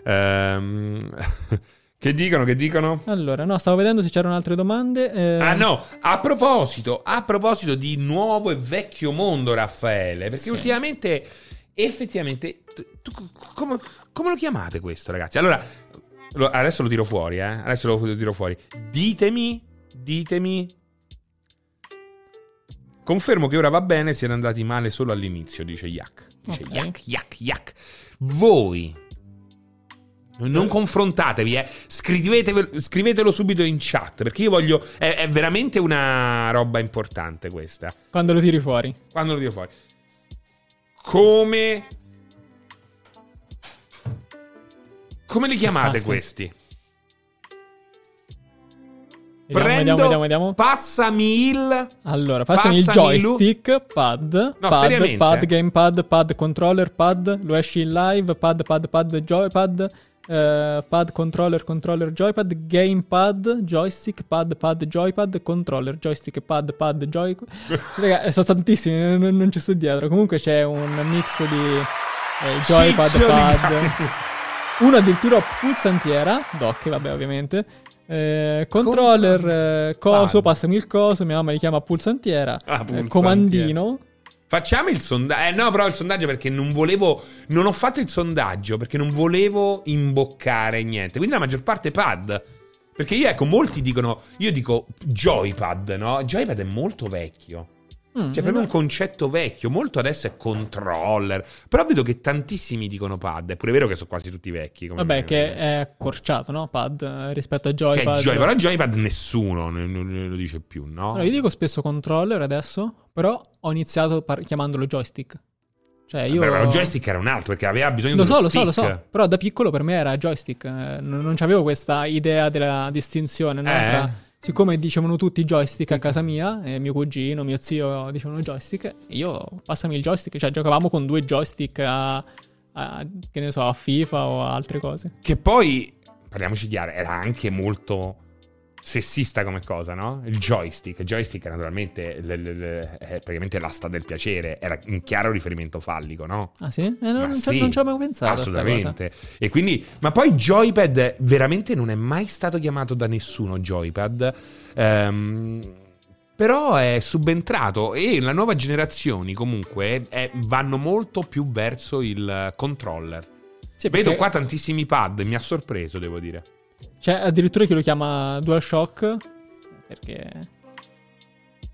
Speaker 1: Ehm, che dicono? Che dicono?
Speaker 4: Allora, no, stavo vedendo se c'erano altre domande. eh,
Speaker 1: Ah no, a proposito, a proposito di nuovo e vecchio mondo, Raffaele, perché
Speaker 4: Sì.
Speaker 1: ultimamente, effettivamente, tu- come, come lo chiamate questo, ragazzi? Allora, lo- adesso lo tiro fuori, eh? Adesso lo, tiro fuori. Ditemi, ditemi. Confermo che ora va bene, siete andati male solo all'inizio, dice Yak. Dice
Speaker 4: Ok.
Speaker 1: Yak, Yak, Yak. Voi non confrontatevi, eh. Scrivetevelo- scrivetelo subito in chat. Perché io voglio. È, è veramente una roba importante questa.
Speaker 4: Quando lo tiri fuori.
Speaker 1: Quando lo tiro fuori. Come. Come li chiamate
Speaker 4: suspense.
Speaker 1: questi?
Speaker 4: Vediamo,
Speaker 1: Prendo.
Speaker 4: vediamo, vediamo, vediamo.
Speaker 1: Passami il.
Speaker 4: Allora, passami il
Speaker 1: Passami lu-
Speaker 4: joystick, pad,
Speaker 1: No,
Speaker 4: pad, pad, gamepad, pad, controller, pad, lo esci in live, pad, pad, pad, joypad, eh, pad, controller, controller, joypad, gamepad, joystick, pad, pad, joypad, controller, joystick, pad, pad, joy... Raga, eh, sono tantissimi, non, non ci sto dietro. Comunque c'è un mix di eh, joypad,
Speaker 1: Ciccio
Speaker 4: pad... Uno addirittura pulsantiera, dock, vabbè, ovviamente. Eh, controller, eh, coso,
Speaker 1: Pad.
Speaker 4: passami il coso, mia mamma li chiama pulsantiera.
Speaker 1: Ah, pulsantiera.
Speaker 4: comandino.
Speaker 1: Facciamo il sondaggio. Eh, no, però il sondaggio perché non volevo. Non ho fatto il sondaggio perché non volevo imboccare niente. Quindi la maggior parte pad. Perché io, ecco, molti dicono. Io dico joypad, no? Joypad è molto vecchio.
Speaker 4: Mm,
Speaker 1: Cioè, proprio un concetto vecchio. Molto adesso è controller. Però vedo che tantissimi dicono pad. È pure vero che sono quasi tutti vecchi.
Speaker 4: Vabbè,
Speaker 1: me.
Speaker 4: che è accorciato, no? Pad eh, rispetto a
Speaker 1: Che è
Speaker 4: joypad.
Speaker 1: joy- però joypad nessuno ne, ne- ne lo dice più, no?
Speaker 4: Allora, io dico spesso controller adesso, però ho iniziato par- chiamandolo joystick. Cioè, io.
Speaker 1: Però il joystick era un altro perché aveva bisogno
Speaker 4: Lo
Speaker 1: di
Speaker 4: so,
Speaker 1: uno
Speaker 4: lo so, lo so. Però da piccolo per me era joystick. eh, non, non c'avevo questa idea della distinzione, no?
Speaker 1: Eh.
Speaker 4: Tra- siccome dicevano tutti joystick a casa mia, e mio cugino, mio zio dicevano joystick, io passami il joystick. Cioè, giocavamo con due joystick a, a- che ne so, a FIFA o a altre cose.
Speaker 1: Che poi, parliamoci chiaro, era anche molto sessista come cosa, no? Il joystick. Il joystick naturalmente l- l- l- è praticamente l'asta del piacere. Era un chiaro riferimento fallico, no?
Speaker 4: Ah sì? Eh, non, non ci-
Speaker 1: sì,
Speaker 4: non ci avevo pensato sta cosa.
Speaker 1: Assolutamente. E quindi, ma poi joypad veramente non è mai stato chiamato da nessuno joypad. Ehm, però è subentrato e le nuove generazioni comunque è- vanno molto più verso il controller.
Speaker 4: Sì,
Speaker 1: Vedo qua tantissimi pad, mi ha sorpreso, devo dire.
Speaker 4: C'è addirittura chi lo chiama DualShock, perché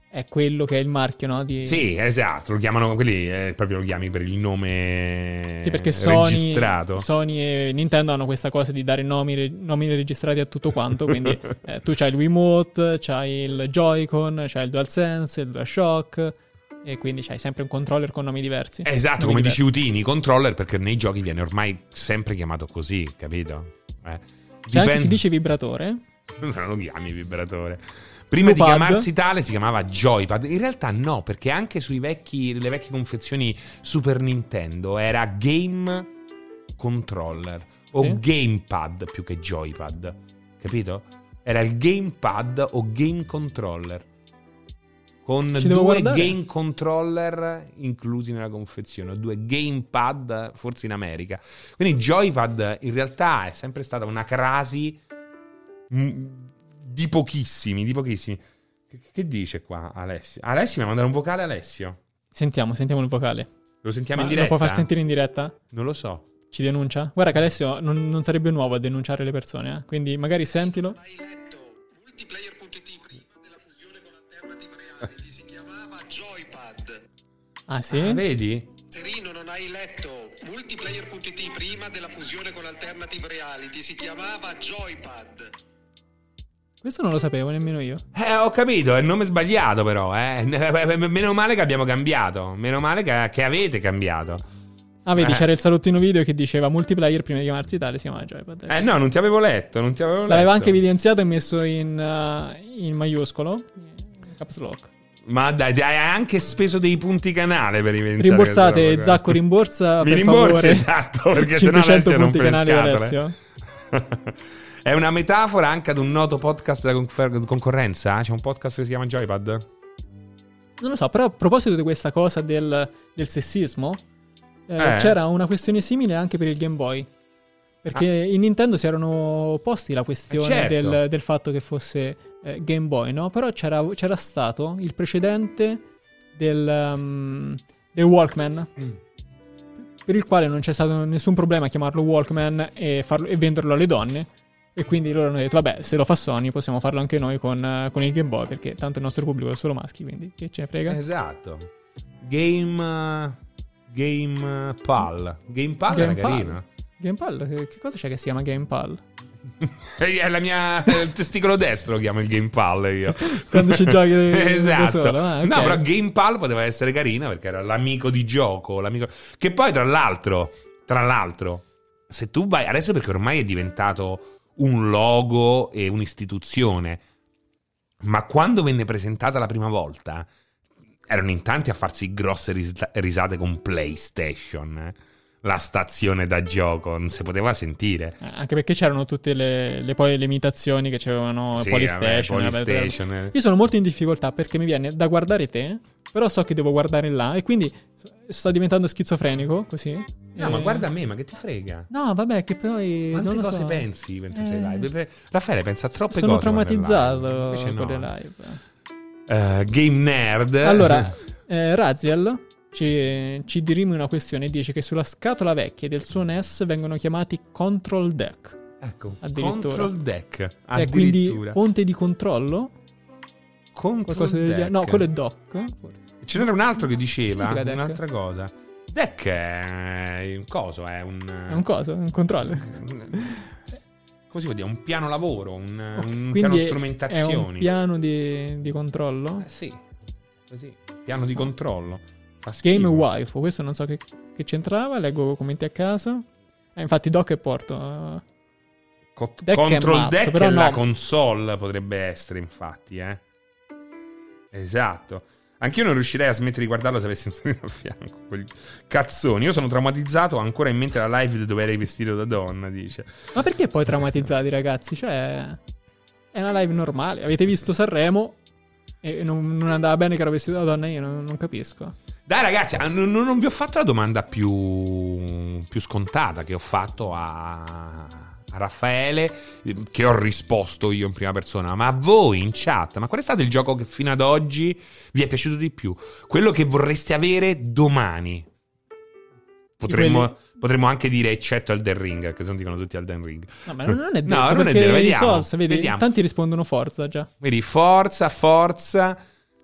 Speaker 4: è quello che è il marchio, no? Di...
Speaker 1: Sì, esatto, lo chiamano quelli, eh, proprio lo chiami per il nome
Speaker 4: Sì, perché Sony,
Speaker 1: registrato.
Speaker 4: Sony e Nintendo hanno questa cosa di dare nomi, nomi registrati a tutto quanto. Quindi eh, tu c'hai il Wiimote, c'hai il Joy-Con, c'hai il DualSense, il DualShock. E quindi c'hai sempre un controller con nomi diversi.
Speaker 1: Esatto,
Speaker 4: Nomi
Speaker 1: come
Speaker 4: diversi.
Speaker 1: dici Utini, controller perché nei giochi viene ormai sempre chiamato così, capito? Eh.
Speaker 4: C'è anche chi dice vibratore.
Speaker 1: non lo chiami vibratore. Prima di
Speaker 4: Pad.
Speaker 1: chiamarsi tale si chiamava Joypad. In realtà no, perché anche sui vecchi, le vecchie confezioni Super Nintendo era Game Controller o
Speaker 4: Sì.
Speaker 1: Gamepad più che Joypad. Capito? Era il Gamepad o Game Controller. Con
Speaker 4: Ci
Speaker 1: due game controller inclusi nella confezione, due gamepad forse in America. Quindi Joypad in realtà è sempre stata una crasi mm, di pochissimi, di pochissimi. Che, dice qua Alessio? Alessio mi ha mandato un vocale Alessio.
Speaker 4: Sentiamo, sentiamo il vocale.
Speaker 1: Lo sentiamo
Speaker 4: Ma
Speaker 1: in
Speaker 4: lo
Speaker 1: diretta?
Speaker 4: può far sentire in diretta?
Speaker 1: Non lo so.
Speaker 4: Ci denuncia? Guarda che Alessio non, non sarebbe nuovo a denunciare le persone, eh. quindi magari sentilo.
Speaker 5: Hai letto multiplayer.it
Speaker 4: Ah sì?
Speaker 1: Ah, vedi?
Speaker 5: Serino, non hai letto multiplayer.it prima della fusione con Alternative Reality si chiamava Joypad.
Speaker 4: Questo non lo sapevo nemmeno io.
Speaker 1: Eh, ho capito, è il nome sbagliato però, eh. Meno male che abbiamo cambiato, meno male che, che avete cambiato.
Speaker 4: Ah, vedi,
Speaker 1: Eh.
Speaker 4: c'era il salutino video che diceva multiplayer prima di chiamarsi tale, si chiama Joypad.
Speaker 1: Eh no, non ti avevo letto, non ti avevo letto.
Speaker 4: L'aveva anche evidenziato e messo in, uh, in maiuscolo. in Caps lock.
Speaker 1: Ma dai, hai anche speso dei punti canale per evidenziare
Speaker 4: Rimborsate, Zacco rimborsa
Speaker 1: Mi
Speaker 4: per
Speaker 1: rimborsi,
Speaker 4: favore.
Speaker 1: esatto, perché
Speaker 4: 500
Speaker 1: sennò Alessio le
Speaker 4: canali. Alessio.
Speaker 1: È una metafora anche ad un noto podcast della concorrenza? C'è un podcast che si chiama Joypad?
Speaker 4: Non lo so, però a proposito di questa cosa del, del sessismo, eh,
Speaker 1: Eh.
Speaker 4: c'era una questione simile anche per il Game Boy. Perché in Nintendo si erano posti la questione
Speaker 1: Ah. Eh, certo.
Speaker 4: del, del fatto che fosse eh, Game Boy, no? Però c'era, c'era stato il precedente del, um, del Walkman,
Speaker 1: Mm.
Speaker 4: per il quale non c'è stato nessun problema a chiamarlo Walkman e, farlo- e venderlo alle donne. E quindi loro hanno detto, vabbè, se lo fa Sony possiamo farlo anche noi con, eh, con il Game Boy, perché tanto il nostro pubblico è solo maschi, quindi che ce ne frega.
Speaker 1: Esatto. Game. Game Pal. Game Pal
Speaker 4: Game
Speaker 1: era
Speaker 4: Pal.
Speaker 1: carino.
Speaker 4: Gamepal? Che cosa c'è che si chiama Gamepal?
Speaker 1: È la mia. Il testicolo destro lo chiamo il Game Pal io.
Speaker 4: Quando ci giochi da
Speaker 1: esatto.
Speaker 4: ah, ok.
Speaker 1: No, però Game Pal poteva essere carina perché era l'amico di gioco. L'amico... Che poi, tra l'altro, tra l'altro, se tu vai. Adesso perché ormai è diventato un logo e un'istituzione. Ma quando venne presentata la prima volta, erano in tanti a farsi grosse ris- risate con PlayStation. eh. La stazione da gioco, non si poteva sentire.
Speaker 4: Eh, Anche perché c'erano tutte le, le- poi le imitazioni che c'avevano
Speaker 1: Sì,
Speaker 4: Polystation.
Speaker 1: vabbè,
Speaker 4: vabbè,
Speaker 1: Polystation, eh.
Speaker 4: Io sono molto in difficoltà perché mi viene da guardare te, però so che devo guardare là e quindi sto diventando schizofrenico così.
Speaker 1: No,
Speaker 4: Eh,
Speaker 1: ma guarda me, ma che ti frega?
Speaker 4: No, vabbè, che poi
Speaker 1: Quante
Speaker 4: non lo
Speaker 1: cose
Speaker 4: so.
Speaker 1: pensi mentre
Speaker 4: Eh.
Speaker 1: sei live? Raffaele pensa troppe
Speaker 4: Sono
Speaker 1: cose. live.
Speaker 4: traumatizzato
Speaker 1: Invece no.
Speaker 4: con le live.
Speaker 1: Eh, game nerd.
Speaker 4: Allora, eh, Raziel ci, ci dirimi una questione e dice che sulla scatola vecchia del suo NES vengono chiamati control deck.
Speaker 1: ecco, control deck.
Speaker 4: Che è quindi ponte di controllo?
Speaker 1: Control deck.
Speaker 4: No, quello è dock.
Speaker 1: Ce n'era un altro che diceva un'altra cosa. Deck è un coso, è un...
Speaker 4: È un coso, un controller.
Speaker 1: Come si può dire? Un piano lavoro, un, un piano
Speaker 4: è-
Speaker 1: strumentazioni.
Speaker 4: È un piano di, di controllo.
Speaker 1: Eh, sì, così. Piano di controllo.
Speaker 4: Game. Waifu, questo non so che, che c'entrava, leggo commenti a caso. Eh, infatti dock e porto. eh,
Speaker 1: Co-
Speaker 4: Deck è
Speaker 1: Control
Speaker 4: mazzo,
Speaker 1: Deck è la
Speaker 4: no.
Speaker 1: console potrebbe essere, infatti, eh. Esatto. Anch'io non riuscirei a smettere di guardarlo se avessi un solino a fianco. Quel cazzoni. Io sono traumatizzato, ho ancora in mente la live dove eri vestito da donna, dice.
Speaker 4: Ma perché poi traumatizzati, ragazzi? Cioè, è una live normale. Avete visto Sanremo e non, non andava bene che ero vestito da donna, io non, non capisco.
Speaker 1: Dai ragazzi, ah, non, non vi ho fatto la domanda più, più scontata che ho fatto a, a Raffaele, eh, che ho risposto io in prima persona, ma a voi in chat, ma qual è stato il gioco che fino ad oggi vi è piaciuto di più? Quello che vorreste avere domani? Potremmo, potremmo anche dire eccetto Elden Ring, che se non dicono tutti Elden Ring.
Speaker 4: No, ma non è detto
Speaker 1: No, non è vero, vediamo,
Speaker 4: Souls, vedi,
Speaker 1: vediamo.
Speaker 4: tanti rispondono forza già.
Speaker 1: Vedi, forza, forza,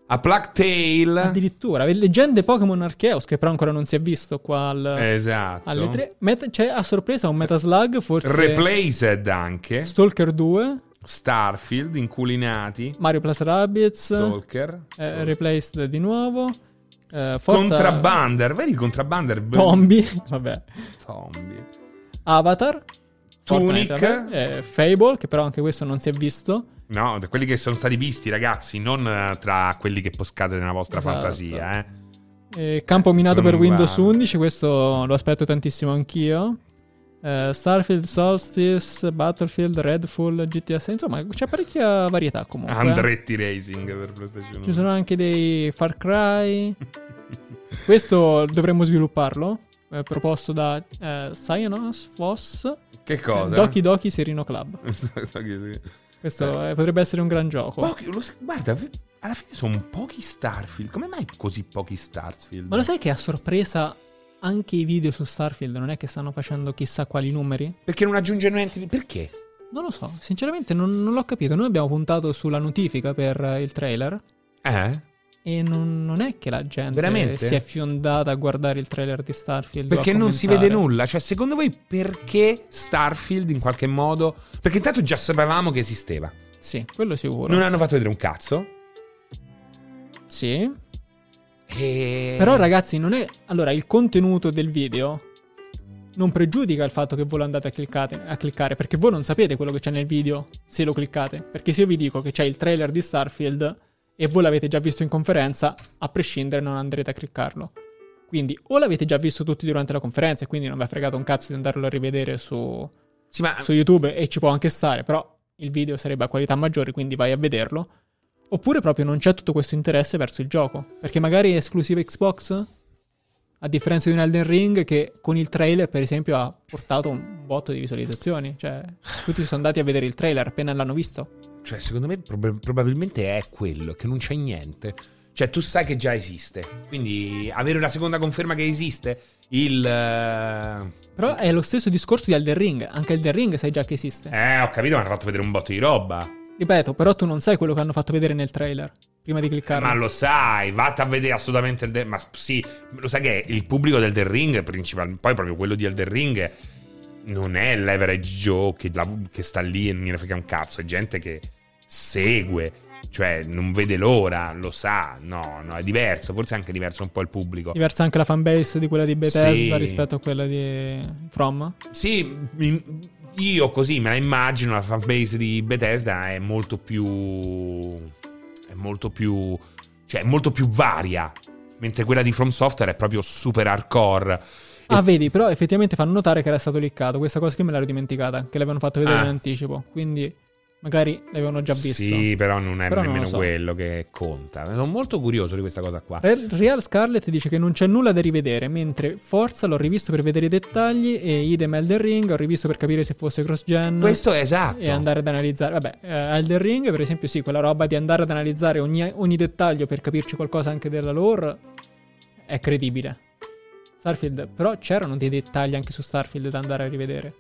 Speaker 1: a Plague Tale.
Speaker 4: Addirittura, leggende Pokémon Arceus, che però ancora non si è visto qua al-
Speaker 1: Esatto.
Speaker 4: alle tre. Meta- c'è a sorpresa un Metaslug, forse
Speaker 1: Replaced anche.
Speaker 4: Stalker 2,
Speaker 1: Starfield, Inculinati,
Speaker 4: Mario Plus Rabbids,
Speaker 1: Stalker,
Speaker 4: eh, Replaced di nuovo, eh, Forza
Speaker 1: Contrabander, vedi il Contrabander?
Speaker 4: Tombi, vabbè,
Speaker 1: Zombie.
Speaker 4: Avatar,
Speaker 1: Tunic.
Speaker 4: Fortnite, eh, Fable, che però anche questo non si è visto.
Speaker 1: No, da quelli che sono stati visti, ragazzi, non eh, tra quelli che poscate nella vostra
Speaker 4: Esatto.
Speaker 1: fantasia, eh.
Speaker 4: Eh, campo minato
Speaker 1: sono
Speaker 4: per Windows
Speaker 1: uguali.
Speaker 4: 11, questo lo aspetto tantissimo anch'io. Eh, Starfield, Solstice, Battlefield, Redfall, GTA 6, insomma c'è parecchia varietà comunque.
Speaker 1: Andretti Racing per PlayStation 1.
Speaker 4: Ci sono anche dei Far Cry. Questo dovremmo svilupparlo. eh, proposto da eh, Cyanos Foss.
Speaker 1: Che cosa?
Speaker 4: Doki Doki Serino Club.
Speaker 1: Pochi-
Speaker 4: Questo eh, potrebbe essere un gran gioco.
Speaker 1: lo s- guarda, alla fine sono pochi Starfield. Come mai così pochi Starfield?
Speaker 4: Ma lo sai che a sorpresa anche i video su Starfield non è che stanno facendo chissà quali numeri?
Speaker 1: Perché non aggiunge niente di... Perché?
Speaker 4: Non lo so, sinceramente non, non l'ho capito. Noi abbiamo puntato sulla notifica per il trailer
Speaker 1: Eh?
Speaker 4: E non, non è che la gente
Speaker 1: Veramente?
Speaker 4: si è fiondata a guardare il trailer di Starfield.
Speaker 1: Perché non si vede nulla. Cioè, secondo voi perché Starfield in qualche modo... Perché intanto già sapevamo che esisteva.
Speaker 4: Sì, quello sicuro.
Speaker 1: Non hanno fatto vedere un cazzo.
Speaker 4: Sì.
Speaker 1: E...
Speaker 4: Però ragazzi, non è... Allora, il contenuto del video non pregiudica il fatto che voi lo andate a cliccare, a cliccare, perché voi non sapete quello che c'è nel video se lo cliccate. Perché se io vi dico che c'è il trailer di Starfield e voi l'avete già visto in conferenza, a prescindere non andrete a cliccarlo. Quindi o l'avete già visto tutti durante la conferenza e quindi non vi ha fregato un cazzo di andarlo a rivedere su,
Speaker 1: Sì, ma
Speaker 4: su YouTube e ci può anche stare, però il video sarebbe a qualità maggiore, quindi vai a vederlo. Oppure proprio non c'è tutto questo interesse verso il gioco. Perché magari è esclusiva Xbox? A differenza di un Elden Ring che con il trailer, per esempio, ha portato un botto di visualizzazioni. Cioè, tutti sono andati a vedere il trailer appena l'hanno visto.
Speaker 1: Cioè, secondo me prob- probabilmente è quello, che non c'è niente. Cioè, tu sai che già esiste. Quindi avere una seconda conferma che esiste, il... eh,
Speaker 4: Però è lo stesso discorso di Elden Ring. Anche Elden Ring sai già che esiste.
Speaker 1: Eh, ho capito, mi hanno fatto vedere un botto di roba.
Speaker 4: Ripeto, però tu non sai quello che hanno fatto vedere nel trailer. Prima di cliccarlo.
Speaker 1: Ma lo sai, vatti a vedere assolutamente il... De- ma sì, lo sai che il pubblico del The Ring, principalmente, poi proprio quello di Elden Ring, non è l'average Joe che, la- che sta lì e non gliene frega un cazzo, è gente che segue, cioè non vede l'ora, lo sa, no, no, è diverso, forse è anche diverso un po' il pubblico.
Speaker 4: Diversa anche la fanbase di quella di Bethesda
Speaker 1: Sì.
Speaker 4: rispetto a quella di From.
Speaker 1: Sì, io così me la immagino, la fanbase di Bethesda è molto più... è molto più... cioè è molto più varia, mentre quella di From Software è proprio super hardcore.
Speaker 4: Ah, vedi, però effettivamente fanno notare che era stato liccato. Questa cosa che me l'ero dimenticata, che l'avevano fatto vedere
Speaker 1: Ah.
Speaker 4: in anticipo. Quindi magari l'avevano già visto.
Speaker 1: Sì, però non è
Speaker 4: Però non
Speaker 1: nemmeno
Speaker 4: lo so.
Speaker 1: quello che conta. Sono molto curioso di questa cosa qua.
Speaker 4: Real- Real Scarlet dice che non c'è nulla da rivedere, mentre Forza l'ho rivisto per vedere i dettagli e idem Elden Ring ho rivisto per capire se fosse cross-gen.
Speaker 1: Questo è esatto.
Speaker 4: E andare ad analizzare. Vabbè, eh, Elden Ring, per esempio, sì, quella roba di andare ad analizzare ogni, ogni dettaglio per capirci qualcosa anche della lore è credibile. Starfield, però c'erano dei dettagli anche su Starfield da andare a rivedere.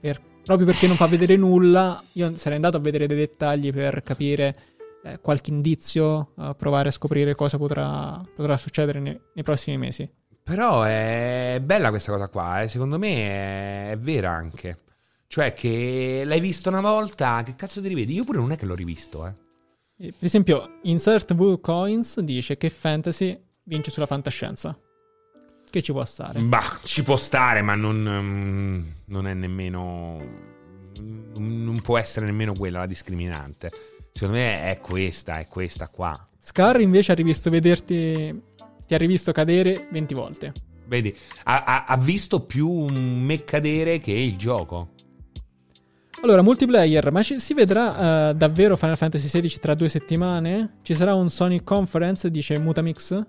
Speaker 4: Per- proprio perché non fa vedere nulla, io sarei andato a vedere dei dettagli per capire eh, qualche indizio, a provare a scoprire cosa potrà, potrà succedere nei- nei prossimi mesi.
Speaker 1: Però è bella questa cosa qua, eh. secondo me è... è vera anche. Cioè che l'hai visto una volta, che cazzo ti rivedi? Io pure non è che l'ho rivisto, eh.
Speaker 4: E, Per esempio, Insert Blue Coins dice che fantasy vince sulla fantascienza. Che ci può stare.
Speaker 1: Bah, ci può stare, ma non, mm, non è nemmeno... Non può essere nemmeno quella la discriminante. Secondo me è questa, è questa qua.
Speaker 4: Scar invece ha rivisto vederti. Ti ha rivisto cadere 20 volte.
Speaker 1: Vedi, ha, ha- ha visto più me cadere che il gioco.
Speaker 4: Allora, multiplayer, ma ci- si vedrà eh, davvero Final Fantasy XVI tra due settimane? Ci sarà un Sonic Conference, dice Mutamix?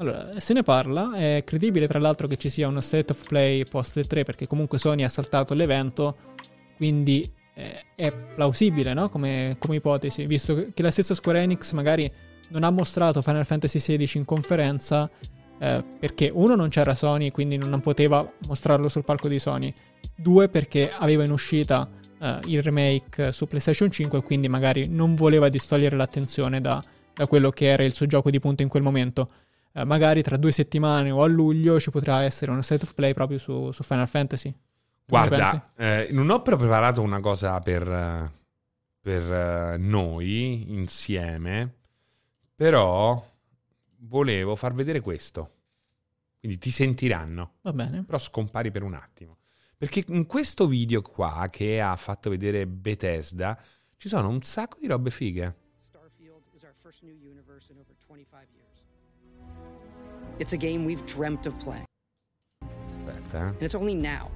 Speaker 4: Allora, se ne parla, è credibile tra l'altro che ci sia uno state of play post 3 perché comunque Sony ha saltato l'evento, quindi eh, è plausibile, no? Come, come ipotesi, visto che- la stessa Square Enix magari non ha mostrato Final Fantasy XVI in conferenza eh, perché uno non c'era Sony, quindi non poteva mostrarlo sul palco di Sony, due perché aveva in uscita eh, il remake su PlayStation 5 e quindi magari non voleva distogliere l'attenzione da, da quello che era il suo gioco di punta in quel momento. Eh, magari tra due settimane o a luglio ci potrà essere uno state of play proprio su, su Final Fantasy.
Speaker 1: Guarda, eh, non ho però preparato una cosa per, per eh, noi insieme, però volevo far vedere questo. Quindi ti sentiranno,
Speaker 4: Va bene.
Speaker 1: però scompari per un attimo. Perché in questo video qua che ha fatto vedere Bethesda ci sono un sacco di robe fighe.
Speaker 6: It's a game we've dreamt of playing,
Speaker 1: Aspetta, eh.
Speaker 6: and it's only now.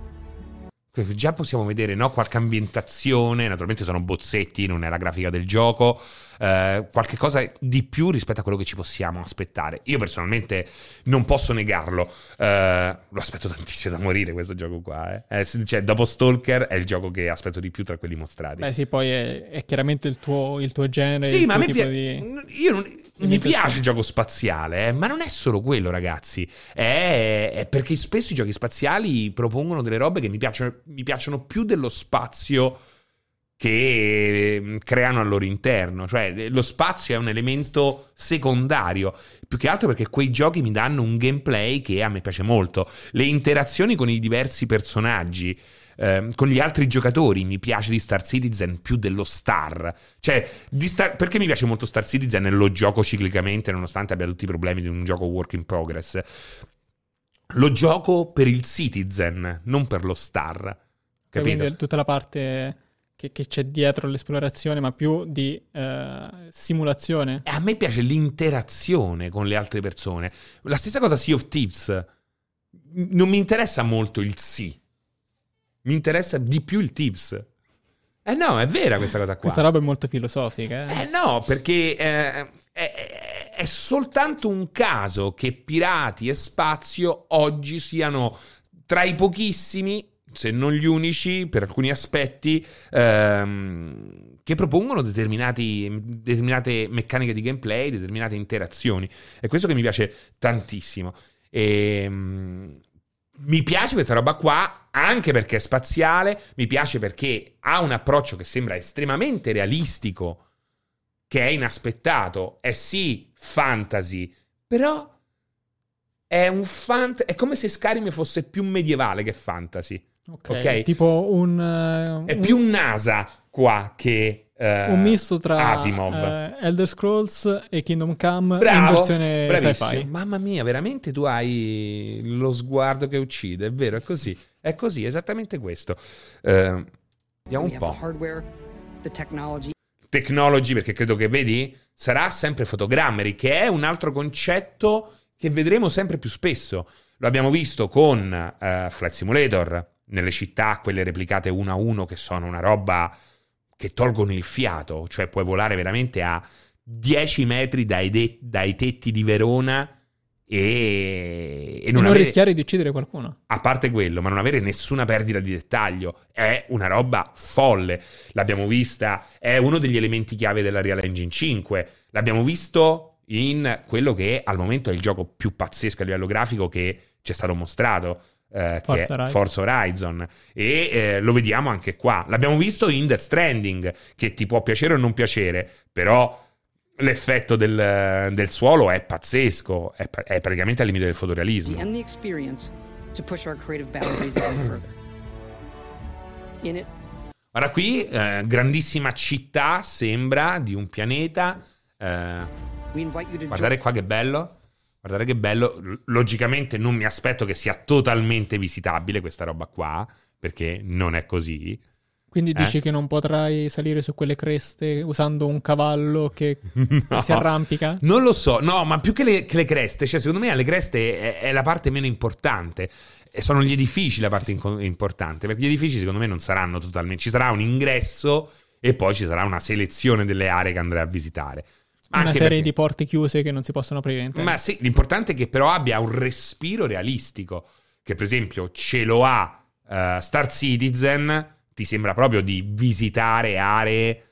Speaker 1: Già possiamo vedere no, qualche ambientazione, naturalmente sono bozzetti, non è la grafica del gioco, eh, qualche cosa di più rispetto a quello che ci possiamo aspettare. Io personalmente non posso negarlo, eh, lo aspetto tantissimo da morire questo gioco qua. eh. Eh, cioè, dopo Stalker è il gioco che aspetto di più tra quelli mostrati.
Speaker 4: Beh sì, poi è, è chiaramente il tuo, il tuo genere.
Speaker 1: Sì, ma a me piace.
Speaker 4: di...
Speaker 1: Io non- mi piace il gioco spaziale, eh, ma non è solo quello, ragazzi. È, è perché spesso i giochi spaziali propongono delle robe che mi piacciono, mi piacciono più dello spazio che eh, creano al loro interno. Cioè, lo spazio è un elemento secondario. Più che altro perché quei giochi mi danno un gameplay che a me piace molto. Le interazioni con i diversi personaggi. ehm, con gli altri giocatori mi piace di Star Citizen più dello Star. Cioè, Star- perché mi piace molto Star Citizen e lo gioco ciclicamente, nonostante abbia tutti i problemi di un gioco work in progress. Lo gioco per il Citizen, non per lo Star. Capito?
Speaker 4: Quindi tutta la parte che, che c'è dietro l'esplorazione, ma più di eh, simulazione.
Speaker 1: E a me piace l'interazione con le altre persone. La stessa cosa Sea of Thieves. Non mi interessa molto il sì. Mi interessa di più il Thieves. Eh no, è vera questa cosa qua.
Speaker 4: Questa roba è molto filosofica. Eh?
Speaker 1: Eh no, perché eh, è, è soltanto un caso che pirati e spazio oggi siano tra i pochissimi, se non gli unici, per alcuni aspetti, ehm, che propongono determinate meccaniche di gameplay, determinate interazioni. È questo che mi piace tantissimo. E, mi piace questa roba qua anche perché è spaziale, mi piace perché ha un approccio che sembra estremamente realistico, che è inaspettato, è sì fantasy, però è un fant- è come se Skyrim fosse più medievale che fantasy.
Speaker 4: Ok,
Speaker 1: Ok.
Speaker 4: tipo un, eh,
Speaker 1: È
Speaker 4: un-
Speaker 1: più NASA qua che eh,
Speaker 4: un misto tra
Speaker 1: Asimov.
Speaker 4: eh, Elder Scrolls e Kingdom Come in
Speaker 1: Bravo,
Speaker 4: versione
Speaker 1: bravissimo.
Speaker 4: sci-fi.
Speaker 1: Mamma mia, veramente tu hai lo sguardo che uccide, è vero, è così. È così, esattamente questo. Eh, vediamo un po'.
Speaker 6: hardware, the technology,
Speaker 1: Technology, perché credo che vedi, sarà sempre Photogrammery, che è un altro concetto che vedremo sempre più spesso. Lo abbiamo visto con Flight Simulator, nelle città, quelle replicate uno a uno, che sono una roba che tolgono il fiato, cioè puoi volare veramente a 10 metri dai, de- dai tetti di Verona e, e
Speaker 4: E
Speaker 1: non,
Speaker 4: non
Speaker 1: avere,
Speaker 4: rischiare di uccidere qualcuno.
Speaker 1: a parte quello, ma non avere nessuna perdita di dettaglio è una roba folle. L'abbiamo vista, è uno degli elementi chiave della Real Engine 5. L'abbiamo visto in quello che al momento è il gioco più pazzesco a livello grafico che ci è stato mostrato. Eh, che
Speaker 4: Forza
Speaker 1: è
Speaker 4: Horizon.
Speaker 1: Forza Horizon e eh, lo vediamo anche qua l'abbiamo visto in Death Stranding che ti può piacere o non piacere però l'effetto del, del suolo è pazzesco è, è praticamente al limite del fotorealismo
Speaker 6: and the experience to push our creative boundaries even further. In it,
Speaker 1: Ora qui, eh, grandissima città, sembra, di un pianeta. Eh, guardate qua che bello. Guardate che bello. Logicamente non mi aspetto che sia totalmente visitabile questa roba qua, perché non è così.
Speaker 4: Quindi
Speaker 1: Eh?
Speaker 4: dici che non potrai salire su quelle creste usando un cavallo che
Speaker 1: No.
Speaker 4: si arrampica?
Speaker 1: Non lo so, no, ma più che le, che le creste, cioè secondo me alle creste è, è la parte meno importante. E sono gli edifici la parte inco- importante, perché gli edifici secondo me non saranno totalmente... Ci sarà un ingresso e poi ci sarà una selezione delle aree che andrai a visitare.
Speaker 4: Una serie
Speaker 1: perché-
Speaker 4: di porte chiuse che non si possono aprire in tempo.
Speaker 1: Ma sì, l'importante è che però abbia un respiro realistico, che per esempio ce lo ha eh, Star Citizen, ti sembra proprio di visitare aree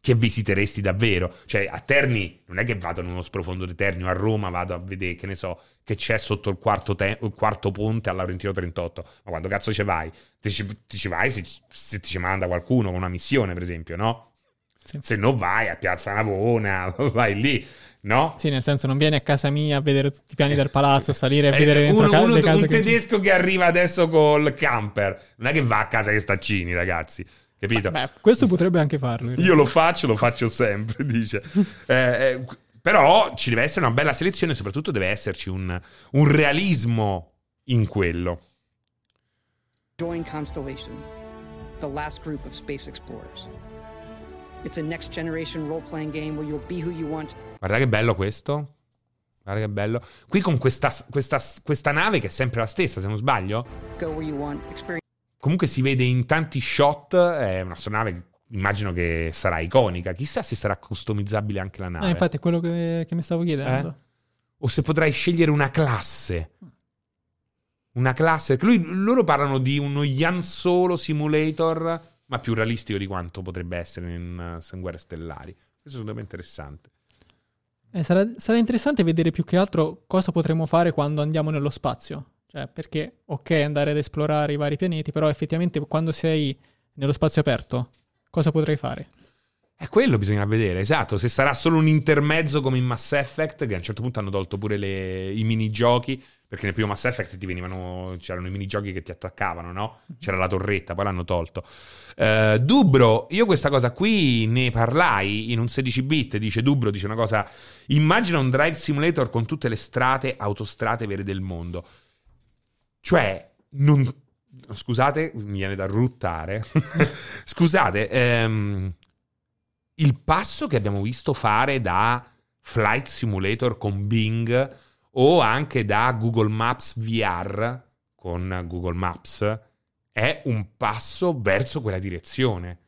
Speaker 1: che visiteresti davvero. Cioè, a Terni non è che vado in uno sprofondo di Terni, o a Roma vado a vedere, che ne so, che c'è sotto il quarto, te- il quarto ponte al Laurentino 38. Ma quando cazzo ci vai? Ti ci, ti ci vai se, se ti ci manda qualcuno con una missione, per esempio, no?
Speaker 4: Sì.
Speaker 1: Se no vai a Piazza Navona, vai lì, no?
Speaker 4: Sì, nel senso non vieni a casa mia a vedere tutti i piani del palazzo, salire a
Speaker 1: Eh,
Speaker 4: vedere dentro
Speaker 1: uno,
Speaker 4: ca-
Speaker 1: uno-
Speaker 4: case
Speaker 1: un
Speaker 4: che-
Speaker 1: tedesco che arriva adesso col camper non è che va a casa che staccini ragazzi capito?
Speaker 4: Beh, questo potrebbe anche farlo.
Speaker 1: io lo faccio lo faccio sempre dice Eh, eh, però ci deve essere una bella selezione soprattutto deve esserci un, un realismo in quello
Speaker 6: Join Constellation, the last group of space explorers. It's a next generation role playing game where you'll be who you want
Speaker 1: guarda che bello questo guarda che bello qui con questa, questa, questa nave che è sempre la stessa se non sbaglio
Speaker 6: go where you want, experience
Speaker 1: comunque si vede in tanti shot è una nave che immagino che sarà iconica chissà se sarà customizzabile anche la nave
Speaker 4: Ah, infatti è quello che, che mi stavo chiedendo.
Speaker 1: Eh? o se potrai scegliere una classe. Una classe. Perché lui- loro parlano di uno Yan Solo simulator, ma più realistico di quanto potrebbe essere in, uh, in Guerre Stellari. Questo è interessante.
Speaker 4: Eh, sarà, sarà interessante vedere più che altro cosa potremo fare quando andiamo nello spazio. Cioè, perché, ok, andare ad esplorare i vari pianeti, però effettivamente quando sei nello spazio aperto, cosa potrei fare?
Speaker 1: È quello bisogna vedere, esatto. Se sarà solo un intermezzo come in Mass Effect, che a un certo punto hanno tolto pure le- i minigiochi, perché nel primo Mass Effect ti venivano, c'erano i minigiochi che ti attaccavano, no? C'era la torretta, poi l'hanno tolto. Eh, Dubro, io questa cosa qui ne parlai in un 16 bit, dice Dubro, dice una cosa, immagina un drive simulator con tutte le strade, autostrade vere del mondo. Cioè, non... Scusate, mi viene da ruttare. Scusate, ehm, il passo che abbiamo visto fare da Flight Simulator con Bing o anche da Google Maps VR con Google Maps è un passo verso quella direzione.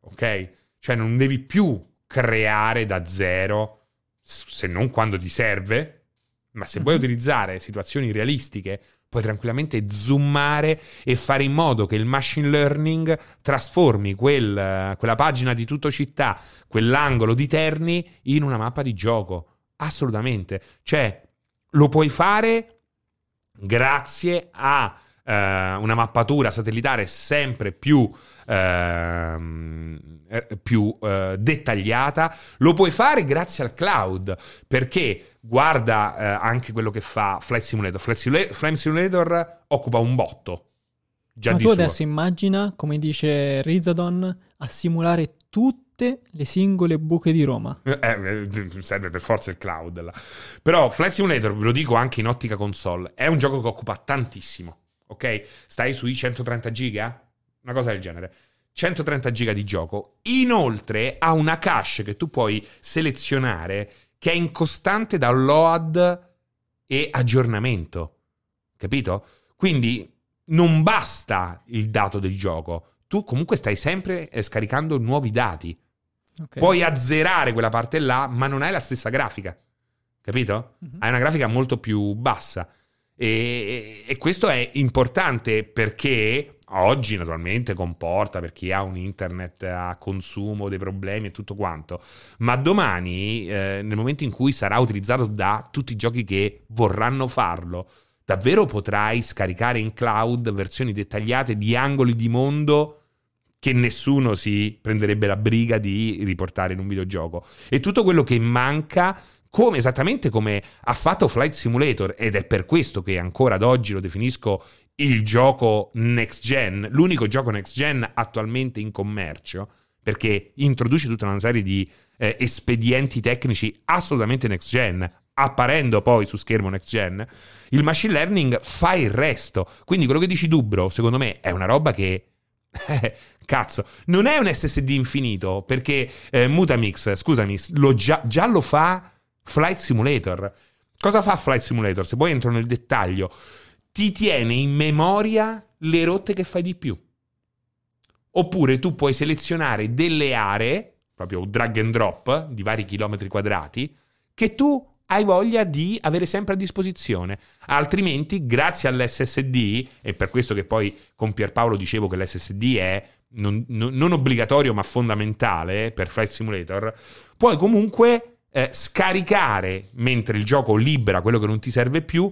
Speaker 1: Ok? Cioè non devi più creare da zero, se non quando ti serve, ma se vuoi utilizzare situazioni realistiche, puoi tranquillamente zoomare e fare in modo che il machine learning trasformi quel- quella pagina di tutto città, quell'angolo di Terni in una mappa di gioco. Assolutamente. Cioè, lo puoi fare grazie a una mappatura satellitare sempre più, ehm, eh, più eh, dettagliata. Lo puoi fare grazie al cloud, perché guarda eh, anche quello che fa Flight Simulator. Flight, Simula- Flight Simulator occupa un botto. Già
Speaker 4: Ma tu
Speaker 1: suo.
Speaker 4: adesso immagina, come dice Rizadon, a simulare tutte le singole buche di Roma.
Speaker 1: Eh, eh, serve per forza il cloud. là. Però Flight Simulator, ve lo dico anche in ottica console, è un gioco che occupa tantissimo. Ok? Stai sui 130 giga? Una cosa del genere. 130 giga di gioco. Inoltre ha una cache che tu puoi selezionare che è in costante download e aggiornamento. Capito? Quindi non basta il dato del gioco. Tu comunque stai sempre eh, scaricando nuovi dati.
Speaker 4: Ok.
Speaker 1: Puoi azzerare quella parte là, ma non hai la stessa grafica. Capito?
Speaker 4: Mhm.
Speaker 1: Hai una grafica molto più bassa. E, e questo è importante perché oggi naturalmente comporta per chi ha un internet a consumo dei problemi e tutto quanto, ma domani, eh, nel momento in cui sarà utilizzato da tutti i giochi che vorranno farlo, davvero potrai scaricare in cloud versioni dettagliate di angoli di mondo che nessuno si prenderebbe la briga di riportare in un videogioco. E tutto quello che manca, come esattamente come ha fatto Flight Simulator, ed è per questo che ancora ad oggi lo definisco il gioco next gen, l'unico gioco next gen attualmente in commercio, perché introduce tutta una serie di eh, espedienti tecnici assolutamente next gen, apparendo poi su schermo next gen, il machine learning fa il resto. Quindi quello che dici Dubro, secondo me, è una roba che eh, cazzo, non è un SSD infinito perché eh, Mutamix, scusami, lo già, già lo fa Flight Simulator. Cosa fa Flight Simulator? Se poi entro nel dettaglio, ti tiene in memoria le rotte che fai di più. Oppure tu puoi selezionare delle aree, proprio drag and drop, di vari chilometri quadrati, che tu hai voglia di avere sempre a disposizione. Altrimenti, grazie all'SSD, e per questo che poi con Pierpaolo dicevo che l'SSD è non, non- obbligatorio ma fondamentale per Flight Simulator, puoi comunque eh, scaricare mentre il gioco libera quello che non ti serve più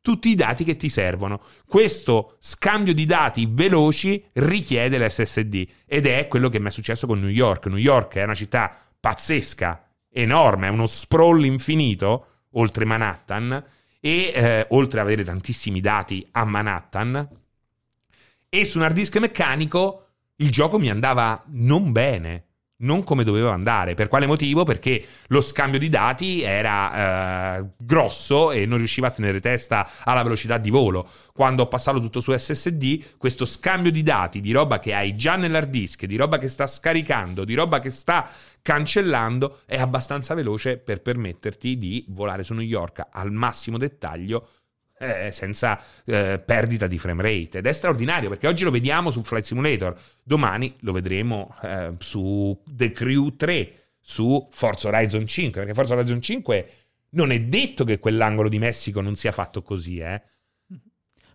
Speaker 1: tutti i dati che ti servono. Questo scambio di dati veloci richiede l'SSD ed è quello che mi è successo con New York. New York è una città pazzesca, enorme, è uno sprawl infinito oltre Manhattan e eh, oltre ad avere tantissimi dati a Manhattan e su un hard disk meccanico il gioco mi andava non bene, non come doveva andare. Per quale motivo? Perché lo scambio di dati era eh, grosso e non riusciva a tenere testa alla velocità di volo. Quando ho passato tutto su SSD, questo scambio di dati, di roba che hai già nell'hard disk, di roba che sta scaricando, di roba che sta cancellando, è abbastanza veloce per permetterti di volare su New York al massimo dettaglio eh, senza eh, perdita di frame rate. Ed è straordinario perché oggi lo vediamo su Flight Simulator. Domani lo vedremo eh, su The Crew 3 su Forza Horizon 5 perché Forza Horizon 5 non è detto che quell'angolo di Messico non sia fatto così eh.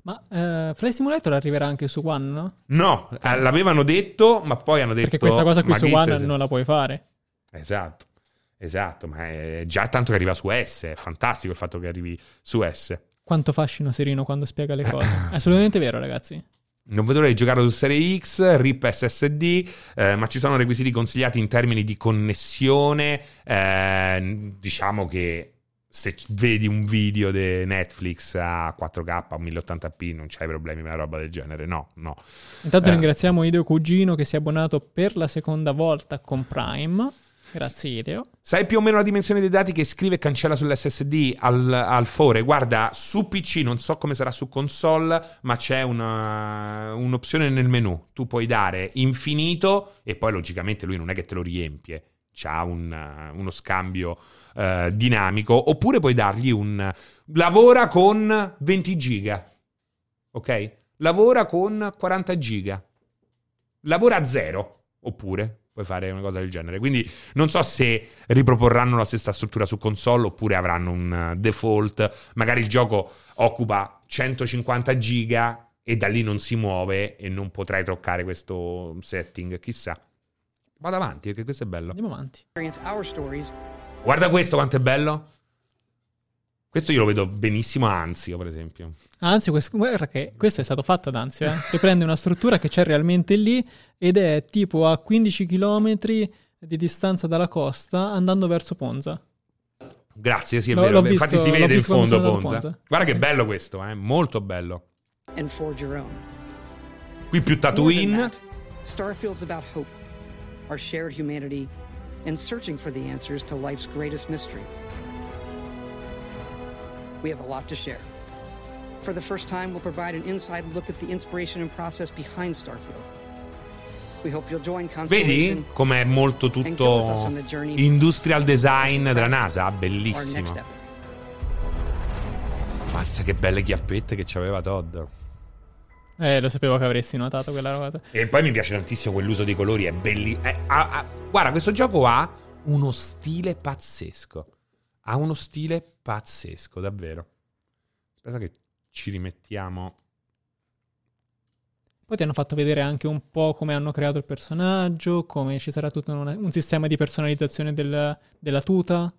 Speaker 4: Ma eh, Flight Simulator arriverà anche su One, no?
Speaker 1: no eh, l'avevano detto ma poi hanno detto
Speaker 4: Perché questa cosa qui su One
Speaker 1: te-
Speaker 4: non la puoi fare.
Speaker 1: esatto esatto ma è già tanto che arriva su S è fantastico il fatto che arrivi su S
Speaker 4: Quanto fascino Serino quando spiega le cose. È assolutamente vero, ragazzi.
Speaker 1: Non vedo l'ora di giocarlo su Serie X, RIP SSD, eh, ma ci sono requisiti consigliati in termini di connessione. eh, diciamo che se vedi un video di Netflix a 4K o 1080p non c'hai problemi con una roba del genere. No, no.
Speaker 4: Intanto
Speaker 1: Eh.
Speaker 4: ringraziamo Ideo Cugino che si è abbonato per la seconda volta con Prime. Grazie Ideo.
Speaker 1: Sai più o meno la dimensione dei dati che scrive e cancella sull'SSD al, al fore? Guarda, su PC non so come sarà su console, ma c'è una- un'opzione nel menu. Tu puoi dare infinito e poi logicamente lui non è che te lo riempie. C'ha un, uno scambio uh, dinamico. Oppure puoi dargli un... Lavora con 20 giga. Ok? Lavora con 40 giga. Lavora a zero. Oppure puoi fare una cosa del genere. Quindi non so se riproporranno la stessa struttura su console oppure avranno un uh, default. Magari il gioco occupa 150 giga e da lì non si muove e non potrai toccare questo setting. Chissà. Vado avanti perché questo è bello.
Speaker 4: Andiamo avanti.
Speaker 1: Guarda questo quanto è bello. Questo io lo vedo benissimo a Anzio, per esempio.
Speaker 4: Anzi, questo, guarda che questo è stato fatto ad Anzio, eh? Riprende una struttura che c'è realmente lì ed è tipo a 15 km di distanza dalla costa andando verso Ponza.
Speaker 1: Grazie, sì, è
Speaker 4: L'ho-
Speaker 1: vero.
Speaker 4: l'ho
Speaker 1: Infatti
Speaker 4: visto-
Speaker 1: si vede in
Speaker 4: visto
Speaker 1: fondo Ponza.
Speaker 4: Ponza.
Speaker 1: Guarda che
Speaker 4: Sì.
Speaker 1: bello questo, eh? molto bello.
Speaker 6: and forge your own.
Speaker 1: Qui più Tatooine.
Speaker 6: that, Starfield's about hope, our shared humanity, and searching for the answers to life's greatest mystery. We have a lot to share. For the first time, we'll provide an inside look at the inspiration and process behind Starfield. We hope you'll join Constellation.
Speaker 1: Vedi com'è molto tutto industrial design della NASA? Bellissimo. Mazza che belle chiappette che c'aveva Todd.
Speaker 4: Eh, lo sapevo che avresti notato quella cosa.
Speaker 1: E poi mi piace tantissimo quell'uso dei colori, è bellissimo. guarda, questo gioco ha uno stile pazzesco. Ha uno stile pazzesco, davvero. Aspetta che ci rimettiamo.
Speaker 4: Poi ti hanno fatto vedere anche un po' come hanno creato il personaggio, come ci sarà tutto un, un sistema di personalizzazione del- della tuta,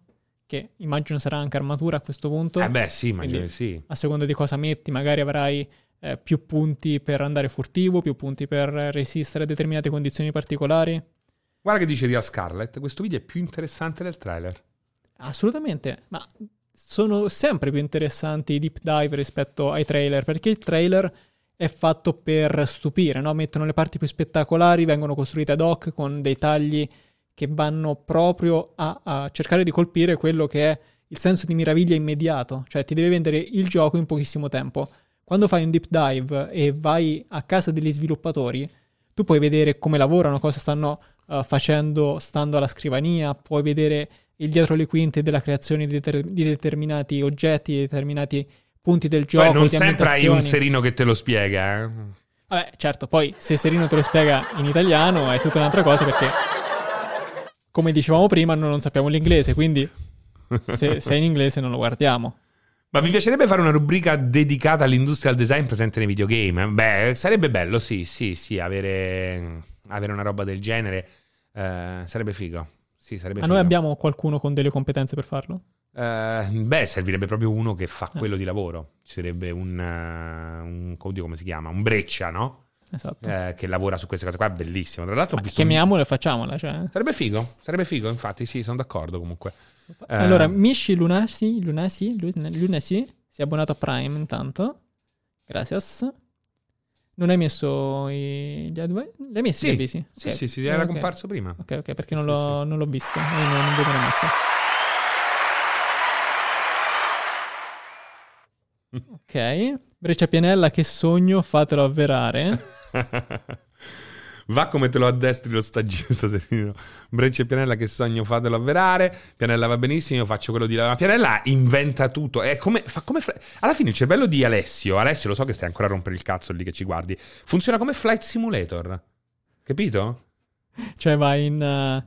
Speaker 4: che immagino sarà anche armatura a questo punto.
Speaker 1: Eh beh, sì, immagino
Speaker 4: Quindi-
Speaker 1: di sì.
Speaker 4: a seconda di cosa metti, magari avrai eh, più punti per andare furtivo, più punti per resistere a determinate condizioni particolari.
Speaker 1: Guarda che dice Real Scarlet, questo video è più interessante del trailer.
Speaker 4: Assolutamente, ma sono sempre più interessanti i deep dive rispetto ai trailer, perché il trailer è fatto per stupire, no? Mettono le parti più spettacolari, vengono costruite ad hoc con dei tagli che vanno proprio a, a cercare di colpire quello che è il senso di meraviglia immediato, cioè ti deve vendere il gioco in pochissimo tempo. Quando fai un deep dive e vai a casa degli sviluppatori, tu puoi vedere come lavorano, cosa stanno eh, facendo stando alla scrivania, puoi vedere il dietro le quinte della creazione di, deter- di determinati oggetti, di determinati punti del gioco.
Speaker 1: Poi non sempre hai un serino che te lo spiega, eh.
Speaker 4: Vabbè, certo, poi se Serino te lo spiega in italiano è tutta un'altra cosa perché, come dicevamo prima, noi non sappiamo l'inglese, quindi se, se è in inglese non lo guardiamo.
Speaker 1: Ma vi piacerebbe fare una rubrica dedicata all'industrial design presente nei videogame? Beh, sarebbe bello, sì, sì, sì, avere, avere una roba del genere. eh, sarebbe figo. Sì, sarebbe
Speaker 4: Ma
Speaker 1: figo.
Speaker 4: noi abbiamo qualcuno con delle competenze per farlo?
Speaker 1: Eh, beh, servirebbe proprio uno che fa
Speaker 4: Eh.
Speaker 1: quello di lavoro. Ci sarebbe un, eh, un- oddio, come si chiama? Un breccia, no?
Speaker 4: Esatto.
Speaker 1: Eh, che lavora su queste cose qua, è bellissimo. Tra l'altro, visto
Speaker 4: chiamiamola e facciamola, cioè.
Speaker 1: Sarebbe figo, sarebbe figo, infatti, sì, sono d'accordo comunque. Eh,
Speaker 4: Allora, Mishi Lunasi, Lunasi, Lun- Lunasi si è abbonato a Prime intanto. Gracias. Non hai messo i... gli advi- Li hai messi
Speaker 1: Sì,
Speaker 4: avvisi?
Speaker 1: sì,
Speaker 4: Ok.
Speaker 1: sì, sì, era
Speaker 4: Ok.
Speaker 1: comparso prima.
Speaker 4: Ok, ok, perché non,
Speaker 1: Sì,
Speaker 4: l'ho, non l'ho visto. non, non vedo una mazza. Ok. Breccia Pianella, che sogno, fatelo avverare.
Speaker 1: Va come te lo addestri lo stagista serino. Breccia e Pianella che sogno fatelo avverare. Pianella va benissimo, io faccio quello di la Pianella inventa tutto. È come, fa come Fla- Alla fine il cervello di Alessio, Alessio lo so che stai ancora a rompere il cazzo lì che ci guardi. Funziona come Flight Simulator. Capito?
Speaker 4: Cioè vai in, eh,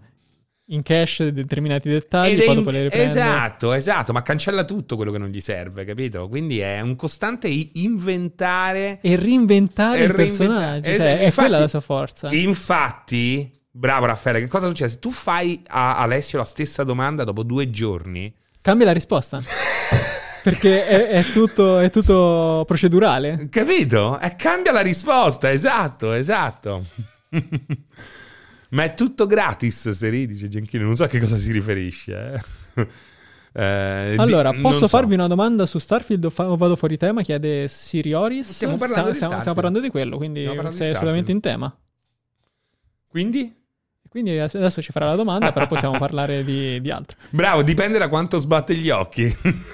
Speaker 4: in cache determinati dettagli,
Speaker 1: Ed è
Speaker 4: poi
Speaker 1: in-
Speaker 4: dopo le riprende.
Speaker 1: Esatto, esatto, ma cancella tutto quello che non gli serve, capito? Quindi è un costante inventare
Speaker 4: E reinventare
Speaker 1: E
Speaker 4: il
Speaker 1: reinventa-
Speaker 4: personaggio.
Speaker 1: Es-
Speaker 4: Cioè, è
Speaker 1: infatti-
Speaker 4: quella la sua forza.
Speaker 1: Infatti, bravo Raffaele, che cosa succede? Se tu fai a Alessio la stessa domanda dopo due giorni,
Speaker 4: Cambia la risposta. Perché è, è tutto, è tutto procedurale.
Speaker 1: Capito? E cambia la risposta, esatto, esatto. Ma è tutto gratis, Seri, dice Genchino. Non so a che cosa si riferisce. Eh. Eh, di-
Speaker 4: Allora,
Speaker 1: non
Speaker 4: posso
Speaker 1: so.
Speaker 4: farvi una domanda su Starfield o, fa- o vado fuori tema? Chiede Sirioris.
Speaker 1: Stiamo parlando di
Speaker 4: stiamo,
Speaker 1: Starfield.
Speaker 4: stiamo parlando di quello, quindi sei
Speaker 1: di
Speaker 4: assolutamente in tema.
Speaker 1: Quindi?
Speaker 4: Quindi adesso ci farà la domanda, però possiamo parlare di, di altro.
Speaker 1: Bravo, dipende da quanto sbatte gli occhi.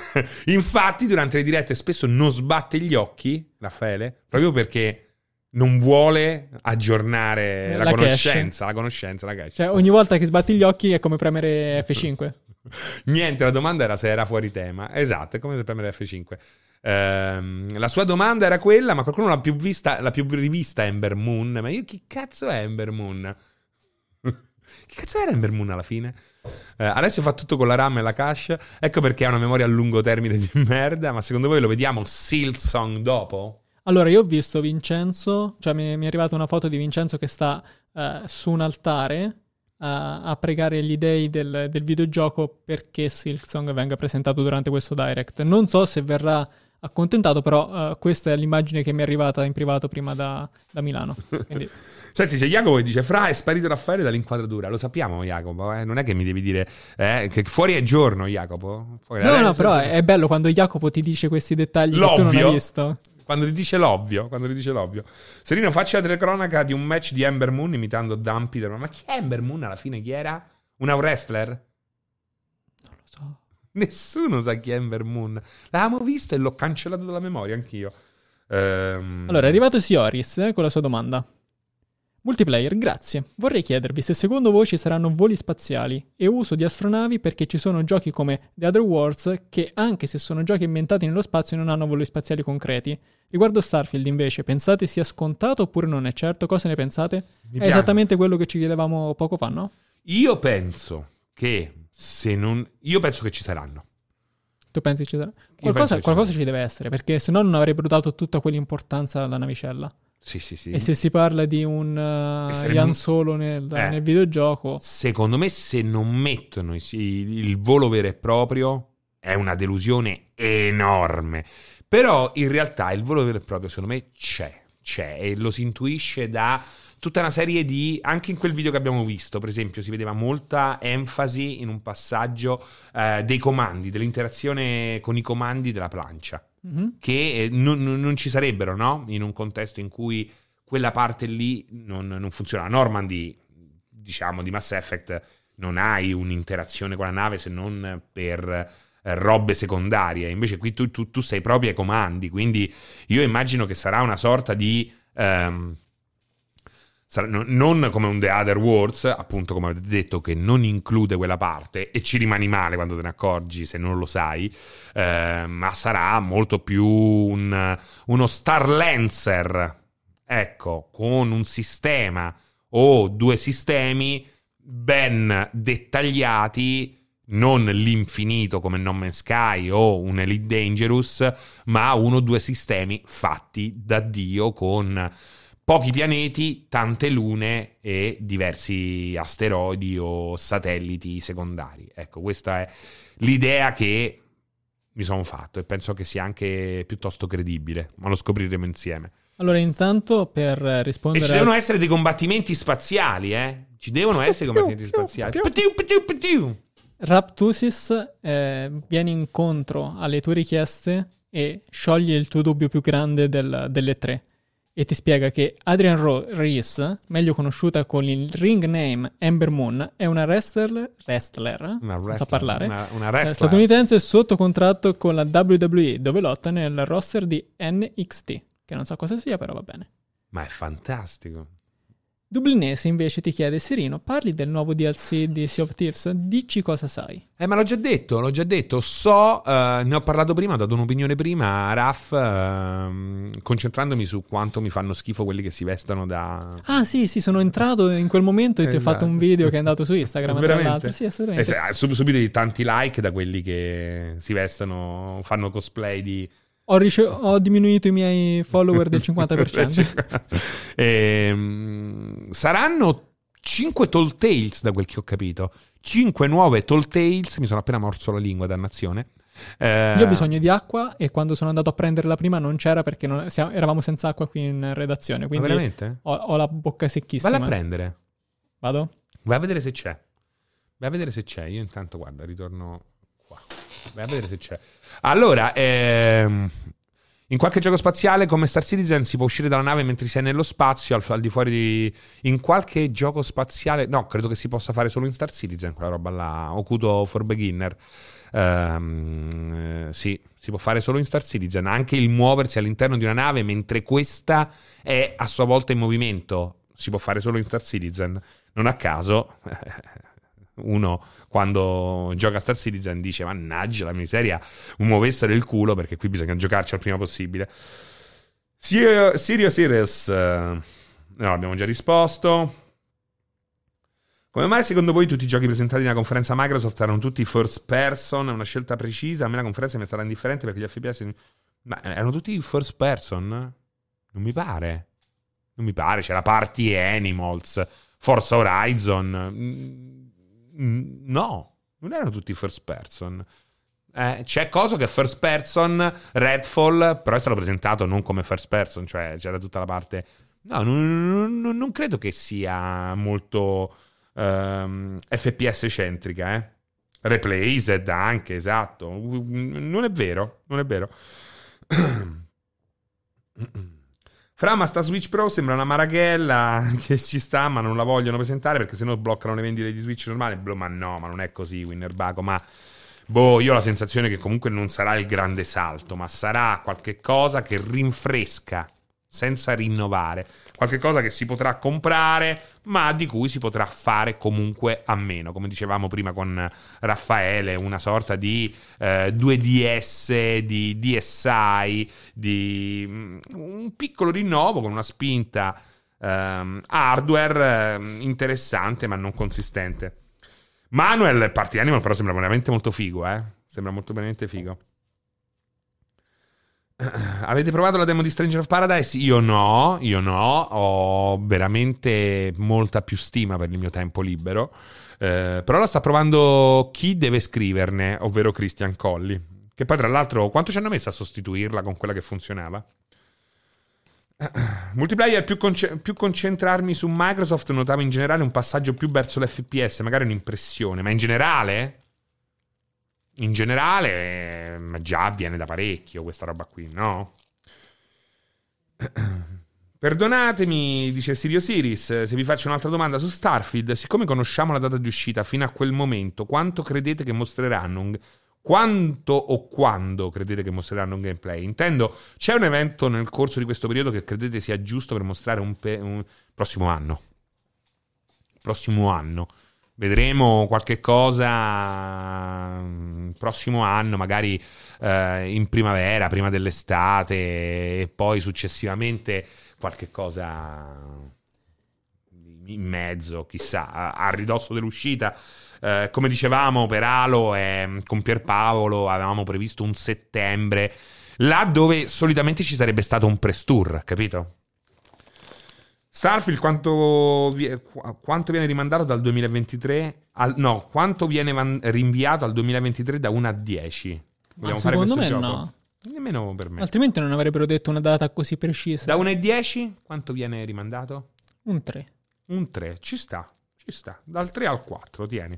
Speaker 1: Infatti, durante le dirette spesso non sbatte gli occhi, Raffaele, proprio perché non vuole aggiornare la,
Speaker 4: La
Speaker 1: conoscenza, la conoscenza, la cache.
Speaker 4: Cioè, ogni volta che sbatti gli occhi è come premere F5.
Speaker 1: Niente, la domanda era se era fuori tema. Esatto, è come se premere F5. Ehm, la sua domanda era quella, ma qualcuno l'ha più vista, l'ha più rivista Ember Moon. Ma io chi cazzo è Ember Moon? Che cazzo era Ember Moon alla fine? Eh, adesso fa tutto con la RAM e la cache. Ecco perché ha una memoria a lungo termine di merda. Ma secondo voi lo vediamo Silksong dopo?
Speaker 4: Allora, io ho visto Vincenzo, cioè mi, mi è arrivata una foto di Vincenzo che sta eh, su un altare a, a pregare gli dei del, del videogioco perché Silksong venga presentato durante questo direct. Non so se verrà accontentato, però eh, questa è l'immagine che mi è arrivata in privato prima da, da Milano. Quindi,
Speaker 1: Senti, c'è Jacopo che dice: Fra è sparito Raffaele dall'inquadratura. Lo sappiamo, Jacopo. eh? Non è che mi devi dire eh, che fuori è giorno, Jacopo. Fuori-
Speaker 4: no, no, però è bello quando Jacopo ti dice questi dettagli che tu non
Speaker 1: L'ovvio.
Speaker 4: hai visto.
Speaker 1: Quando ti dice l'ovvio, quando ti dice l'ovvio. Serino, faccia la telecronaca di un match di Ember Moon imitando Dumpy. Ma chi è Ember Moon alla fine? Chi era? Una wrestler?
Speaker 4: Non lo so.
Speaker 1: Nessuno sa chi è Ember Moon. L'avevamo visto e l'ho cancellato dalla memoria anch'io. Ehm,
Speaker 4: Allora, è arrivato Sioris eh, con la sua domanda. Multiplayer, grazie. Vorrei chiedervi se secondo voi ci saranno voli spaziali e uso di astronavi perché ci sono giochi come The Other Worlds che, anche se sono giochi ambientati nello spazio, non hanno voli spaziali concreti. Riguardo Starfield, invece, pensate sia scontato oppure non è certo? Cosa ne pensate?
Speaker 1: mi
Speaker 4: È esattamente quello che ci chiedevamo poco fa, no?
Speaker 1: Io penso che se non. Io penso che ci saranno.
Speaker 4: Tu pensi ci Qualcosa,
Speaker 1: che ci
Speaker 4: qualcosa
Speaker 1: sarà.
Speaker 4: ci deve essere, perché se no non avrebbero dato tutta quell'importanza alla navicella.
Speaker 1: Sì, sì, sì.
Speaker 4: E se si parla di un uh,
Speaker 1: sarebbe-
Speaker 4: Ian Solo nel,
Speaker 1: Eh.
Speaker 4: nel videogioco,
Speaker 1: Secondo me, se non mettono i- il volo vero e proprio, è una delusione enorme. Però in realtà il volo vero e proprio, secondo me, c'è. C'è e lo si intuisce da tutta una serie di. Anche in quel video che abbiamo visto, per esempio, si vedeva molta enfasi in un passaggio eh, dei comandi, dell'interazione con i comandi della plancia
Speaker 4: Mhm.
Speaker 1: che eh, non, non- ci sarebbero, no? In un contesto in cui quella parte lì non, non funziona. Normandy, diciamo, di Mass Effect, non hai un'interazione con la nave se non per eh, robe secondarie. Invece qui tu, tu- tu sei proprio ai comandi, quindi io immagino che sarà una sorta di... no- non come un The Other Worlds, appunto come avete detto, che non include quella parte e ci rimani male quando te ne accorgi se non lo sai, eh, ma sarà molto più un- uno Star Lancer, ecco, con un sistema o due sistemi ben dettagliati, non l'infinito come No Man's Sky o un Elite Dangerous, ma uno o due sistemi fatti da Dio con pochi pianeti, tante lune e diversi asteroidi o satelliti secondari. Ecco, questa è l'idea che mi sono fatto e penso che sia anche piuttosto credibile, ma lo scopriremo insieme.
Speaker 4: Allora, intanto per eh,
Speaker 1: E
Speaker 4: rispondere
Speaker 1: ci
Speaker 4: a-
Speaker 1: devono essere dei combattimenti spaziali, eh? Ci devono essere combattimenti spaziali. Piu, piu, piu, piu.
Speaker 4: Raptusis eh, viene incontro alle tue richieste e scioglie il tuo dubbio più grande del- delle tre. E ti spiega che Adrian Ro- Reese, meglio conosciuta con il ring name Ember Moon, è una wrestler, wrestler
Speaker 1: Una wrestler,
Speaker 4: parlare,
Speaker 1: Una, una
Speaker 4: eh,
Speaker 1: wrestler.
Speaker 4: statunitense sotto contratto con la WWE, dove lotta nel roster di NXT, che non so cosa sia, però va bene.
Speaker 1: Ma è fantastico.
Speaker 4: Dublinese invece ti chiede, Serino, parli del nuovo DLC di Sea of Thieves? Dici cosa sai.
Speaker 1: Eh, ma l'ho già detto, l'ho già detto. So, eh, ne ho parlato prima, ho dato un'opinione prima a Raf, ehm, concentrandomi su quanto mi fanno schifo quelli che si vestono da...
Speaker 4: Ah sì, sì, sono entrato in quel momento e ti ho
Speaker 1: Esatto.
Speaker 4: fatto un video che è andato su Instagram, tra
Speaker 1: Veramente?
Speaker 4: l'altro. Sì,
Speaker 1: Eh,
Speaker 4: assolutamente.
Speaker 1: eh, sub- subito tanti like da quelli che si vestono, fanno cosplay di...
Speaker 4: Ho, rice- ho diminuito i miei follower del 50%.
Speaker 1: Ehm, saranno 5 Tall Tales da quel che ho capito. 5 nuove Tall Tales, mi sono appena morso la lingua, dannazione. Eh,
Speaker 4: Io ho bisogno di acqua e quando sono andato a prendere la prima non c'era perché non- siamo- eravamo senza acqua qui in redazione.
Speaker 1: Ma
Speaker 4: Quindi
Speaker 1: veramente?
Speaker 4: ho, ho la bocca secchissima.
Speaker 1: Valla a prendere.
Speaker 4: Vado?
Speaker 1: Vai a vedere se c'è. Vai a vedere se c'è. Io intanto, guarda, ritorno. Vai a vedere se c'è. Allora, ehm, in qualche gioco spaziale come Star Citizen si può uscire dalla nave mentre si è nello spazio, al, al di fuori di... In qualche gioco spaziale... No, credo che si possa fare solo in Star Citizen, quella roba là. Okuto for Beginner. Eh, sì, si può fare solo in Star Citizen. Anche il muoversi all'interno di una nave mentre questa è a sua volta in movimento. Si può fare solo in Star Citizen. Non a caso, uno quando gioca a Star Citizen dice: Mannaggia la miseria, muovessero il culo perché qui bisogna giocarci al prima possibile. Sirio- Serious Series, eh, no, abbiamo già risposto. Come mai secondo voi tutti i giochi presentati nella conferenza Microsoft erano tutti first person? È una scelta precisa? A me la conferenza mi stata indifferente perché gli FPS. Ma erano tutti first person? Non mi pare. Non mi pare. C'era Party Animals, Forza Horizon. Mm, No, non erano tutti first person. Eh, c'è cosa che first person, Redfall, però è stato presentato non come first person, cioè c'era tutta la parte... No, non, non- non credo che sia molto ehm, FPS centrica, eh. Replaced anche, esatto. Non è vero, non è vero. Fra, ma sta Switch Pro sembra una maraghella che ci sta, ma non la vogliono presentare perché sennò bloccano le vendite di Switch normali. Boh, ma no, ma non è così, Winner Baco. Ma boh, io ho la sensazione che comunque non sarà il grande salto, ma sarà qualche cosa che rinfresca senza rinnovare. Qualche cosa che si potrà comprare, ma di cui si potrà fare comunque a meno. Come dicevamo prima con Raffaele, una sorta di eh, 2DS, di DSI, di mm, un piccolo rinnovo con una spinta ehm, hardware ehm, interessante ma non consistente. Manuel Party Animal però sembra veramente molto figo, eh? Sembra molto veramente figo. Avete provato la demo di Stranger of Paradise? Io no, io no, ho veramente molta più stima per il mio tempo libero. Eh, però la sta provando chi deve scriverne, ovvero Christian Colli. Che poi, tra l'altro, quanto ci hanno messo a sostituirla con quella che funzionava? Multiplayer più, conce- più concentrarmi su Microsoft, notavo in generale un passaggio più verso l'FPS, magari un'impressione, ma in generale? In generale, già avviene da parecchio questa roba qui, no? Perdonatemi, dice Sirio Siris, se vi faccio un'altra domanda su Starfield, siccome conosciamo la data di uscita fino a quel momento, quanto credete che mostreranno un... Quanto o quando credete che mostreranno un gameplay? Intendo, c'è un evento nel corso di questo periodo che credete sia giusto per mostrare un, pe- un prossimo anno? Prossimo anno. Vedremo qualche cosa mm, prossimo anno, magari eh, in primavera, prima dell'estate, e poi successivamente qualche cosa in mezzo, chissà, a, ridosso dell'uscita. Eh, come dicevamo per Halo e con Pierpaolo avevamo previsto un settembre, là dove solitamente ci sarebbe stato un press tour, capito? Starfield quanto, quanto viene rimandato dal 2023 al, no, quanto viene van- rinviato al 2023 da 1 a 10? Vogliamo fare
Speaker 4: secondo me
Speaker 1: gioco?
Speaker 4: no.
Speaker 1: Nemmeno per me.
Speaker 4: Altrimenti non avrebbero detto una data così precisa.
Speaker 1: Da 1 a 10 quanto viene rimandato?
Speaker 4: Un 3.
Speaker 1: Un 3, ci sta, ci sta. Dal 3 al 4, tieni.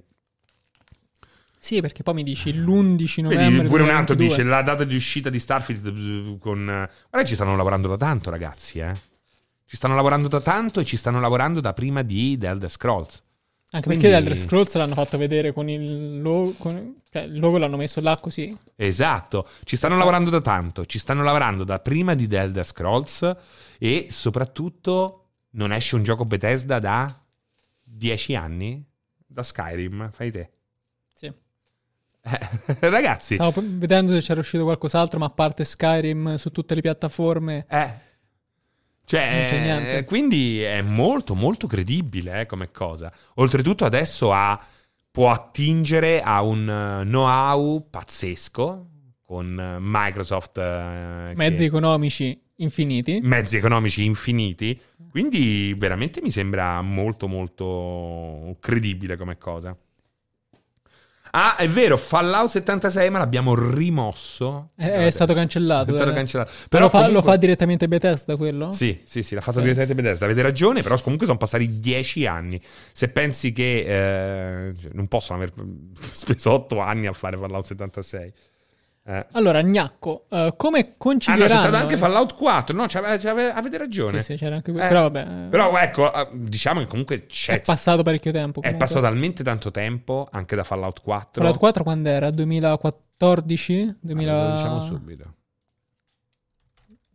Speaker 4: Sì, perché poi mi dici l'11 novembre.
Speaker 1: Vedi, pure un altro
Speaker 4: 2022.
Speaker 1: dice la data di uscita di Starfield eh, con... Guarda, ci stanno lavorando da tanto, ragazzi, eh. Ci stanno lavorando da tanto e ci stanno lavorando da prima di The Elder Scrolls.
Speaker 4: Anche
Speaker 1: Quindi-
Speaker 4: perché Elder Scrolls l'hanno fatto vedere con il logo. con- cioè, il logo l'hanno messo là così.
Speaker 1: Esatto, ci stanno lavorando da tanto, ci stanno lavorando da prima di The Elder Scrolls e soprattutto non esce un gioco Bethesda da 10 anni? Da Skyrim, fai te.
Speaker 4: Sì.
Speaker 1: Eh, ragazzi,
Speaker 4: Stavo vedendo se c'era uscito qualcos'altro, ma a parte Skyrim su tutte le piattaforme.
Speaker 1: Eh. Cioè, eh, quindi è molto molto credibile eh, come cosa. Oltretutto adesso ha, può attingere a un eh, know-how pazzesco con eh, Microsoft. eh, che-
Speaker 4: Mezzi economici infiniti.
Speaker 1: mezzi economici infiniti. Quindi veramente mi sembra molto molto credibile come cosa. Ah, è vero, Fallout 76, ma l'abbiamo rimosso.
Speaker 4: È, è stato cancellato.
Speaker 1: È stato
Speaker 4: eh.
Speaker 1: cancellato.
Speaker 4: Però lo fa,
Speaker 1: comunque-
Speaker 4: lo fa direttamente Bethesda quello?
Speaker 1: Sì, sì, sì, l'ha fatto direttamente Bethesda. Avete ragione, però comunque sono passati dieci anni. Se pensi che eh, non possono aver speso otto anni a fare Fallout 76. Eh.
Speaker 4: Allora, Gnacco, eh, come
Speaker 1: Ah no,
Speaker 4: concilieranno...
Speaker 1: c'è stato anche? Fallout 4. No, c'ave- c'ave- avete ragione.
Speaker 4: Sì, sì, c'era anche
Speaker 1: Eh.
Speaker 4: Però vabbè, eh,
Speaker 1: Però ecco, eh, diciamo che comunque c'è...
Speaker 4: è passato parecchio tempo.
Speaker 1: È
Speaker 4: comunque.
Speaker 1: passato talmente tanto tempo anche da Fallout 4.
Speaker 4: Fallout 4 quando era? 2014?
Speaker 1: Ah,
Speaker 4: 2000...
Speaker 1: Lo diciamo subito.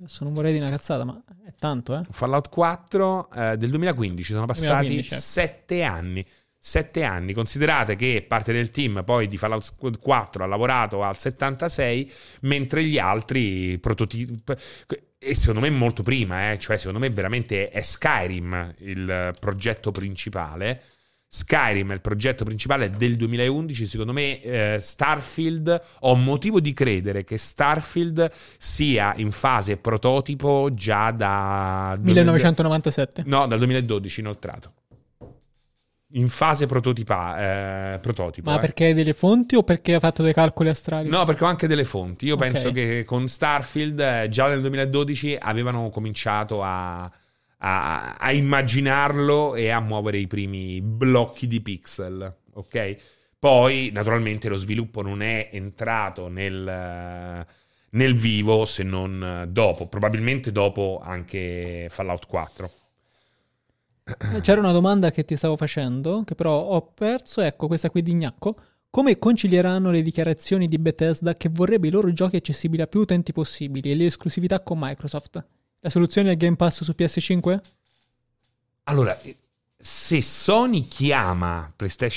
Speaker 4: Adesso non vorrei dire una cazzata, ma è tanto, eh.
Speaker 1: Fallout 4 eh, del 2015, sono passati
Speaker 4: 2015, ecco.
Speaker 1: sette anni. Sette anni. Considerate che parte del team poi di Fallout 4 ha lavorato al 76, mentre gli altri prototipi. E secondo me molto prima, eh, cioè secondo me veramente è Skyrim il progetto principale. Skyrim è il progetto principale del 2011. Secondo me, eh, Starfield. Ho motivo di credere che Starfield sia in fase prototipo già da
Speaker 4: 1997.
Speaker 1: No, dal 2012 inoltrato. In fase prototipa, eh, prototipo.
Speaker 4: Ma
Speaker 1: eh.
Speaker 4: perché hai delle fonti o perché ha fatto dei calcoli astrali?
Speaker 1: No, perché ho anche delle fonti. Io
Speaker 4: Ok.
Speaker 1: penso che con Starfield eh, già nel 2012 avevano cominciato a, a- a immaginarlo e a muovere i primi blocchi di pixel. Ok? Poi, naturalmente, lo sviluppo non è entrato nel, nel vivo se non dopo, probabilmente dopo anche Fallout 4.
Speaker 4: Eh, C'era una domanda che ti stavo facendo, che però ho perso. Ecco, questa qui di Gnacco. Come concilieranno le dichiarazioni di Bethesda che vorrebbe i loro giochi accessibili a più utenti possibili e le esclusività con Microsoft? La soluzione è Game Pass su PS5?
Speaker 1: Allora, eh, se Sony chiama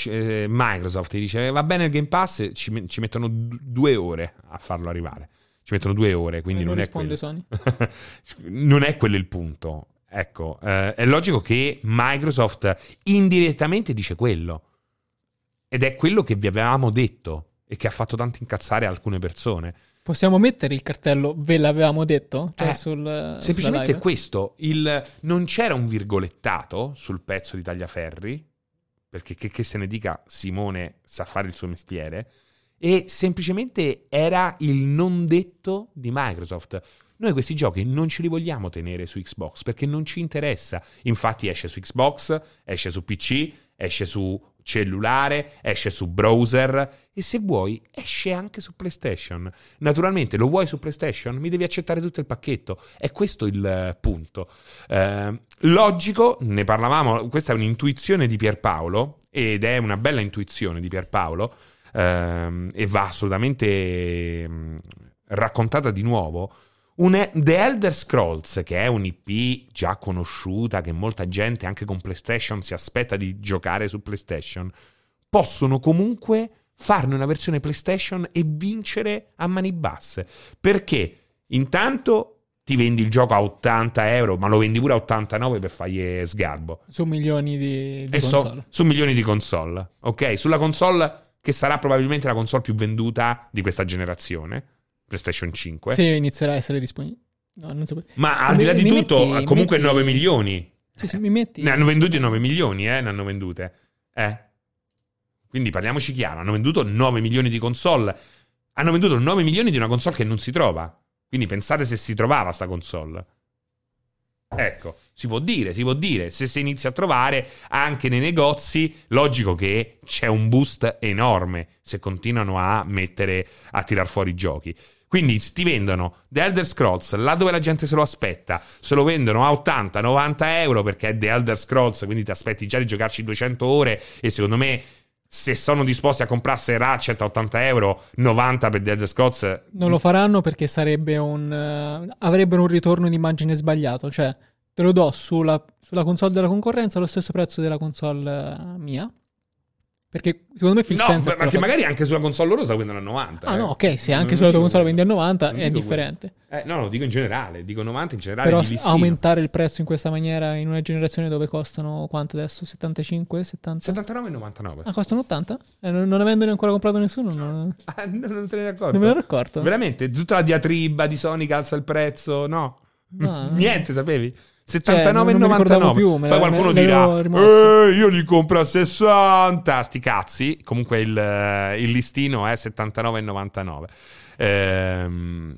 Speaker 1: eh, Microsoft e dice va bene il Game Pass, ci, ci mettono d- due ore a farlo arrivare. Ci mettono due ore, quindi
Speaker 4: Eh, non
Speaker 1: non, è
Speaker 4: risponde
Speaker 1: quello. non è quello il punto. Ecco, eh, è logico che Microsoft indirettamente dice quello. Ed è quello che vi avevamo detto e che ha fatto tanto incazzare alcune persone.
Speaker 4: Possiamo mettere il cartello ve l'avevamo detto? Cioè
Speaker 1: Eh,
Speaker 4: sul,
Speaker 1: Semplicemente è
Speaker 4: live?
Speaker 1: questo, il, non c'era un virgolettato sul pezzo di Tagliaferri, perché che, che se ne dica Simone sa fare il suo mestiere, e semplicemente era il non detto di Microsoft. Noi questi giochi non ce li vogliamo tenere su Xbox perché non ci interessa. Infatti esce su Xbox, esce su PC, esce su cellulare, esce su browser e se vuoi esce anche su PlayStation. Naturalmente lo vuoi su PlayStation? Mi devi accettare tutto il pacchetto. È questo il eh, punto. Eh, logico, ne parlavamo, questa è un'intuizione di Pierpaolo ed è una bella intuizione di Pierpaolo ehm, e va assolutamente mh, raccontata di nuovo. Un The Elder Scrolls, che è un'IP già conosciuta, che molta gente anche con PlayStation si aspetta di giocare su PlayStation, possono comunque farne una versione PlayStation e vincere a mani basse. Perché intanto ti vendi il gioco a 80 euro, ma lo vendi pure a 89 per fargli sgarbo.
Speaker 4: Su milioni di, di
Speaker 1: E so-
Speaker 4: console.
Speaker 1: su milioni di console, ok? Sulla console che sarà probabilmente la console più venduta di questa generazione, PlayStation 5.
Speaker 4: Sì, inizierà a essere disponibile. No, so.
Speaker 1: Ma al
Speaker 4: Mi-
Speaker 1: di là di tutto,
Speaker 4: metti-
Speaker 1: comunque
Speaker 4: metti-
Speaker 1: 9 milioni.
Speaker 4: Sì, sì, mi metti.
Speaker 1: Ne hanno venduti 9 milioni, eh? Ne hanno vendute. Eh? Quindi parliamoci chiaro, hanno venduto 9 milioni di console. Hanno venduto 9 milioni di una console che non si trova. Quindi pensate se si trovava sta console. Ecco, si può dire, si può dire. Se si inizia a trovare anche nei negozi, logico che c'è un boost enorme se continuano a mettere, a tirar fuori i giochi. Quindi ti vendono The Elder Scrolls là dove la gente se lo aspetta, se lo vendono a 80-90 euro perché è The Elder Scrolls, quindi ti aspetti già di giocarci 200 ore e secondo me se sono disposti a comprarsi Ratchet a 80 euro, 90 per The Elder Scrolls,
Speaker 4: Non lo faranno perché sarebbe un. eh, avrebbero un ritorno di immagine sbagliato. Cioè, te lo do sulla, sulla console della concorrenza allo stesso prezzo della console eh, mia. Perché secondo me Phil
Speaker 1: no,
Speaker 4: Spencer. lo
Speaker 1: perché
Speaker 4: fa-
Speaker 1: magari anche sulla console loro sta vendendo a 90.
Speaker 4: Ah,
Speaker 1: eh.
Speaker 4: no, ok, se
Speaker 1: Non
Speaker 4: anche sulla tua console vendi a 90
Speaker 1: non
Speaker 4: è differente.
Speaker 1: Eh, no, no, dico in generale, dico 90 in generale
Speaker 4: Però aumentare il prezzo in questa maniera in una generazione dove costano quanto adesso? 75? 70?
Speaker 1: 79 e 99.
Speaker 4: Ah, costano 80? Eh, non, non avendone ancora comprato nessuno, non,
Speaker 1: Ah, non, non te ne eri accorto?
Speaker 4: non me l'ero accorto.
Speaker 1: Veramente? Tutta la diatriba di Sony che alza il prezzo? No.
Speaker 4: No.
Speaker 1: Niente, sapevi?
Speaker 4: Cioè, non- non mi ricordavo
Speaker 1: 79,99.
Speaker 4: più, me
Speaker 1: Poi qualcuno dirà. "Eh, io li compro a 60. Sti cazzi. Comunque il, eh, il listino è 79,99. Ehm,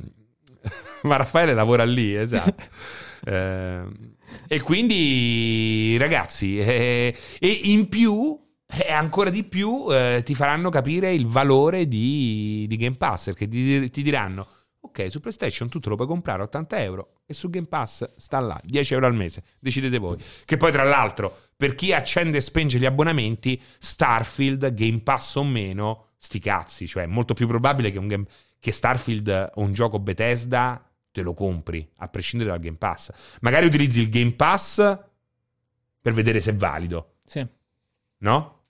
Speaker 1: ma Raffaele lavora lì, esatto. Ehm, e quindi, ragazzi, eh, e in più, e ancora di più, eh, ti faranno capire il valore di, di Game Pass, perché ti, ti diranno, ok, su PlayStation tu te lo puoi comprare a 80 euro e su Game Pass sta là, 10 euro al mese, decidete voi. Che poi, tra l'altro, per chi accende e spenge gli abbonamenti, Starfield, Game Pass o meno, sti cazzi, cioè è molto più probabile che, un game- che Starfield o un gioco Bethesda te lo compri, a prescindere dal Game Pass. Magari utilizzi il Game Pass per vedere se è valido,
Speaker 4: Sì.
Speaker 1: no?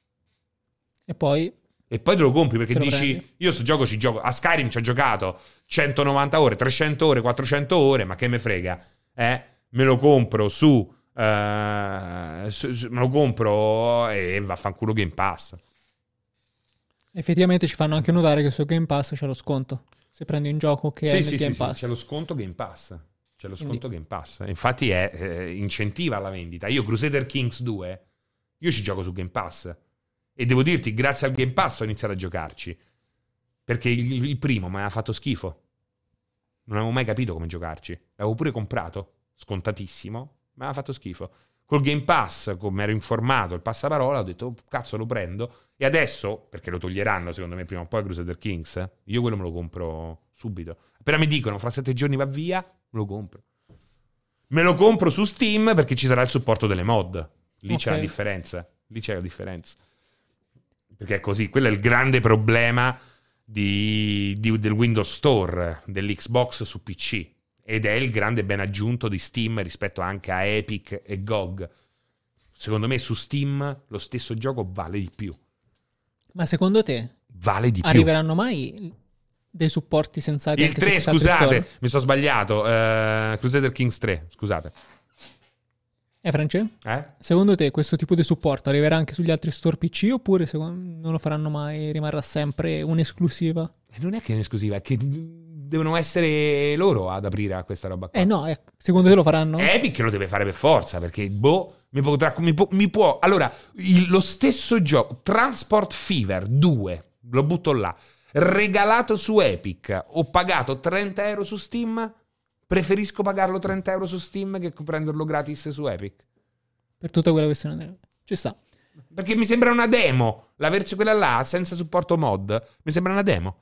Speaker 4: E poi
Speaker 1: E poi te lo compri perché
Speaker 4: lo
Speaker 1: dici:
Speaker 4: prendi.
Speaker 1: Io sto gioco ci gioco. A Skyrim ci ho giocato 190 ore, 300 ore, 400 ore. Ma che me frega? Eh? Me lo compro su. eh, su- su- me lo compro e vaffanculo Game Pass.
Speaker 4: effettivamente ci fanno anche notare che su Game Pass c'è lo sconto. Se prendi un gioco che è
Speaker 1: Sì,
Speaker 4: nel
Speaker 1: sì,
Speaker 4: Game
Speaker 1: sì, sì,
Speaker 4: Pass.
Speaker 1: c'è lo sconto Game Pass. C'è lo
Speaker 4: Quindi-
Speaker 1: sconto Game Pass. Infatti è eh, incentiva la vendita. Io Crusader Kings 2, io ci gioco su Game Pass. E devo dirti, grazie al Game Pass ho iniziato a giocarci. Perché il, il primo mi aveva fatto schifo. Non avevo mai capito come giocarci. L'avevo pure comprato, scontatissimo, ma aveva fatto schifo. Col Game Pass, come ero informato, il passaparola, ho detto, "Oh, cazzo lo prendo. E adesso, perché lo toglieranno secondo me prima o poi Crusader Kings, eh, io quello me lo compro subito. Appena mi dicono, fra sette giorni va via, me lo compro. Me lo compro su Steam perché ci sarà il supporto delle mod. Lì c'è
Speaker 4: Ok.
Speaker 1: la differenza. Lì c'è la differenza. Perché è così, quello è il grande problema di- di- del Windows Store, dell'Xbox su PC. Ed è il grande ben aggiunto di Steam rispetto anche a Epic e GOG. Secondo me su Steam lo stesso gioco vale di più.
Speaker 4: Ma secondo te
Speaker 1: Vale di più.
Speaker 4: arriveranno mai dei supporti sensati
Speaker 1: Il
Speaker 4: anche
Speaker 1: 3,
Speaker 4: su questi altri
Speaker 1: scusate, mi sono sbagliato. eh, Crusader Kings 3, scusate.
Speaker 4: Eh, France?
Speaker 1: Eh?
Speaker 4: Secondo te questo tipo di supporto arriverà anche sugli altri store PC oppure non lo faranno mai? Rimarrà sempre un'esclusiva?
Speaker 1: Non è che è un'esclusiva, è che devono essere loro ad aprire a questa roba qua.
Speaker 4: Eh no, eh, secondo te lo faranno?
Speaker 1: Epic lo deve fare per forza, perché boh, mi, potrà- mi può, mi può- Allora, il- lo stesso gioco, Transport Fever 2, lo butto là, regalato su Epic, ho pagato 30 euro su Steam, preferisco pagarlo 30 euro su Steam che prenderlo gratis su Epic.
Speaker 4: Per tutta quella questione. Ci sta.
Speaker 1: Perché mi sembra una demo, la versione quella là, senza supporto mod, mi sembra una demo.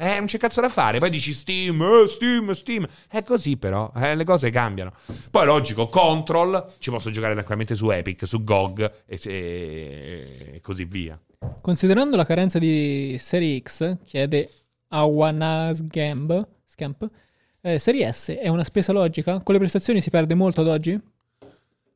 Speaker 1: Eh, non c'è cazzo da fare. Poi dici Steam, eh, Steam, Steam. È così però, eh, le cose cambiano. Poi logico, Control, ci posso giocare tranquillamente su Epic, su GOG e, se- e così via.
Speaker 4: Considerando la carenza di Serie X, chiede Awanas Scamp, eh, Serie S è una spesa logica? Con le prestazioni si perde molto ad oggi?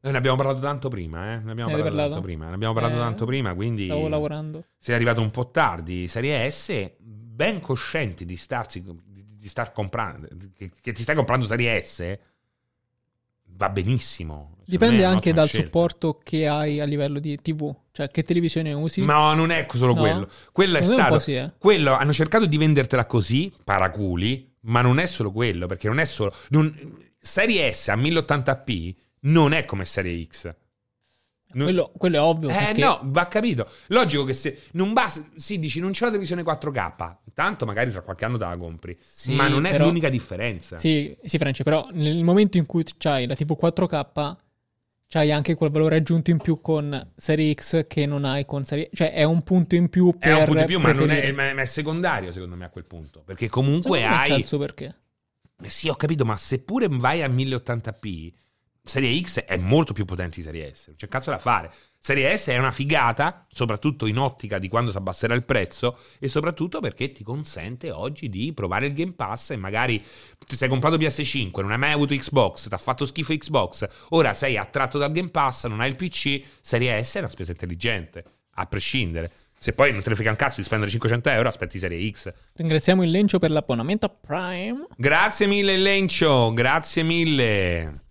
Speaker 1: Eh, ne abbiamo parlato tanto prima, eh. Ne abbiamo parlato,
Speaker 4: parlato?
Speaker 1: tanto prima. Ne abbiamo parlato
Speaker 4: Eh,
Speaker 1: tanto prima, quindi
Speaker 4: Stavo lavorando.
Speaker 1: sei arrivato un po' tardi. Serie S, ben coscienti di starsi di, di star comprando, che, che ti stai comprando Serie S, va benissimo.
Speaker 4: Dipende anche dal
Speaker 1: scelta.
Speaker 4: supporto che hai a livello di TV, cioè che televisione usi.
Speaker 1: No, non è solo
Speaker 4: No?
Speaker 1: quello. Quello è stato.
Speaker 4: sì, eh.
Speaker 1: Quello hanno cercato di vendertela così, paraculi, ma non è solo quello, perché non è solo. non- Serie S a 1080p non è come Serie X. Non-
Speaker 4: Quello, quello è ovvio.
Speaker 1: Eh
Speaker 4: perché
Speaker 1: no, va capito. Logico che se non basta, sì, dici non c'è la televisione 4K, tanto magari tra qualche anno te la compri,
Speaker 4: Sì,
Speaker 1: ma non è
Speaker 4: però-
Speaker 1: l'unica differenza.
Speaker 4: Sì, sì, Franci, però nel momento in cui c'hai la TV 4K, c'hai anche quel valore aggiunto in più con Serie X che non hai con Serie... Cioè è un punto in più
Speaker 1: È
Speaker 4: per
Speaker 1: un punto in più, ma, non è, ma è secondario secondo me a quel punto. Perché comunque
Speaker 4: Secondo me c'è
Speaker 1: hai.
Speaker 4: il suo perché.
Speaker 1: Sì, ho capito, ma seppure vai a 1080p, Serie X è molto più potente di Serie S. Non c'è cazzo da fare. Serie S è una figata, soprattutto in ottica di quando si abbasserà il prezzo, e soprattutto perché ti consente oggi di provare il Game Pass e magari ti sei comprato PS5, non hai mai avuto Xbox, ti ha fatto schifo Xbox, ora sei attratto dal Game Pass, non hai il PC, Serie S è una spesa intelligente, a prescindere. Se poi non te ne frega un cazzo di spendere 500 euro, aspetti Serie X.
Speaker 4: Ringraziamo il Lencio per l'abbonamento a Prime.
Speaker 1: Grazie mille Lencio, grazie mille.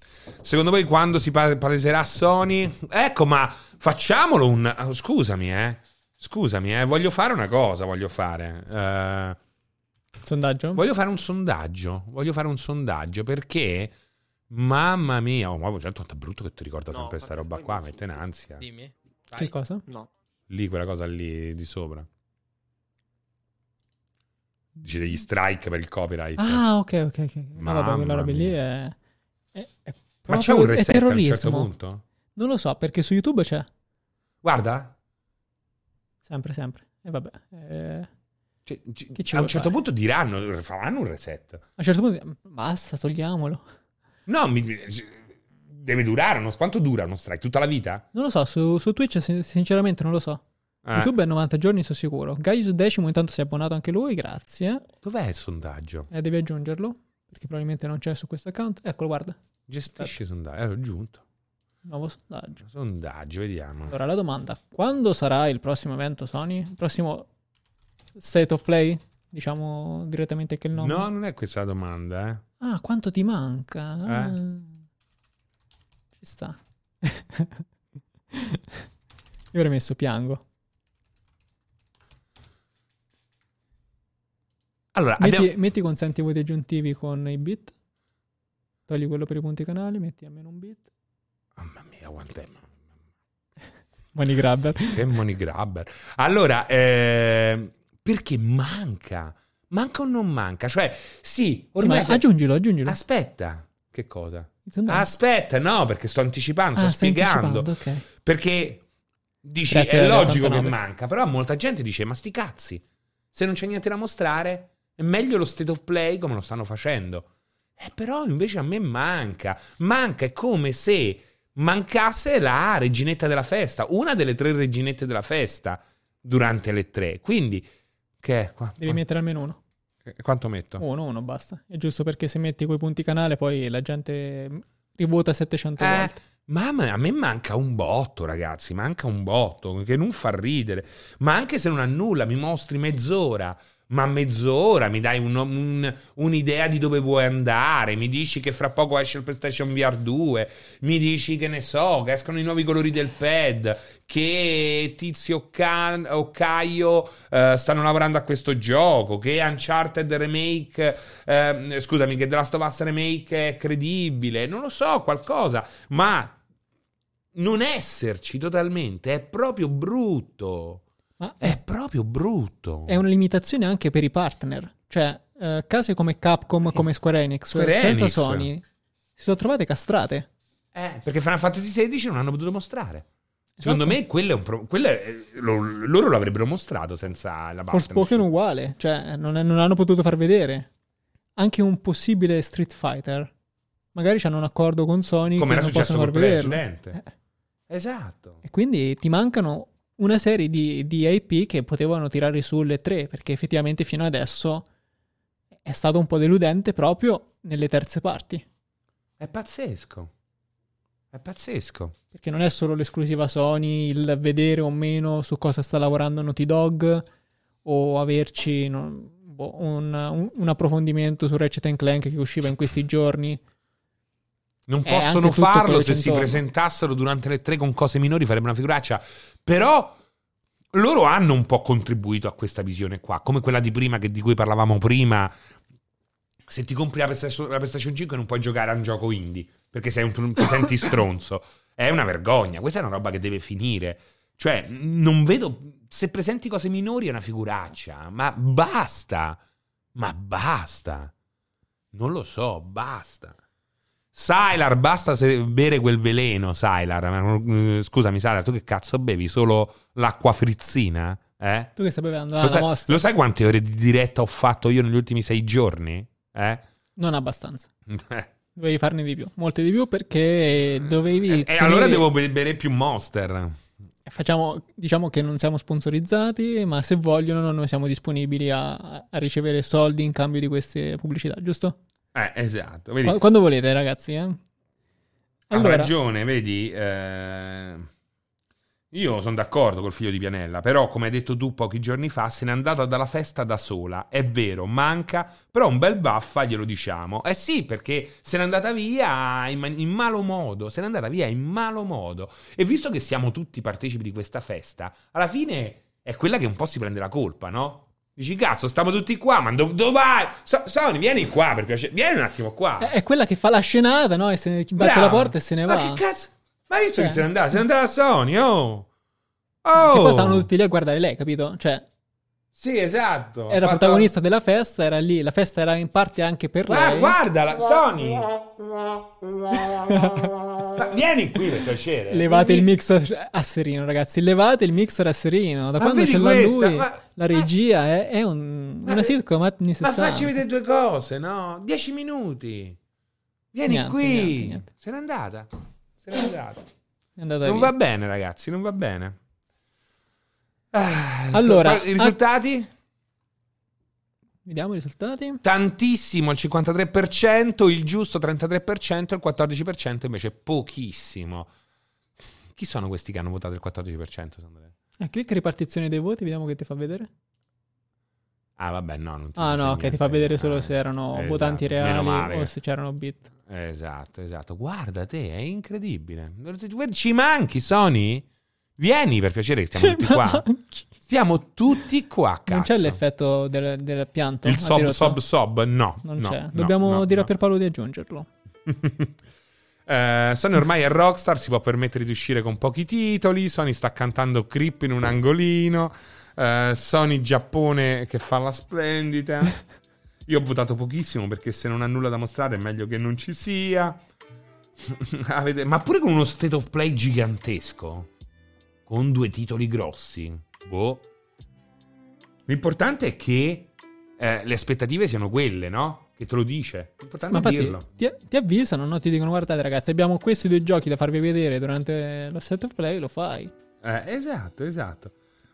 Speaker 1: Secondo voi quando si pa- paleserà Sony? Ecco, ma facciamolo un... oh, Scusami, eh. Scusami, eh. Voglio fare una cosa, voglio fare. Eh,
Speaker 4: Sondaggio?
Speaker 1: voglio fare un sondaggio. Voglio fare un sondaggio perché Mamma mia, oh, ma certo è brutto che ti ricorda
Speaker 7: No,
Speaker 1: sempre questa roba qua,
Speaker 7: non
Speaker 1: mette in ansia.
Speaker 7: Dimmi. Vai.
Speaker 4: Che cosa?
Speaker 7: No.
Speaker 1: Lì, quella cosa lì di sopra. Dice degli strike per il copyright.
Speaker 4: Ah, ok, ok, ok. No, vabbè, quella
Speaker 1: Mamma
Speaker 4: roba lì
Speaker 1: mia.
Speaker 4: è... è, è
Speaker 1: ma c'è un reset a un certo punto?
Speaker 4: Non lo so, perché su YouTube c'è.
Speaker 1: Guarda,
Speaker 4: Sempre, sempre. E vabbè. eh,
Speaker 1: cioè, ci a un certo
Speaker 4: fare?
Speaker 1: punto diranno, faranno un reset.
Speaker 4: a un certo punto, basta, togliamolo.
Speaker 1: No, mi- deve durare, uno- quanto dura uno strike? Tutta la vita?
Speaker 4: Non lo so, su, su Twitch sin- sinceramente non lo so.
Speaker 1: Eh,
Speaker 4: YouTube è 90 giorni, sono sicuro. Gaius Decimo intanto si è abbonato anche lui, grazie.
Speaker 1: Dov'è il sondaggio?
Speaker 4: E devi aggiungerlo, perché probabilmente non c'è su questo account. Eccolo, guarda.
Speaker 1: Gestisci i sondaggi. Eh, l'ho aggiunto.
Speaker 4: Nuovo sondaggio.
Speaker 1: Sondaggi, vediamo.
Speaker 4: Allora, la domanda. Quando sarà il prossimo evento Sony? Il prossimo State of Play? Diciamo direttamente che il nome.
Speaker 1: No, non è questa la domanda, eh.
Speaker 4: Ah, quanto ti manca? Ah.
Speaker 1: Eh?
Speaker 4: Ci sta. Io avrei messo piango.
Speaker 1: Allora,
Speaker 4: Metti,
Speaker 1: abbiamo...
Speaker 4: metti consenti voti aggiuntivi con i bit. Togli quello per i punti canali, metti almeno un bit.
Speaker 1: Mamma mia, quant'è?
Speaker 4: Money grabber.
Speaker 1: Che money grabber. Allora, eh, perché manca? Manca o non manca? Cioè, sì,
Speaker 4: Sì, ma
Speaker 1: ormai... se-
Speaker 4: aggiungilo, aggiungilo.
Speaker 1: Aspetta. Che cosa? Aspetta, no, perché sto anticipando,
Speaker 4: Ah,
Speaker 1: sto spiegando.
Speaker 4: anticipando, ok.
Speaker 1: Perché dici,
Speaker 4: Grazie
Speaker 1: è logico che
Speaker 4: 89.
Speaker 1: manca, però molta gente dice, ma sti cazzi, se non c'è niente da mostrare, è meglio lo state of play come lo stanno facendo. Eh, però invece a me manca. Manca, è come se mancasse la reginetta della festa, una delle tre reginette della festa durante le tre. Quindi, che è? Qua,
Speaker 4: Devi mettere almeno uno.
Speaker 1: eh, Quanto metto?
Speaker 4: Uno, uno, basta. È giusto perché se metti quei punti canale poi la gente rivota 700
Speaker 1: Eh,
Speaker 4: volte.
Speaker 1: Mamma, a me manca un botto, ragazzi. Manca un botto che non fa ridere. Ma anche se non ha nulla, mi mostri mezz'ora. Ma mezz'ora mi dai un- un- un'idea di dove vuoi andare. Mi dici che fra poco esce il PlayStation VR 2. Mi dici che ne so, che escono i nuovi colori del pad. Che Tizio Can- o Caio eh, stanno lavorando a questo gioco. Che Uncharted Remake, ehm, scusami, che The Last of Us Remake è credibile. Non lo so, qualcosa. Ma non esserci totalmente è proprio brutto.
Speaker 4: Ma
Speaker 1: È proprio brutto.
Speaker 4: è una limitazione anche per i partner. Cioè, eh, case come Capcom, come Square Enix,
Speaker 1: Square
Speaker 4: senza
Speaker 1: Enix.
Speaker 4: Sony, si sono trovate castrate.
Speaker 1: Eh, perché Final Fantasy XVI non hanno potuto mostrare. Secondo
Speaker 4: Esatto.
Speaker 1: me quello è un pro- quello è- lo- loro lo avrebbero mostrato senza la
Speaker 4: Forspoken
Speaker 1: partnership.
Speaker 4: uguale, cioè non, è- non hanno potuto far vedere. Anche un possibile Street Fighter. Magari hanno un accordo con Sony
Speaker 1: Come
Speaker 4: che non possono far
Speaker 1: precedente.
Speaker 4: Eh,
Speaker 1: Esatto.
Speaker 4: E quindi ti mancano una serie di, di IP che potevano tirare sulle tre, perché effettivamente fino adesso è stato un po' deludente proprio nelle terze parti.
Speaker 1: È pazzesco. È pazzesco.
Speaker 4: Perché non è solo l'esclusiva Sony, il vedere o meno su cosa sta lavorando Naughty Dog, o averci non- boh, un, un- un approfondimento su Ratchet Clank che usciva in questi giorni.
Speaker 1: Non
Speaker 4: Eh,
Speaker 1: possono farlo se si presentassero durante le tre con cose minori, farebbe una figuraccia. Però loro hanno un po' contribuito a questa visione qua, come quella di prima che- di cui parlavamo prima. Se ti compri la PlayStation, la PlayStation 5 non puoi giocare a un gioco indie perché sei un, ti senti stronzo. È una vergogna. Questa è una roba che deve finire. Cioè, non vedo. Se presenti cose minori è una figuraccia. Ma basta. Ma basta. Non lo so, basta. Sylar, basta bere quel veleno, Sylar. Eh, Scusami, Sylar, tu che cazzo bevi? Solo l'acqua frizzina? Eh?
Speaker 4: Tu che stai bevendo?
Speaker 1: Lo sai,
Speaker 4: mostra.
Speaker 1: lo sai quante ore di diretta ho fatto io negli ultimi sei giorni? Eh?
Speaker 4: Non abbastanza. Dovevi farne di più, molte di più perché dovevi...
Speaker 1: e
Speaker 4: tenere-
Speaker 1: allora devo be- bere più Monster.
Speaker 4: Facciamo, diciamo che non siamo sponsorizzati, ma se vogliono noi siamo disponibili a, a ricevere soldi in cambio di queste pubblicità, giusto?
Speaker 1: Eh, esatto. Vedi,
Speaker 4: Qu- Quando volete, ragazzi. Eh?
Speaker 1: ha
Speaker 4: Allora,
Speaker 1: ragione, vedi. eh, Io sono d'accordo col figlio di Pianella, però come hai detto tu pochi giorni fa, se n'è andata dalla festa da sola. È vero, manca, però un bel baffa glielo diciamo. Eh sì, perché se n'è andata via in, man- in malo modo, se n'è andata via in malo modo. E visto che siamo tutti partecipi di questa festa, alla fine è quella che un po' si prende la colpa, no? Dici, cazzo, stiamo tutti qua, ma dove, dove vai? So- Sony, vieni qua per piacere. Vieni un attimo qua.
Speaker 4: È, è quella che fa la scenata, no? E se ne batte
Speaker 1: Bravo.
Speaker 4: la porta e se ne va.
Speaker 1: Ma che cazzo? Ma hai visto
Speaker 4: Cioè.
Speaker 1: che se ne andava? Se ne andava Sony, oh.
Speaker 4: Che
Speaker 1: Oh.
Speaker 4: poi stavano tutti lì a guardare lei, capito? Cioè,
Speaker 1: Sì, esatto.
Speaker 4: era
Speaker 1: fatto-
Speaker 4: protagonista della festa, era lì. La festa era in parte anche per
Speaker 1: Guarda,
Speaker 4: lei.
Speaker 1: guardala, Sony. Ma vieni qui per piacere.
Speaker 4: Levate il mixer a serino, ragazzi. Levate il mixer a serino. Da
Speaker 1: Ma
Speaker 4: quando ce l'ha lui,
Speaker 1: Ma-
Speaker 4: la regia è, è un-
Speaker 1: Ma-
Speaker 4: una sitcom anni
Speaker 1: Ma
Speaker 4: 60.
Speaker 1: facci vedere due cose, no? Dieci minuti. Vieni
Speaker 4: Niente,
Speaker 1: qui.
Speaker 4: niente, niente.
Speaker 1: Se n'è andata. Se n'è andata.
Speaker 4: È andata
Speaker 1: Non
Speaker 4: via.
Speaker 1: va bene, ragazzi, non va bene. Ah,
Speaker 4: Allora,
Speaker 1: i risultati?
Speaker 4: Vediamo i risultati.
Speaker 1: Tantissimo, il 53%, il giusto 33%, il 14% invece pochissimo. Chi sono questi che hanno votato il 14%? secondo te?
Speaker 4: Ah, clicca ripartizione dei voti, vediamo che ti fa vedere.
Speaker 1: Ah, vabbè, no, non ti
Speaker 4: Ah, no, ok, ti fa vedere solo
Speaker 1: Ah,
Speaker 4: se erano
Speaker 1: esatto,
Speaker 4: votanti reali o
Speaker 1: che-
Speaker 4: se c'erano bit.
Speaker 1: Esatto, esatto. Guarda te, è incredibile. Ci manchi, Sony? Vieni per piacere che stiamo tutti qua. Stiamo tutti qua, cazzo.
Speaker 4: Non c'è l'effetto del, del pianto?
Speaker 1: Il sob, sob, sob? No.
Speaker 4: Non
Speaker 1: no,
Speaker 4: c'è. Dobbiamo
Speaker 1: no,
Speaker 4: dire
Speaker 1: no.
Speaker 4: a Pierpaolo di aggiungerlo.
Speaker 1: Eh, Sony ormai è rockstar, si può permettere di uscire con pochi titoli. Sony sta cantando Creep in un angolino. Eh, Sony Giappone che fa la splendida. Io ho votato pochissimo perché se non ha nulla da mostrare è meglio che non ci sia. Ma pure con uno state of play gigantesco. Con due titoli grossi. Boh. L'importante è che eh, le aspettative siano quelle, no? Che te lo dice. L'importante
Speaker 4: Ma
Speaker 1: è dirlo.
Speaker 4: ti, ti avvisano, no? Ti dicono guardate ragazzi, abbiamo questi due giochi da farvi vedere durante lo set of play, lo fai.
Speaker 1: Eh, esatto, esatto.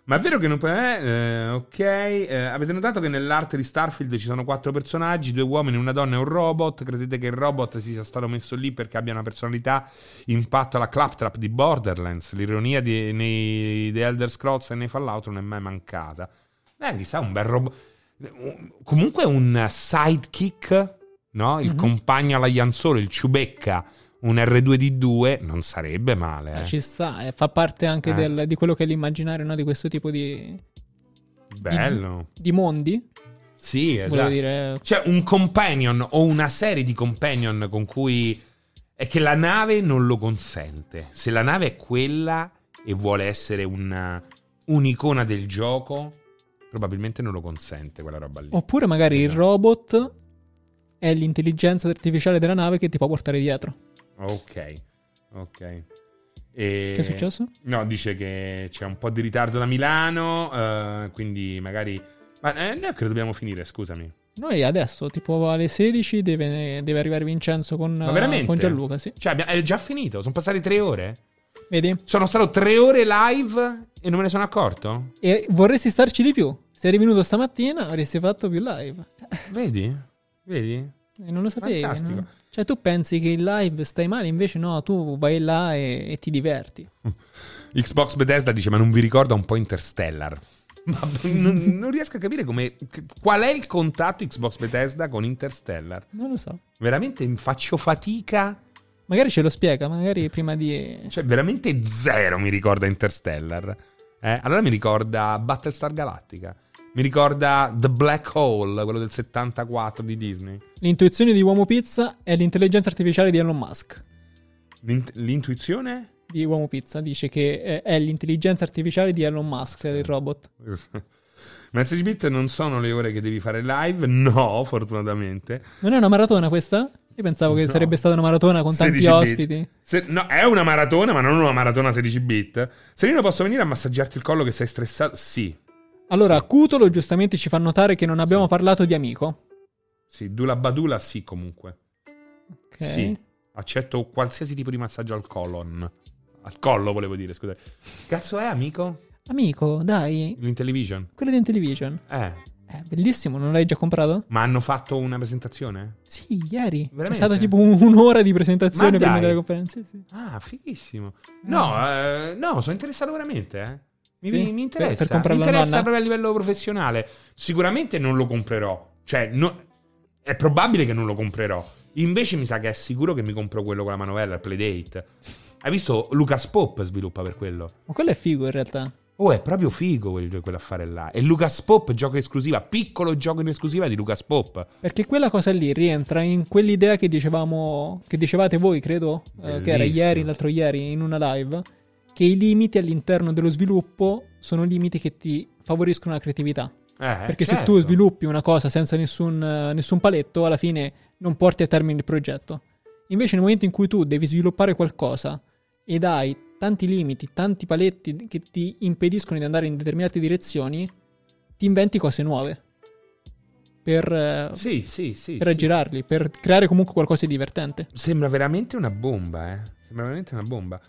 Speaker 1: Ma è vero che non puoi. Eh, eh, ok. eh, avete notato che nell'arte di Starfield ci sono quattro personaggi: due uomini, una donna e un robot. Credete che il robot sia stato messo lì perché abbia una personalità impatto alla claptrap di Borderlands? L'ironia di, nei The Elder Scrolls e nei Fallout non è mai mancata. Eh, chissà, un bel robot. Comunque un sidekick, no? Il
Speaker 4: Mhm.
Speaker 1: compagno alla Ian Solo, il Ciubecca, un R2D2, non sarebbe male.
Speaker 4: Eh. Ci sta, eh, fa parte anche
Speaker 1: Eh.
Speaker 4: del- di quello che è l'immaginario no? di questo tipo di,
Speaker 1: Bello.
Speaker 4: di mondi.
Speaker 1: Sì, esatto.
Speaker 4: dire,
Speaker 1: C'è un companion o una serie di companion con cui è che la nave non lo consente. Se la nave è quella e vuole essere una- un'icona del gioco, probabilmente non lo consente quella roba lì.
Speaker 4: oppure magari il
Speaker 1: Esatto.
Speaker 4: robot è l'intelligenza artificiale della nave che ti può portare dietro.
Speaker 1: Ok, ok. E...
Speaker 4: Che è successo?
Speaker 1: No, dice che c'è un po' di ritardo da Milano, eh, quindi magari... Ma eh, noi che dobbiamo finire, scusami.
Speaker 4: Noi adesso, tipo alle 16, deve, deve arrivare Vincenzo con, con Gianluca, sì.
Speaker 1: Cioè, è già finito, sono passate tre ore?
Speaker 4: Vedi?
Speaker 1: Sono stato tre ore live e non me ne sono accorto?
Speaker 4: E vorresti starci di più. Se eri venuto stamattina avresti fatto più live.
Speaker 1: Vedi? Vedi?
Speaker 4: E non lo sapevi.
Speaker 1: Fantastico.
Speaker 4: no? Cioè tu pensi che in live stai male, invece no, tu vai là e, e ti diverti.
Speaker 1: Xbox Bethesda dice: Ma non vi ricorda un po' Interstellar? Ma non, non riesco a capire come. Qual è il contatto Xbox Bethesda con Interstellar?
Speaker 4: Non lo so.
Speaker 1: Veramente faccio fatica.
Speaker 4: Magari ce lo spiega, magari prima di...
Speaker 1: Cioè, veramente zero mi ricorda Interstellar. Eh? Allora mi ricorda Battlestar Galactica. Mi ricorda The Black Hole, quello del 74 di Disney.
Speaker 4: L'intuizione di Uomo Pizza è l'intelligenza artificiale di Elon Musk.
Speaker 1: L'int- l'intuizione?
Speaker 4: Di Uomo Pizza dice che è, è l'intelligenza artificiale di Elon Musk, il robot.
Speaker 1: Message Bit non sono le ore che devi fare live? No, fortunatamente.
Speaker 4: Non è una maratona questa? Io pensavo che
Speaker 1: No.
Speaker 4: sarebbe stata una maratona con tanti
Speaker 1: 16 bit.
Speaker 4: ospiti.
Speaker 1: Se- no, è una maratona, ma non una maratona 16 bit. Serino, posso venire a massaggiarti il collo che sei stressato? Sì.
Speaker 4: Allora,
Speaker 1: Sì.
Speaker 4: Cutolo giustamente ci fa notare che non abbiamo
Speaker 1: Sì.
Speaker 4: parlato di amico.
Speaker 1: Sì, Dula Badula sì comunque.
Speaker 4: Ok.
Speaker 1: Sì. Accetto qualsiasi tipo di massaggio al colon. Al collo volevo dire, scusate. Cazzo è, amico?
Speaker 4: Amico, dai,
Speaker 1: L'Intellivision?
Speaker 4: quello di Intellivision.
Speaker 1: Eh.
Speaker 4: È bellissimo, non l'hai già comprato?
Speaker 1: Ma hanno fatto una presentazione?
Speaker 4: Sì, ieri. È
Speaker 1: Veramente?
Speaker 4: stata tipo un- un'ora di presentazione
Speaker 1: Ma
Speaker 4: prima della conferenza. Sì, sì.
Speaker 1: Ah, fighissimo. No, eh, no, sono interessato veramente, eh. Mi,
Speaker 4: Sì?
Speaker 1: mi- interessa.
Speaker 4: Per- per
Speaker 1: mi interessa proprio a livello professionale. Sicuramente non lo comprerò. Cioè, no- è probabile che non lo comprerò. Invece mi sa che è sicuro che mi compro quello con la manovella, il Playdate. Hai visto Lucas Pop sviluppa per quello?
Speaker 4: Ma quello è figo in realtà.
Speaker 1: Oh, è proprio figo quel- quell'affare là. E Lucas Pop, gioco esclusiva, piccolo gioco in esclusiva di Lucas Pop.
Speaker 4: Perché quella cosa lì rientra in quell'idea che dicevamo, che dicevate voi, credo, eh, che era ieri, l'altro ieri, in una live, che i limiti all'interno dello sviluppo sono limiti che ti favoriscono la creatività.
Speaker 1: Eh,
Speaker 4: Perché se
Speaker 1: certo.
Speaker 4: tu sviluppi una cosa senza nessun, eh, nessun paletto, alla fine non porti a termine il progetto. Invece nel momento in cui tu devi sviluppare qualcosa ed hai tanti limiti, tanti paletti che ti impediscono di andare in determinate direzioni, ti inventi cose nuove. Per, eh,
Speaker 1: Sì, sì, sì.
Speaker 4: per aggirarli, per creare comunque qualcosa di divertente.
Speaker 1: Sembra veramente una bomba, eh. Sembra veramente una bomba.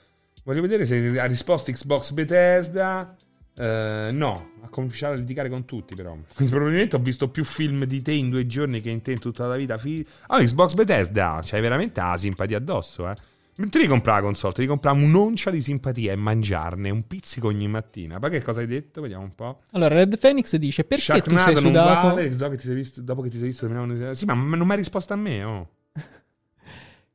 Speaker 1: Voglio vedere se ha risposto Xbox Bethesda. Eh, no, ha cominciato a litigare con tutti, però. Quindi probabilmente ho visto più film di te in due giorni che in te in tutta la vita. Ah, Xbox Bethesda, c'hai veramente la simpatia addosso, eh. Non ti devi comprare la console, ti devi comprare un'oncia di simpatia e mangiarne un pizzico ogni mattina. Ma che cosa hai detto? Vediamo un po'.
Speaker 4: Allora, Red Phoenix dice perché tu sei
Speaker 1: Sharknado
Speaker 4: sudato...
Speaker 1: vale, so che ti sei visto, dopo che ti sei visto Sì, ma ma non mi hai risposto a me, oh.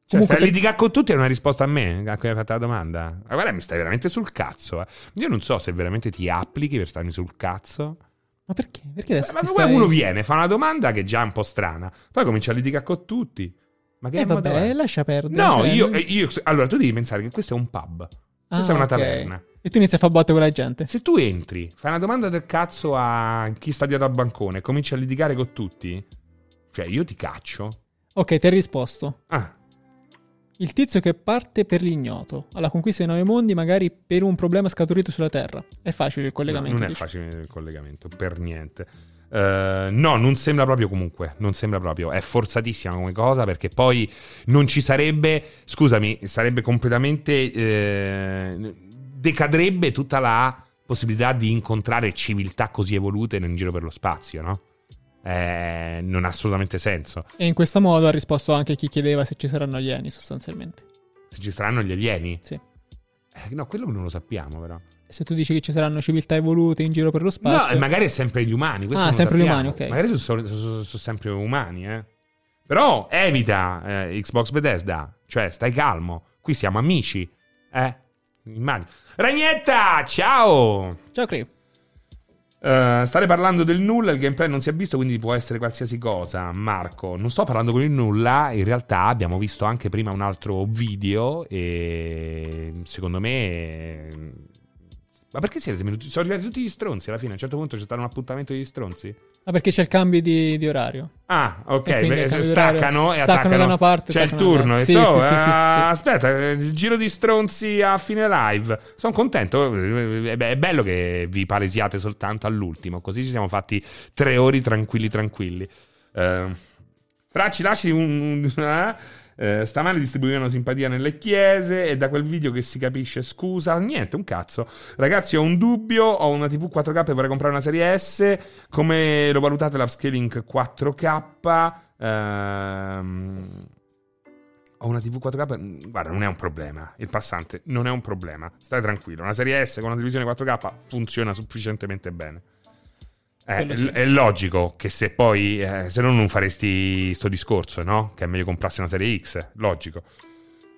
Speaker 1: Cioè,
Speaker 4: Comunque,
Speaker 1: stai a litigare con tutti non hai risposto a me a cui hai fatto la domanda. Ma guarda, mi stai veramente sul cazzo. eh. Io non so se veramente ti applichi per starmi sul cazzo.
Speaker 4: Ma perché? Perché adesso
Speaker 1: Ma poi
Speaker 4: stai...
Speaker 1: uno viene, fa una domanda che è già un po' strana. Poi comincia a litigare con tutti. Ma che
Speaker 4: Eh vabbè,
Speaker 1: è?
Speaker 4: lascia perdere.
Speaker 1: No,
Speaker 4: cioè-
Speaker 1: io, io- Allora, tu devi pensare che questo è un pub.
Speaker 4: Ah,
Speaker 1: Questa è una
Speaker 4: ok.
Speaker 1: taverna.
Speaker 4: E tu inizi a fare botte con la gente.
Speaker 1: Se tu entri, fai una domanda del cazzo a chi sta dietro al bancone cominci a litigare con tutti, cioè io ti caccio.
Speaker 4: Ok, ti ha risposto.
Speaker 1: Ah,
Speaker 4: Il tizio che parte per l'ignoto, alla conquista dei nuovi mondi, magari per un problema scaturito sulla Terra. È facile il
Speaker 1: no,
Speaker 4: collegamento.
Speaker 1: non è
Speaker 4: dici.
Speaker 1: facile il collegamento, per niente. Eh, no, non sembra proprio comunque, non sembra proprio, è forzatissima come cosa perché poi non ci sarebbe, scusami, sarebbe completamente, eh, decadrebbe tutta la possibilità di incontrare civiltà così evolute in giro per lo spazio, no? Eh, non ha assolutamente senso.
Speaker 4: E in questo modo ha risposto anche chi chiedeva se ci saranno alieni, sostanzialmente.
Speaker 1: Se ci saranno gli alieni?
Speaker 4: Sì.
Speaker 1: Eh, no, quello non lo sappiamo però.
Speaker 4: Se tu dici che ci saranno civiltà evolute in giro per lo
Speaker 1: No,
Speaker 4: spazio.
Speaker 1: e magari è sempre gli umani.
Speaker 4: Ah, sempre gli umani, ok.
Speaker 1: Magari sono, sono- sono- sono sempre umani, eh. Però evita eh, Xbox Bethesda. Cioè, stai calmo. Qui siamo amici. Eh? Immagino. Ragnetta, ciao!
Speaker 4: Ciao, Cree.
Speaker 1: Eh, stare parlando del nulla, il gameplay non si è visto, quindi può essere qualsiasi cosa. Marco, non sto parlando con il nulla, in realtà abbiamo visto anche prima un altro video e secondo me... Ma perché siete venuti? Sono arrivati tutti gli stronzi alla fine, a un certo punto c'è stato un appuntamento degli stronzi.
Speaker 4: Ah, perché c'è il cambio di, di orario.
Speaker 1: Ah, ok,
Speaker 4: E
Speaker 1: beh, staccano
Speaker 4: d'orario-
Speaker 1: e
Speaker 4: staccano
Speaker 1: attaccano.
Speaker 4: da una parte,
Speaker 1: C'è il turno.
Speaker 4: Sì, sì, sì, sì, sì,
Speaker 1: ah,
Speaker 4: sì.
Speaker 1: Aspetta, eh, il giro di stronzi a fine live. Sono contento. eh, È bello che vi palesiate soltanto all'ultimo. Così ci siamo fatti tre ore tranquilli, tranquilli. Fra, ci lasci un. un- eh? Eh, stamani distribuivano simpatia nelle chiese e da quel video che si capisce scusa niente un cazzo ragazzi ho un dubbio ho una tv 4k e vorrei comprare una serie S come lo valutate l'upscaling 4k Ehm, ho una TV 4K. Guarda, non è un problema. Il passante non è un problema. Stai tranquillo. Una serie S con una televisione 4K funziona sufficientemente bene. Eh,
Speaker 4: sì.
Speaker 1: è, logico che se poi, eh, se no, non faresti sto discorso, no? Che è meglio comprarsi una serie X. Logico.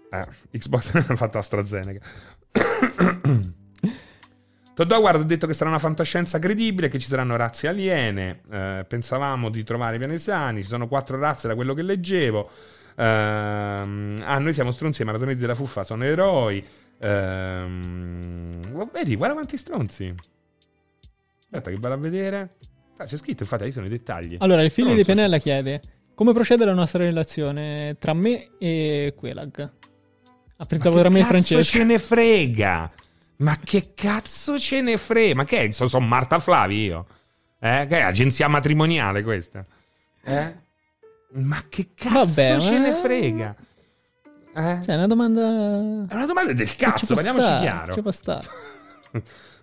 Speaker 1: Eh, Xbox ha fatto AstraZeneca. Todò guarda, ha detto che sarà una fantascienza credibile, che ci saranno razze aliene. eh, pensavamo di trovare i pianesani. Ci sono quattro razze da quello che leggevo. Ehm, ah, noi siamo stronzi i maratonieri della fuffa sono eroi. Ehm, vedi, guarda quanti stronzi. Aspetta, che vado a vedere. Ah, c'è scritto, infatti, lì sono i dettagli.
Speaker 4: Allora, il figlio di
Speaker 1: so
Speaker 4: Penella chiede come procede la nostra relazione tra me e Quelag. Ah, pensavo
Speaker 1: Ma
Speaker 4: tra me e
Speaker 1: cazzo
Speaker 4: Francesco.
Speaker 1: ce ne frega? Ma che cazzo ce ne frega? Ma che è? Sono, sono Marta Flavi io. Eh? Che è agenzia matrimoniale questa? Eh? Ma che cazzo
Speaker 4: Vabbè,
Speaker 1: ce
Speaker 4: ma-
Speaker 1: ne frega? Eh?
Speaker 4: Cioè, è una domanda...
Speaker 1: È una domanda del cazzo, parliamoci
Speaker 4: stare,
Speaker 1: chiaro.
Speaker 4: Ci può stare.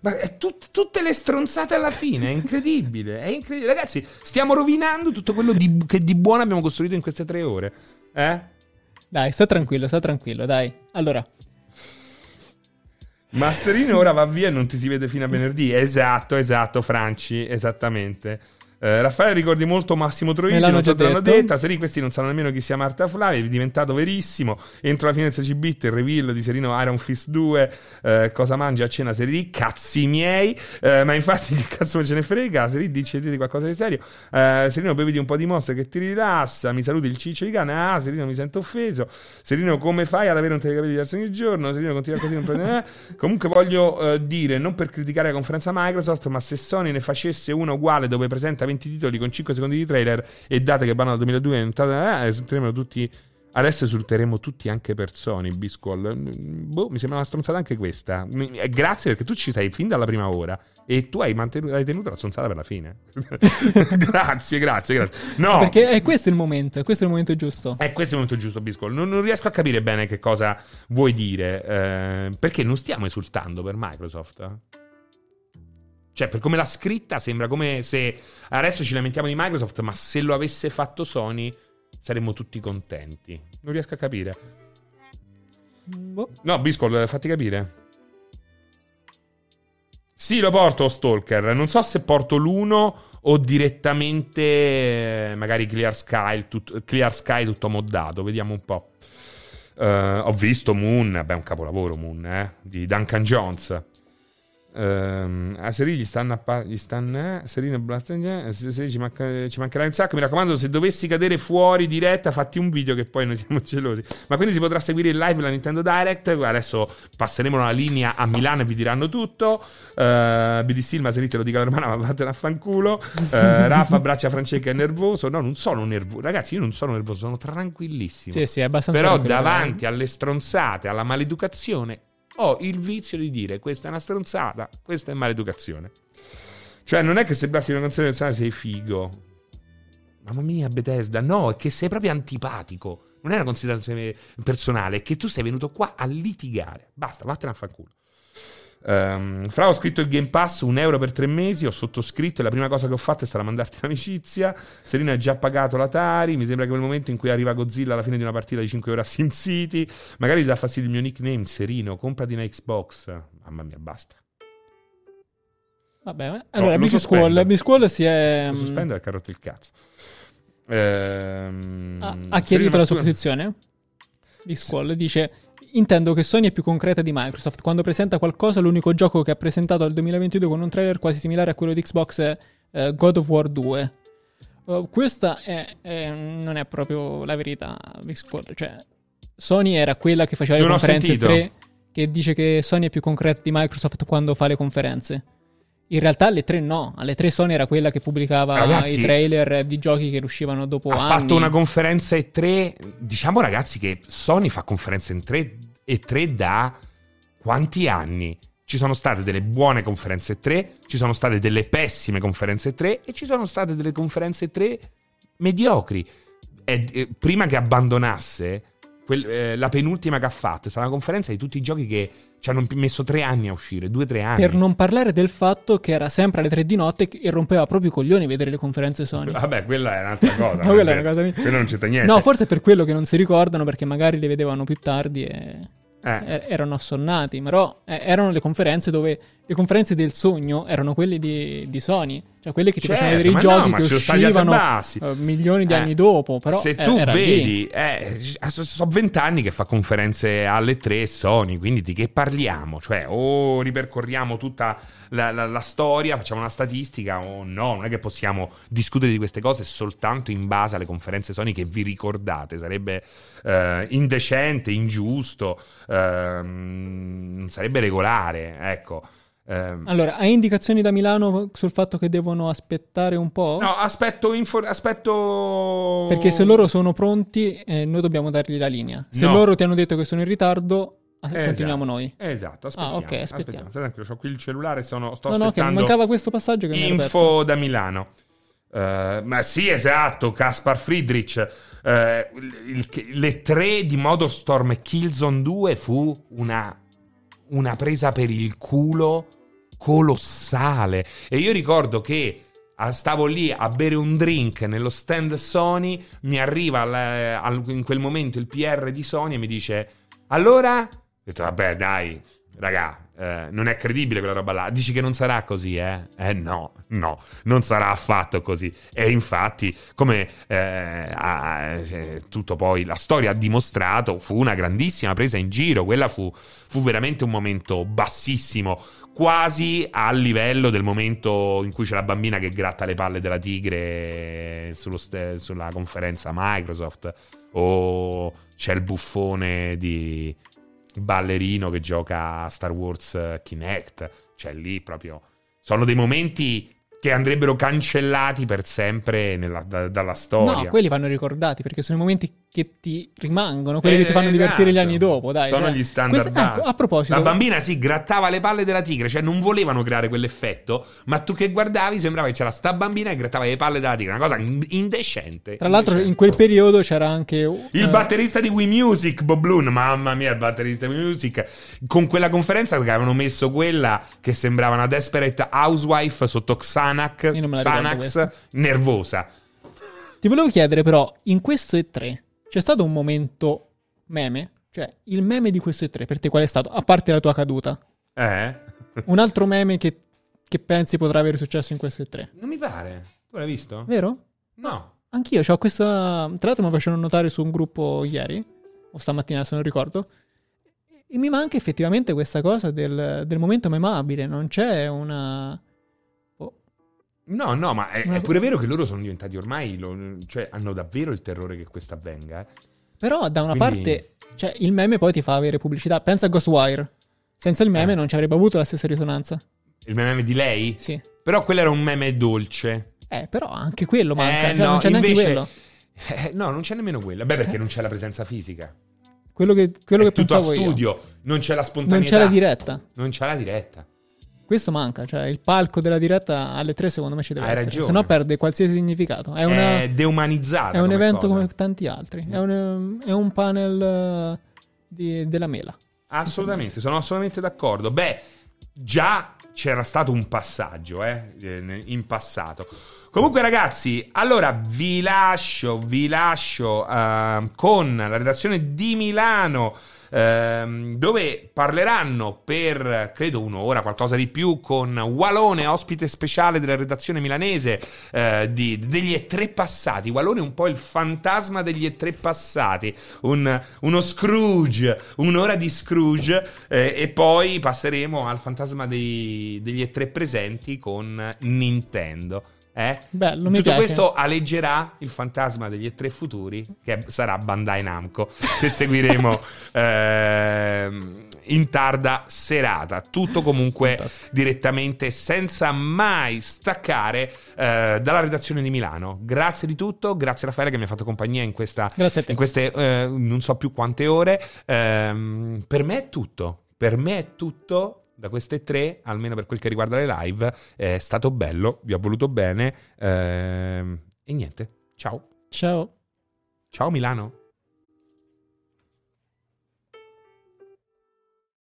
Speaker 1: Ma è tut- tutte le stronzate alla fine, è incredibile, è incredibile. Ragazzi, stiamo rovinando tutto quello di- che di buono abbiamo costruito in queste tre ore. Eh?
Speaker 4: Dai, sta tranquillo, sta tranquillo, dai. Allora,
Speaker 1: Masterino ora va via e non ti si vede fino a venerdì. Esatto, esatto, Franci, esattamente. Eh, Raffaele ricordi molto Massimo Troisi, non so te l'hanno
Speaker 4: detto.
Speaker 1: detta. Seri, questi non sanno nemmeno chi sia Marta Flavia, è diventato verissimo. Entro la fine del SCBit, il reveal di Serino Iron Fist 2, eh, cosa mangia a cena Seri? Cazzi miei. Eh, ma infatti che cazzo me ce ne frega? Seri dice di qualcosa di serio. Eh, Serino beviti un po' di mossa che ti rilassa, mi saluti il ciccio di cane. Ah, Serino mi sento offeso. Serino come fai ad avere un telecapelli diverso ogni giorno? Serino continua così, non prende... Comunque voglio eh, dire, non per criticare la conferenza Microsoft, ma se Sony ne facesse una uguale dove presenta 20 titoli con 5 secondi di trailer e date che vanno dal 2002 e eh, esulteremo tutti... Adesso esulteremo tutti anche per Sony, Bisquall. Boh, mi sembra una stronzata anche questa. Eh, Grazie perché tu ci sei fin dalla prima ora e tu hai, mantenuto, hai tenuto la stronzata per la fine. grazie, grazie, grazie. No,
Speaker 4: Perché è questo il momento, è questo il momento giusto.
Speaker 1: è questo il momento giusto, Biscol. Non, non riesco a capire bene che cosa vuoi dire. eh, perché non stiamo esultando per Microsoft? Cioè, per come l'ha scritta, sembra come se adesso ci lamentiamo di Microsoft, ma se lo avesse fatto Sony saremmo tutti contenti. Non riesco a capire.
Speaker 4: Boh.
Speaker 1: No, Biscol, fatti capire. Sì, lo porto Stalker. Non so se porto l'uno o direttamente eh, magari Clear Sky, tut- Clear Sky tutto moddato. Vediamo un po'. Eh, ho visto Moon, beh, un capolavoro Moon, eh, di Duncan Jones. Ehm, a Seri gli stanno a par- gli stanno eh, e Blast- eh, se- se ci, manca- ci mancherà un sacco. Mi raccomando se dovessi cadere fuori diretta fatti un video che poi noi siamo gelosi. Ma quindi si potrà seguire in live la Nintendo Direct. Adesso passeremo la linea a Milano e vi diranno tutto. Uh, BD Silma se lì te lo dica la romana ma vattene a fanculo. Eh, Raffa abbraccia Francesca è nervoso. No non sono nervoso ragazzi io non sono nervoso sono tranquillissimo.
Speaker 4: Sì, sì, è abbastanza
Speaker 1: però davanti alle stronzate, alla maleducazione, ho il vizio di dire questa è una stronzata, questa è maleducazione. Cioè, non è che se blaffi una canzone personale sei figo. Mamma mia, Bethesda, no, è che sei proprio antipatico. Non è una considerazione personale, è che tu sei venuto qua a litigare. Basta, vattene a fanculo. Ehm, Fra ho scritto il Game Pass, un euro per tre mesi, ho sottoscritto e la prima cosa che ho fatto è stata mandarti l'amicizia. Serino ha già pagato l'Atari, mi sembra che nel momento in cui arriva Godzilla alla fine di una partita di 5 ore a Sim City, magari ti dà fastidio il mio nickname, Serino, comprati una Xbox. Mamma mia, basta.
Speaker 4: Vabbè, allora,
Speaker 1: lo
Speaker 4: Big. Squall, Big Squall si è...
Speaker 1: Lo sospendo perché ha rotto il cazzo. Ehm,
Speaker 4: ha, ha chiarito la sua posizione. Big Squall dice: Intendo che Sony è più concreta di Microsoft. Quando presenta qualcosa, l'unico gioco che ha presentato al 2022 con un trailer quasi similare a quello di Xbox è eh, God of War 2. Uh, questa è- è- non è proprio la verità, Squall. Cioè, Sony era quella che faceva le
Speaker 1: Non ho
Speaker 4: conferenze
Speaker 1: sentito.
Speaker 4: 3, che dice che Sony è più concreta di Microsoft quando fa le conferenze. In realtà alle 3 no, alle 3 Sony era quella che pubblicava
Speaker 1: Ragazzi,
Speaker 4: i trailer di giochi che uscivano dopo
Speaker 1: ha
Speaker 4: anni.
Speaker 1: fatto una conferenza E3. Diciamo, ragazzi, che Sony fa conferenze in 3 E3 da quanti anni? Ci sono state delle buone conferenze 3, ci sono state delle pessime conferenze 3 e ci sono state delle conferenze 3 mediocri. E, eh, prima che abbandonasse, quel- eh, la penultima che ha fatto è stata una conferenza di tutti i giochi che ci hanno messo tre anni a uscire, due o tre anni.
Speaker 4: Per non parlare del fatto che era sempre alle 3 di notte e rompeva proprio i coglioni vedere le conferenze Sony.
Speaker 1: Vabbè, quella è un'altra cosa. Non
Speaker 4: quella è una cosa mia.
Speaker 1: Quello non c'entra niente.
Speaker 4: No, forse è per quello che non si ricordano perché magari le vedevano più tardi e
Speaker 1: Eh.
Speaker 4: er- erano assonnati. Però eh, erano le conferenze dove le conferenze del sogno erano quelle di, di Sony, cioè quelle che ti
Speaker 1: Certo,
Speaker 4: facevano vedere i
Speaker 1: no,
Speaker 4: giochi
Speaker 1: ma
Speaker 4: che uscivano eh, milioni di
Speaker 1: Eh,
Speaker 4: anni dopo. Però
Speaker 1: se
Speaker 4: eh,
Speaker 1: tu vedi, eh, sono vent'anni che fa conferenze alle tre Sony, quindi di che parliamo? Cioè, o ripercorriamo tutta la, la- la storia, facciamo una statistica, o no, non è che possiamo discutere di queste cose soltanto in base alle conferenze Sony che vi ricordate, sarebbe eh, indecente, ingiusto, ehm, non sarebbe regolare, ecco. Ehm,
Speaker 4: Allora, hai indicazioni da Milano sul fatto che devono aspettare un po'?
Speaker 1: No, aspetto, info- aspetto...
Speaker 4: Perché se loro sono pronti, eh, noi dobbiamo dargli la linea. Se
Speaker 1: No.
Speaker 4: loro ti hanno detto che sono in ritardo, ah,
Speaker 1: Esatto.
Speaker 4: continuiamo noi.
Speaker 1: Esatto, aspettiamo.
Speaker 4: Ah, ok, aspettiamo.
Speaker 1: aspettiamo. Stai tranquillo, ho qui il cellulare, sono, sto
Speaker 4: no, no, che
Speaker 1: aspettando
Speaker 4: mancava questo passaggio che
Speaker 1: info da Milano. Eh, ma sì, esatto, Kaspar Friedrich. Eh, il- il- le tre di Motorstorm e Killzone 2 fu una, una presa per il culo colossale. E io ricordo che ah, stavo lì a bere un drink nello stand Sony, mi arriva in quel momento il PR di Sony e mi dice: Allora? Ho detto, vabbè, dai, raga, eh, non è credibile quella roba là. Dici che non sarà così, eh? Eh no, no, non sarà affatto così. E infatti, come eh, ha- eh, tutto poi la storia ha dimostrato, fu una grandissima presa in giro. Quella fu, fu veramente un momento bassissimo, quasi al livello del momento in cui c'è la bambina che gratta le palle della tigre ste- sulla conferenza Microsoft. O c'è il buffone di ballerino che gioca a Star Wars Kinect. Cioè lì proprio... Sono dei momenti che andrebbero cancellati per sempre nella- da- dalla storia.
Speaker 4: No, quelli vanno ricordati perché sono i momenti che ti rimangono, quelli
Speaker 1: Eh,
Speaker 4: che ti fanno divertire gli
Speaker 1: esatto.
Speaker 4: anni dopo. Dai,
Speaker 1: Sono
Speaker 4: cioè,
Speaker 1: gli standard
Speaker 4: questa-
Speaker 1: base.
Speaker 4: a proposito,
Speaker 1: La bambina si grattava le palle della tigre, cioè non volevano creare quell'effetto, ma tu che guardavi sembrava che c'era sta bambina che grattava le palle della tigre, una cosa in- indecente.
Speaker 4: tra l'altro, in
Speaker 1: indecente.
Speaker 4: quel periodo c'era anche
Speaker 1: Il
Speaker 4: eh,
Speaker 1: batterista di Wii Music, Bob Loon, mamma mia, il batterista di Wii Music. Con quella conferenza che avevano messo quella che sembrava una desperate housewife sotto Xanax, Xanax nervosa.
Speaker 4: Ti volevo chiedere, però, in questo E3 c'è stato un momento meme? Cioè, il meme di questo E3 per te qual è stato? A parte la tua caduta,
Speaker 1: Eh?
Speaker 4: un altro meme che, che pensi potrà avere successo in questo E3?
Speaker 1: Non mi pare. Tu l'hai visto?
Speaker 4: Vero?
Speaker 1: No.
Speaker 4: Anch'io ho questa. Tra l'altro, mi facevano notare su un gruppo ieri, o stamattina se non ricordo. E mi manca effettivamente questa cosa del, del momento memabile. Non c'è una.
Speaker 1: No, no, ma è, è pure vero che loro sono diventati ormai, lo- cioè hanno davvero il terrore che questo avvenga. eh.
Speaker 4: Però da una
Speaker 1: Quindi-
Speaker 4: parte, cioè, il meme poi ti fa avere pubblicità. Pensa a Ghostwire. Senza il meme
Speaker 1: Eh.
Speaker 4: non ci avrebbe avuto la stessa risonanza.
Speaker 1: Il meme di lei?
Speaker 4: Sì.
Speaker 1: Però quello era un meme dolce.
Speaker 4: Eh, però anche quello manca.
Speaker 1: Eh,
Speaker 4: cioè,
Speaker 1: no,
Speaker 4: non c'è neanche
Speaker 1: invece-
Speaker 4: quello.
Speaker 1: Eh, no, non c'è nemmeno quello. Beh, perché non c'è la presenza fisica.
Speaker 4: Quello che, quello
Speaker 1: è
Speaker 4: che
Speaker 1: tutto a
Speaker 4: pensavo io.
Speaker 1: studio, non c'è la
Speaker 4: Non
Speaker 1: spontaneità.
Speaker 4: c'è la diretta.
Speaker 1: Non c'è la diretta.
Speaker 4: Questo manca, cioè il palco della diretta alle 3 secondo me ci deve
Speaker 1: Hai
Speaker 4: essere,
Speaker 1: ragione.
Speaker 4: se no perde qualsiasi significato. È, una-
Speaker 1: È deumanizzato.
Speaker 4: è un evento come tanti altri, è un, è un panel eh, di- della mela.
Speaker 1: Assolutamente, sono assolutamente d'accordo. Beh, già c'era stato un passaggio eh, in passato. Comunque, ragazzi, allora vi lascio, vi lascio eh, con la redazione di Milano. Ehm, dove parleranno per credo un'ora, qualcosa di più, con Walone, ospite speciale della redazione milanese eh, di- degli E3 passati. Walone è un po' il fantasma degli E3 passati, un- uno Scrooge, un'ora di Scrooge, eh, e poi passeremo al fantasma dei- degli E3 presenti con Nintendo. Eh?
Speaker 4: Bello, mi
Speaker 1: Tutto
Speaker 4: piace.
Speaker 1: questo alleggerà il fantasma degli E3 futuri, che sarà Bandai Namco, che seguiremo ehm, in tarda serata. Tutto comunque
Speaker 4: Fantastico.
Speaker 1: direttamente, senza mai staccare eh, dalla redazione di Milano. Grazie di tutto, grazie Raffaele che mi ha fatto compagnia in, questa, in queste eh, non so più quante ore. Ehm, per me è tutto, per me è tutto. Da queste tre, almeno per quel che riguarda le live, è stato bello, vi ho voluto bene. ehm, e niente, ciao.
Speaker 4: Ciao.
Speaker 1: Ciao Milano.